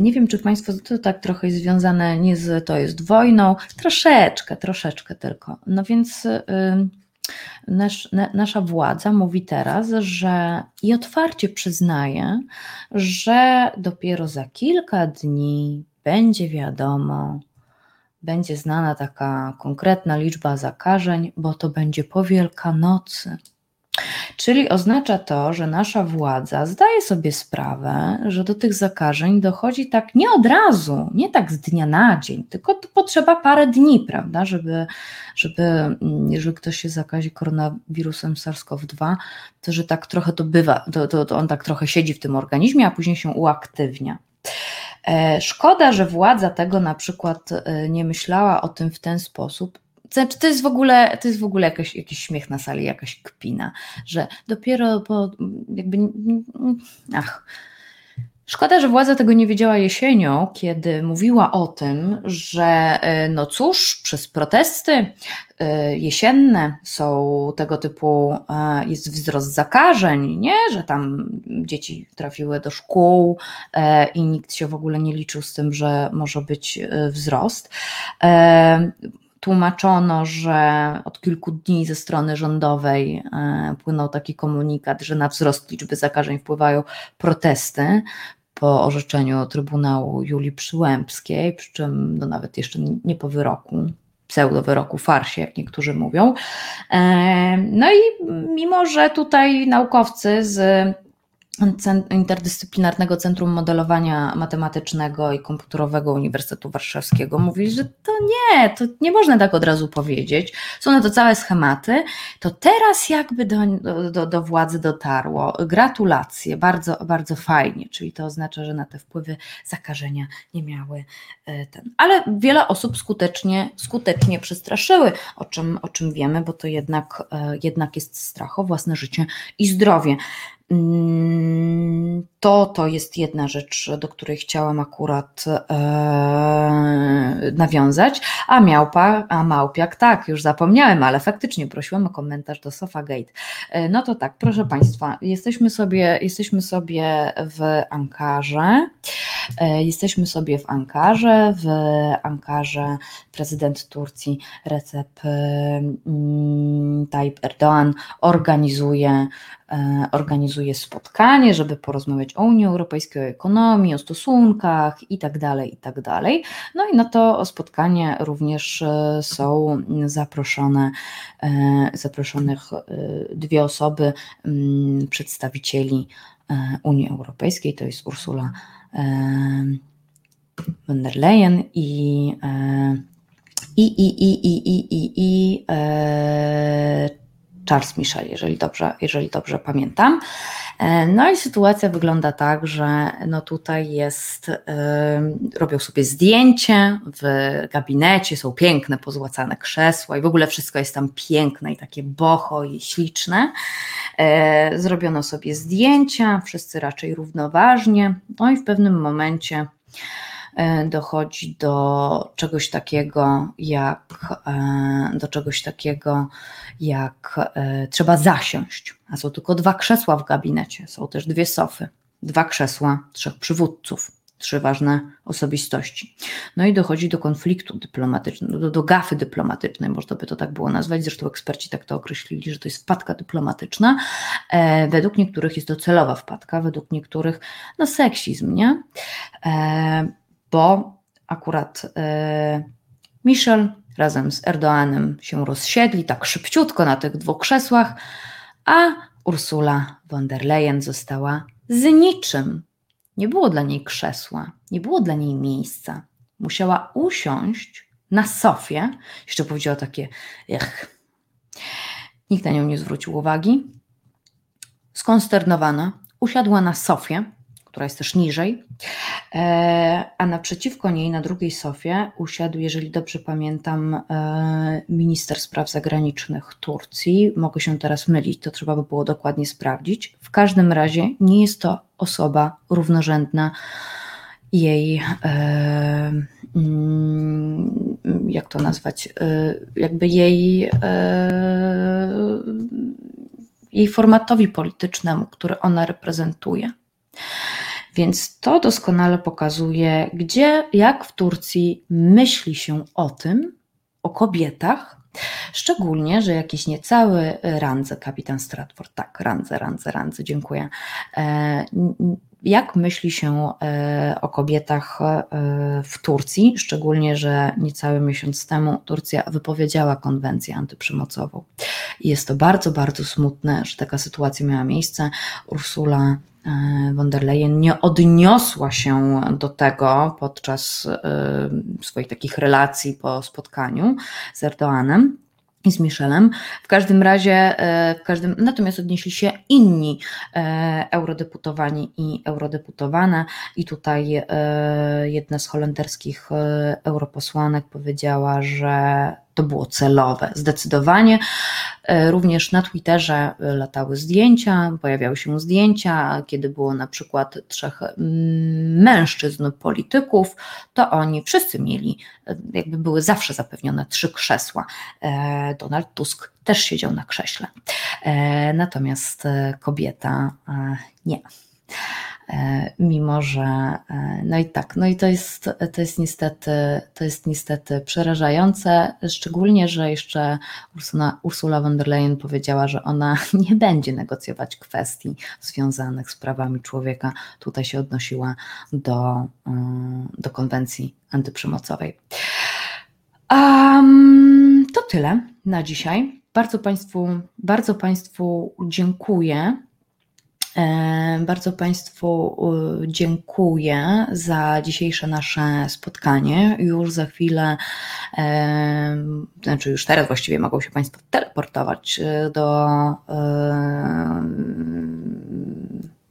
Nie wiem, czy Państwo to tak trochę jest związane nie z to jest wojną, troszeczkę, troszeczkę tylko. No więc nasz, na, nasza władza mówi teraz, że i otwarcie przyznaje, że dopiero za kilka dni będzie wiadomo, będzie znana taka konkretna liczba zakażeń, bo to będzie po Wielkanocy. Czyli oznacza to, że nasza władza zdaje sobie sprawę, że do tych zakażeń dochodzi tak nie od razu, nie tak z dnia na dzień, tylko to potrzeba parę dni, prawda, żeby, żeby mm, jeżeli ktoś się zakazi koronawirusem SARS-CoV-2, to że tak trochę to bywa, to, to, to on tak trochę siedzi w tym organizmie, a później się uaktywnia. E, szkoda, że władza tego na przykład e, nie myślała o tym w ten sposób, znaczy, to jest w ogóle, to jest w ogóle jakiś, śmiech na sali, jakaś kpina, że dopiero po jakby. Ach. Szkoda, że władza tego nie wiedziała jesienią, kiedy mówiła o tym, że e, no cóż, przez protesty e, jesienne są tego typu, e, jest wzrost zakażeń, nie, że tam dzieci trafiły do szkół i nikt się w ogóle nie liczył z tym, że może być wzrost tłumaczono, że od kilku dni ze strony rządowej e, płynął taki komunikat, że na wzrost liczby zakażeń wpływają protesty po orzeczeniu Trybunału Julii Przyłębskiej, przy czym no nawet jeszcze nie po wyroku, pseudo wyroku farsie, jak niektórzy mówią. E, no i mimo, że tutaj naukowcy z Interdyscyplinarnego Centrum Modelowania Matematycznego i Komputerowego Uniwersytetu Warszawskiego mówili, że to nie, to nie można tak od razu powiedzieć. Są na to całe schematy. To teraz jakby do, do, do władzy dotarło. Gratulacje, bardzo, bardzo fajnie, czyli to oznacza, że na te wpływy zakażenia nie miały e, ten. Ale wiele osób skutecznie, skutecznie przestraszyły, o czym, o czym wiemy, bo to jednak, e, jednak jest strach o własne życie i zdrowie. Mm, to, to jest jedna rzecz, do której chciałam akurat e, nawiązać. A miałpa, a małpiak, tak, już zapomniałem, ale faktycznie prosiłam o komentarz do Sofagate. E, no to tak, proszę Państwa, jesteśmy sobie, jesteśmy sobie w Ankarze. E, jesteśmy sobie w Ankarze. W Ankarze prezydent Turcji Recep mm, Tayyip Erdoğan organizuje organizuje spotkanie, żeby porozmawiać o Unii Europejskiej, o ekonomii, o stosunkach itd., tak itd. Tak no i na to spotkanie również e, są zaproszone, e, zaproszonych dwie osoby, mm, przedstawicieli Unii Europejskiej, to jest Ursula von der Leyen i i, i, i, i, i, i, i Charles Michel, jeżeli dobrze, jeżeli dobrze pamiętam. E, no i sytuacja wygląda tak, że no tutaj jest, yy, robią sobie zdjęcie w gabinecie, są piękne, pozłacane krzesła i w ogóle wszystko jest tam piękne i takie boho i śliczne. Yy, zrobiono sobie zdjęcia, wszyscy raczej równoważnie, no i w pewnym momencie dochodzi do czegoś takiego jak do czegoś takiego jak e, trzeba zasiąść, a są tylko dwa krzesła w gabinecie, są też dwie sofy, dwa krzesła, trzech przywódców, trzy ważne osobistości. No i dochodzi do konfliktu dyplomatycznego, do, do gafy dyplomatycznej, można by to tak było nazwać, zresztą eksperci tak to określili, że to jest wpadka dyplomatyczna. E, według niektórych jest to celowa wpadka, według niektórych no seksizm, nie? E, bo akurat e, Michel razem z Erdoanem się rozsiedli tak szybciutko na tych dwóch krzesłach, a Ursula von der Leyen została z niczym. Nie było dla niej krzesła, nie było dla niej miejsca. Musiała usiąść na sofie, jeszcze powiedziała takie, ech. Nikt na nią nie zwrócił uwagi. Skonsternowana, usiadła na sofie, która jest też niżej, e, a naprzeciwko niej na drugiej sofie usiadł, jeżeli dobrze pamiętam, e, minister spraw zagranicznych Turcji. Mogę się teraz mylić, to trzeba by było dokładnie sprawdzić. W każdym razie nie jest to osoba równorzędna jej, e, mm, jak to nazwać, jakby jej, jej formatowi politycznemu, który ona reprezentuje. Więc to doskonale pokazuje, gdzie, jak w Turcji myśli się o tym, o kobietach, Szczególnie, że jakiś niecały Randze, kapitan Stratford, tak, Randze, Randze, Randze, dziękuję. E, jak myśli się e, o kobietach e, w Turcji, szczególnie, że niecały miesiąc temu Turcja wypowiedziała konwencję antyprzemocową. Jest to bardzo, bardzo smutne, że taka sytuacja miała miejsce. Ursula von der Leyen nie odniosła się do tego podczas swoich takich relacji po spotkaniu z Erdoanem i z Michelem. W każdym razie, w każdym, natomiast odnieśli się inni eurodeputowani i eurodeputowane i tutaj jedna z holenderskich europosłanek powiedziała, że to było celowe, zdecydowanie. Również na Twitterze latały zdjęcia, pojawiały się zdjęcia, kiedy było na przykład trzech mężczyzn polityków, to oni wszyscy mieli, jakby były zawsze zapewnione trzy krzesła. Donald Tusk też siedział na krześle. Natomiast kobieta nie. E, mimo że e, no i tak, no i to jest, to jest niestety, to jest niestety przerażające, szczególnie, że jeszcze Ursula, Ursula von der Leyen powiedziała, że ona nie będzie negocjować kwestii związanych z prawami człowieka. Tutaj się odnosiła do, e, do konwencji antyprzemocowej. Um, to tyle na dzisiaj. Bardzo Państwu, bardzo Państwu dziękuję bardzo Państwu dziękuję za dzisiejsze nasze spotkanie. Już za chwilę, e, znaczy już teraz właściwie mogą się Państwo teleportować e, do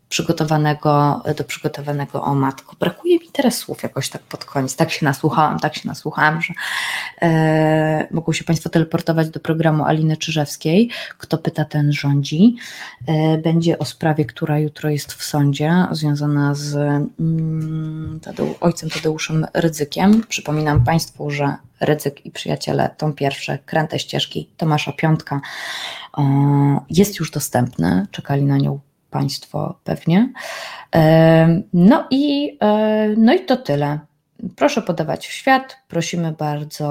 przygotowanego, do przygotowanego o matko. Brakuje mi teraz słów jakoś tak pod koniec. Tak się nasłuchałam, tak się nasłuchałam, że e, mogą się Państwo teleportować do programu Aliny Czyżewskiej. Kto pyta, ten rządzi. E, będzie o sprawie, która jutro jest w sądzie, związana z mm, Tadeu, ojcem Tadeuszem Rydzykiem. Przypominam Państwu, że Rydzyk i przyjaciele, tą pierwsze kręte ścieżki Tomasza Piątka e, jest już dostępny. Czekali na nią Państwo pewnie. No i, e, no i to tyle. Proszę podawać w świat, prosimy bardzo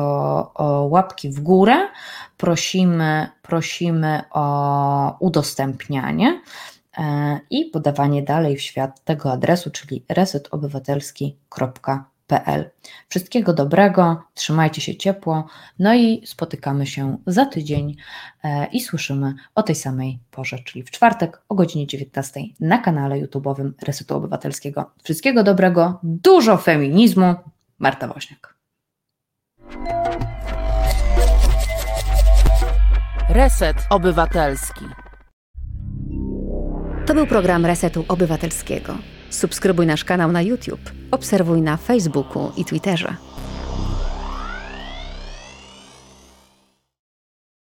o łapki w górę, prosimy, prosimy o udostępnianie e, i podawanie dalej w świat tego adresu, czyli resetobywatelski.pl Wszystkiego dobrego, trzymajcie się ciepło, no i spotykamy się za tydzień e, i słyszymy o tej samej porze, czyli w czwartek o godzinie 19 na kanale YouTube'owym Resetu Obywatelskiego. Wszystkiego dobrego, dużo feminizmu. Marta Woźniak. Reset Obywatelski. To był program Resetu Obywatelskiego. Subskrybuj nasz kanał na YouTube, obserwuj na Facebooku i Twitterze.